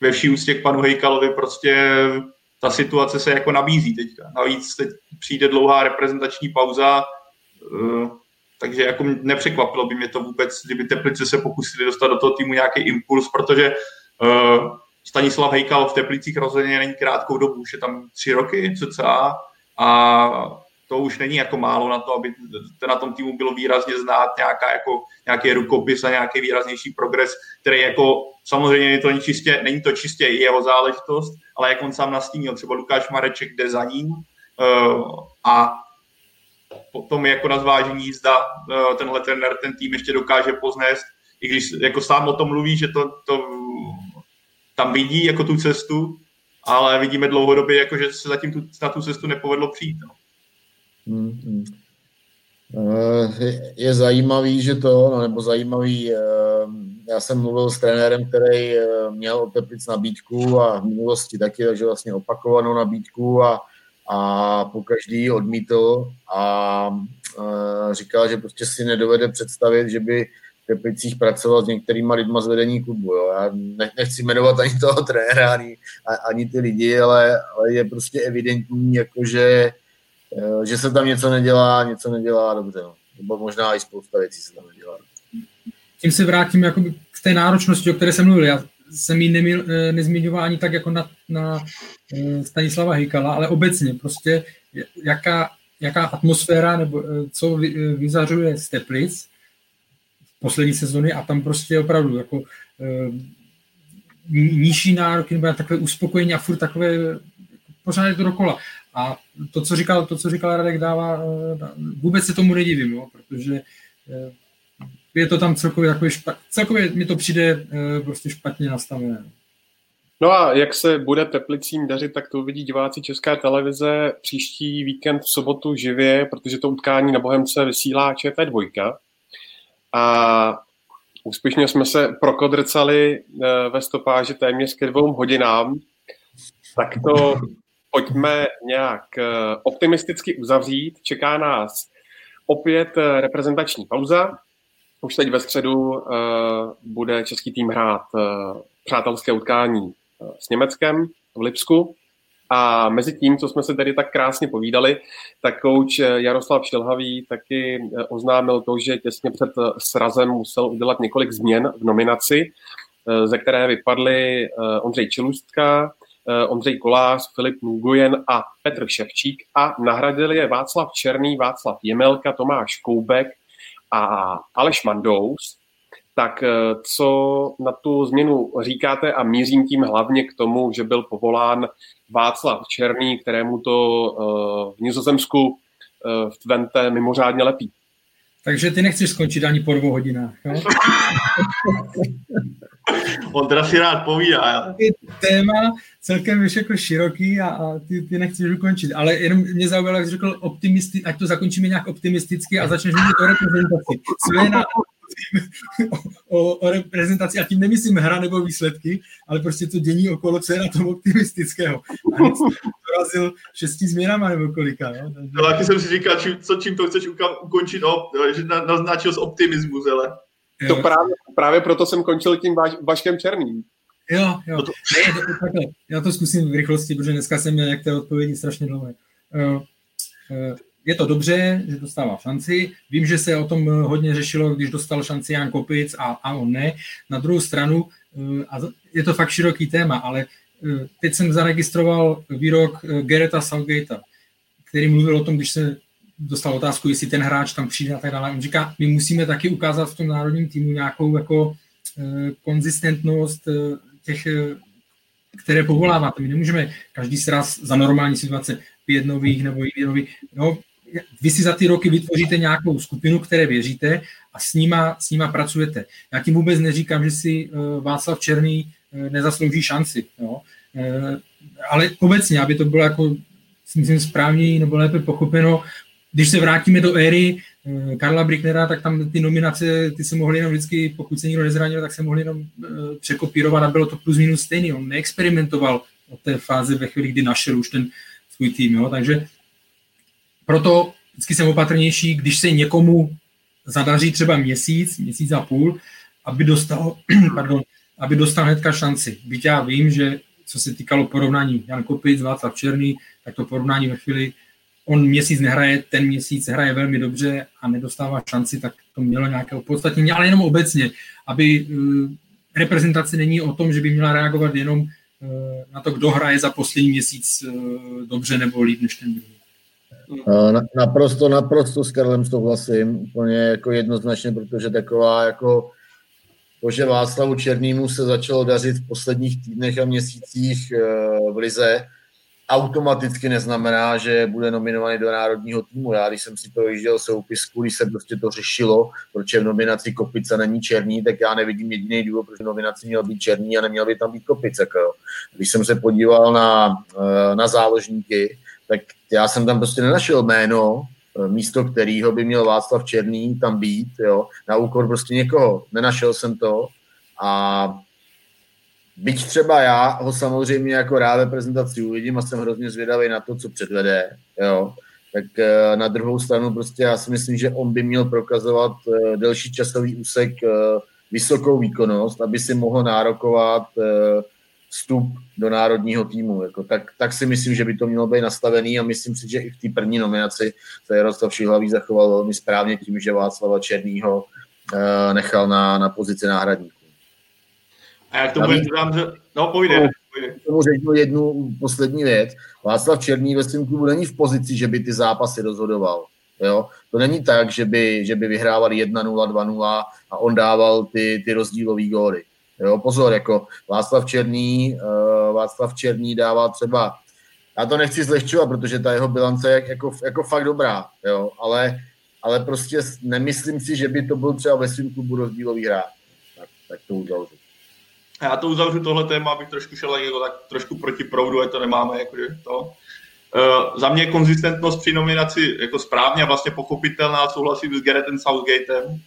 ve vší úctě k panu Hejkalovi prostě ta situace se jako nabízí teďka. Navíc teď přijde dlouhá reprezentační pauza, eh, takže jako nepřekvapilo by mě to vůbec, kdyby Teplice se pokusili dostat do toho týmu nějaký impuls, protože Stanislav Hejkal v Teplicích rozhodně není krátkou dobu, už je tam tři roky cca a to už není jako málo na to, aby na tom týmu bylo výrazně znát nějaká, jako, nějaký rukopis a nějaký výraznější progres, který jako samozřejmě není to, čistě, není to čistě jeho záležitost, ale jak on sám nastínil, třeba Lukáš Mareček jde za ním uh, a potom jako na zvážení zda uh, tenhle trenér ten tým ještě dokáže poznést, i když jako sám o tom mluví, že to, to tam vidí jako tu cestu, ale vidíme dlouhodobě, jako, že se zatím tu, na tu cestu nepovedlo přijít. No. Hmm, hmm. Je, zajímavý, že to, no, nebo zajímavý, eh, já jsem mluvil s trenérem, který eh, měl od Teplic nabídku a v minulosti taky, takže vlastně opakovanou nabídku a, a po každý odmítl a, a říkal, že prostě si nedovede představit, že by Teplicích pracoval s některýma lidma z vedení klubu. Jo. Já nechci jmenovat ani toho trenéra, ani, ani ty lidi, ale, ale je prostě evidentní, jakože, eh, že se tam něco nedělá, něco nedělá dobře. No. Nebo možná i spousta věcí se tam nedělá. Tím se vrátím jako k té náročnosti, o které jsem mluvil. Já jsem ji eh, nezmiňoval ani tak jako na, na eh, Stanislava Hejkala, ale obecně prostě jaká, jaká atmosféra nebo co vyzařuje z Teplic, poslední sezony a tam prostě opravdu jako e, nižší nároky nebo takové uspokojení a furt takové pořád je to dokola. A to, co říkal, to, co říkal Radek, dává, eh, vůbec se tomu nedivím, jo, protože eh, je to tam celkově, jako špat, celkově mi to přijde prostě špatně nastavené. No a jak se bude Teplicím dařit, tak to uvidí diváci České televize příští víkend v sobotu živě, protože to utkání na Bohemce vysílá ČT2 a úspěšně jsme se prokodrcali eh, ve stopáži téměř ke dvou hodinám, tak to pojďme nějak eh, optimisticky uzavřít. Čeká nás opět eh, reprezentační pauza. Už teď ve středu bude český tým hrát přátelské utkání s Německem v Lipsku. A mezi tím, co jsme se tady tak krásně povídali, tak kouč Jaroslav Šilhavý taky eh, oznámil to, že těsně před eh, srazem musel udělat několik změn v nominaci, eh, ze které vypadly Ondřej Čilustka, Ondřej Kolář, Filip Nguyen a Petr Ševčík a nahradili je Václav Černý, Václav Jemelka, Tomáš Koubek a Aleš Mandous tak eh, co na tu změnu říkáte a mířím tím hlavně k tomu, že byl povolán Václav Černý, kterému to eh, v Nizozemsku eh, v Twente mimořádně lepí. Takže ty nechceš skončit ani po dvou hodinách, jo? *laughs* On teda si rád povídá. Téma celkem víš jako široký a, a ty, ty nechceš ukončit, ale jenom mě zaujalo, jak jsi řekl optimisti, ať to zakončíme nějak optimisticky a začneš mluvit o reprezentaci. Své na, *laughs* o, o reprezentaci a tím nemyslím hra nebo výsledky, ale prostě to dění okolo, co je na tom optimistického. A dorazil šesti změnama nebo kolika. No? Takže... No, taky jsem si říkal, čím, co, čím to chceš ukončit, no, že naznačil z optimismus, ale... To právě, právě proto jsem končil tím vaš, Vaškem Černým. Jo, jo. No to... Ne, to, takhle. Já to zkusím v rychlosti, protože dneska jsem měl některé odpovědi strašně dlouhé. Uh, uh, je to dobře, že dostává šanci. Vím, že se o tom hodně řešilo, když dostal šanci Jan Kopic a, a on ne. Na druhou stranu, uh, a je to fakt široký téma, ale teď jsem zaregistroval výrok Gereta Southgatea, který mluvil o tom, když se dostal otázku, jestli ten hráč tam přijde a tak dále. On říká, my musíme taky ukázat v tom národním týmu nějakou jako konzistentnost těch, které povoláváte. My nemůžeme každý sraz za normální situace pět nových nebo jiný nových. No, vy si za ty roky vytvoříte nějakou skupinu, které věříte a s nima, s nima pracujete. Já tím vůbec neříkám, že si uh, Václav Černý uh, nezaslouží šanci. Jo? Uh, ale obecně, aby to bylo jako, myslím, správně nebo lépe pochopeno, když se vrátíme do éry Karla Bricknera, tak tam ty nominace, ty se mohly jenom vždycky, pokud se nikdo nezranil, tak se mohly jenom překopírovat a bylo to plus minus stejný. On neexperimentoval od té fáze ve chvíli, kdy našel už ten svůj tým. Jo? Takže proto vždycky jsem opatrnější, když se někomu zadaří třeba měsíc, měsíc a půl, aby dostal, *clears throat* pardon, aby dostal hnedka šanci. Byť já vím, že co se týkalo porovnání Jan Kopic, Václav Černý, tak to porovnání ve chvíli, on měsíc nehraje, ten měsíc hraje velmi dobře a nedostává šanci, tak to mělo nějaké opodstatnění, ale jenom obecně, aby uh, reprezentace není o tom, že by měla reagovat jenom uh, na to, kdo hraje za poslední měsíc uh, dobře nebo líp než ten druhý. Eh, naprosto, naprosto s Karlem souhlasím, úplně jako jednoznačně, protože taková jako to, že Václavu Černýmu se začalo dařit v posledních týdnech a měsících eh, v Lize, automaticky neznamená, že bude nominovaný do národního týmu. Já, když jsem si to vyjížděl soupisku, když se prostě to řešilo, proč je v nominaci Kopica není černý, tak já nevidím jediný důvod, proč v nominaci měl být černý a neměl by tam být Kopice. Když jsem se podíval na, eh, na záložníky, tak já jsem tam prostě nenašel jméno, eh, místo kterého by měl Václav Černý tam být, jo, na úkor prostě někoho. Nenašel jsem to. A byť třeba já ho samozřejmě jako rád ve prezentaci uvidím a jsem hrozně zvědavý na to, co předvede, jo, tak eh, na druhou stranu prostě já si myslím, že on by měl prokazovat eh, delší časový úsek vysokou výkonnost, aby si mohl nárokovat vstup do národního týmu. Jako, tak, tak si myslím, že by to mělo být nastavený a myslím si, že i v té první nominaci se Jaroslav Šihlavý zachoval velmi správně tím, že Václava Černýho uh, nechal na, na pozici náhradníků. A jak to bude dám, že... No, pojde. K tomu řeknu jednu poslední věc. Václav Černý ve svém klubu není v pozici, že by ty zápasy rozhodoval. Jo? To není tak, že by, že by vyhrávali 1-0, 2-0 a on dával ty, ty rozdílové góly. Jo, pozor, jako Václav Černý, uh, Václav Černý dává třeba, já to nechci zlehčovat, protože ta jeho bilance je jako, jako fakt dobrá, jo, ale, ale prostě nemyslím si, že by to byl třeba ve svém klubu rozdílový hráč. Tak, tak to uzavřu. Já to uzavřu tohle téma, abych trošku šel jako tak trošku proti proudu, ať to nemáme jakože to. Uh, za mě konzistentnost při nominaci jako správně a vlastně pochopitelná, souhlasím s Garethem Southgatem,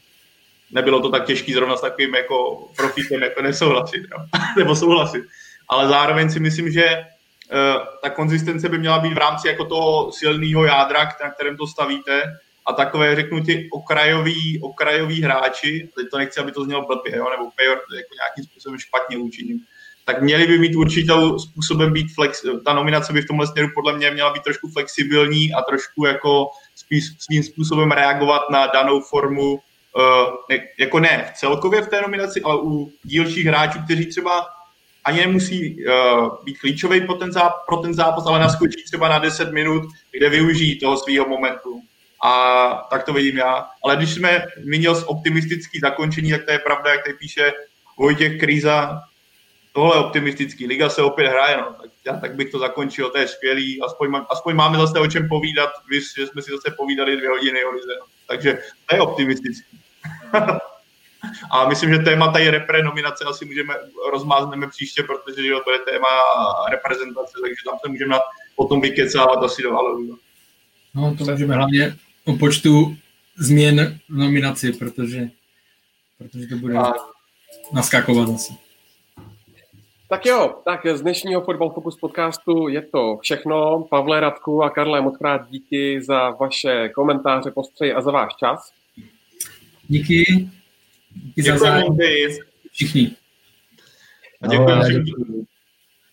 nebylo to tak těžké zrovna s takovým jako profitem, jako nesouhlasit, jo? *laughs* nebo souhlasit. Ale zároveň si myslím, že uh, ta konzistence by měla být v rámci jako toho silného jádra, na kterém to stavíte, a takové, řeknu ti, okrajový, okrajový hráči, teď to nechci, aby to znělo blbě, jo, nebo pejor, jako nějakým způsobem špatně učiním, tak měli by mít určitou způsobem být flex, ta nominace by v tomhle směru podle mě měla být trošku flexibilní a trošku jako spíš svým způsobem reagovat na danou formu ne, jako ne celkově v té nominaci, ale u dílčích hráčů, kteří třeba ani nemusí uh, být klíčový pro ten, zápas, pro ten zápas, ale naskočí třeba na 10 minut, kde využijí toho svého momentu. A tak to vidím já. Ale když jsme zmínil z optimistický zakončení, tak to je pravda, jak tady píše Vojtěch Kríza, tohle je optimistický, liga se opět hraje, no, tak, já, tak bych to zakončil, to je skvělý, aspoň, aspoň máme zase o čem povídat, víš, že jsme si zase povídali dvě hodiny o lize, no. takže to je optimistický. *laughs* A myslím, že téma tady repre nominace asi můžeme rozmázneme příště, protože jo, to je téma reprezentace, takže tam se můžeme potom vykecávat asi do Halloween. No, to můžeme hlavně o počtu změn v nominaci, protože, protože to bude a... naskakovat asi. Tak jo, tak z dnešního Football Focus podcastu je to všechno. Pavle Radku a Karle, moc krát díky za vaše komentáře, postřeji a za váš čas. Díky. Díky za zájem. Všichni. A děkuji všem,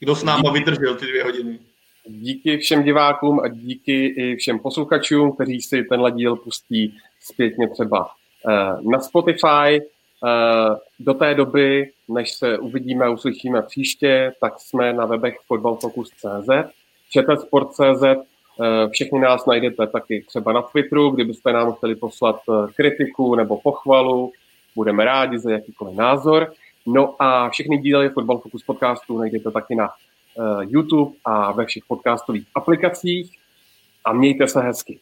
kdo s náma vydržel ty dvě hodiny. Díky všem divákům a díky i všem posluchačům, kteří si tenhle díl pustí zpětně třeba eh, na Spotify. Do té doby, než se uvidíme a uslyšíme příště, tak jsme na webech fotbalfocus.cz, čtsport.cz, všechny nás najdete taky třeba na Twitteru, kdybyste nám chtěli poslat kritiku nebo pochvalu, budeme rádi za jakýkoliv názor. No a všechny díly Football Focus podcastu najdete taky na uh, YouTube a ve všech podcastových aplikacích. A mějte se hezky.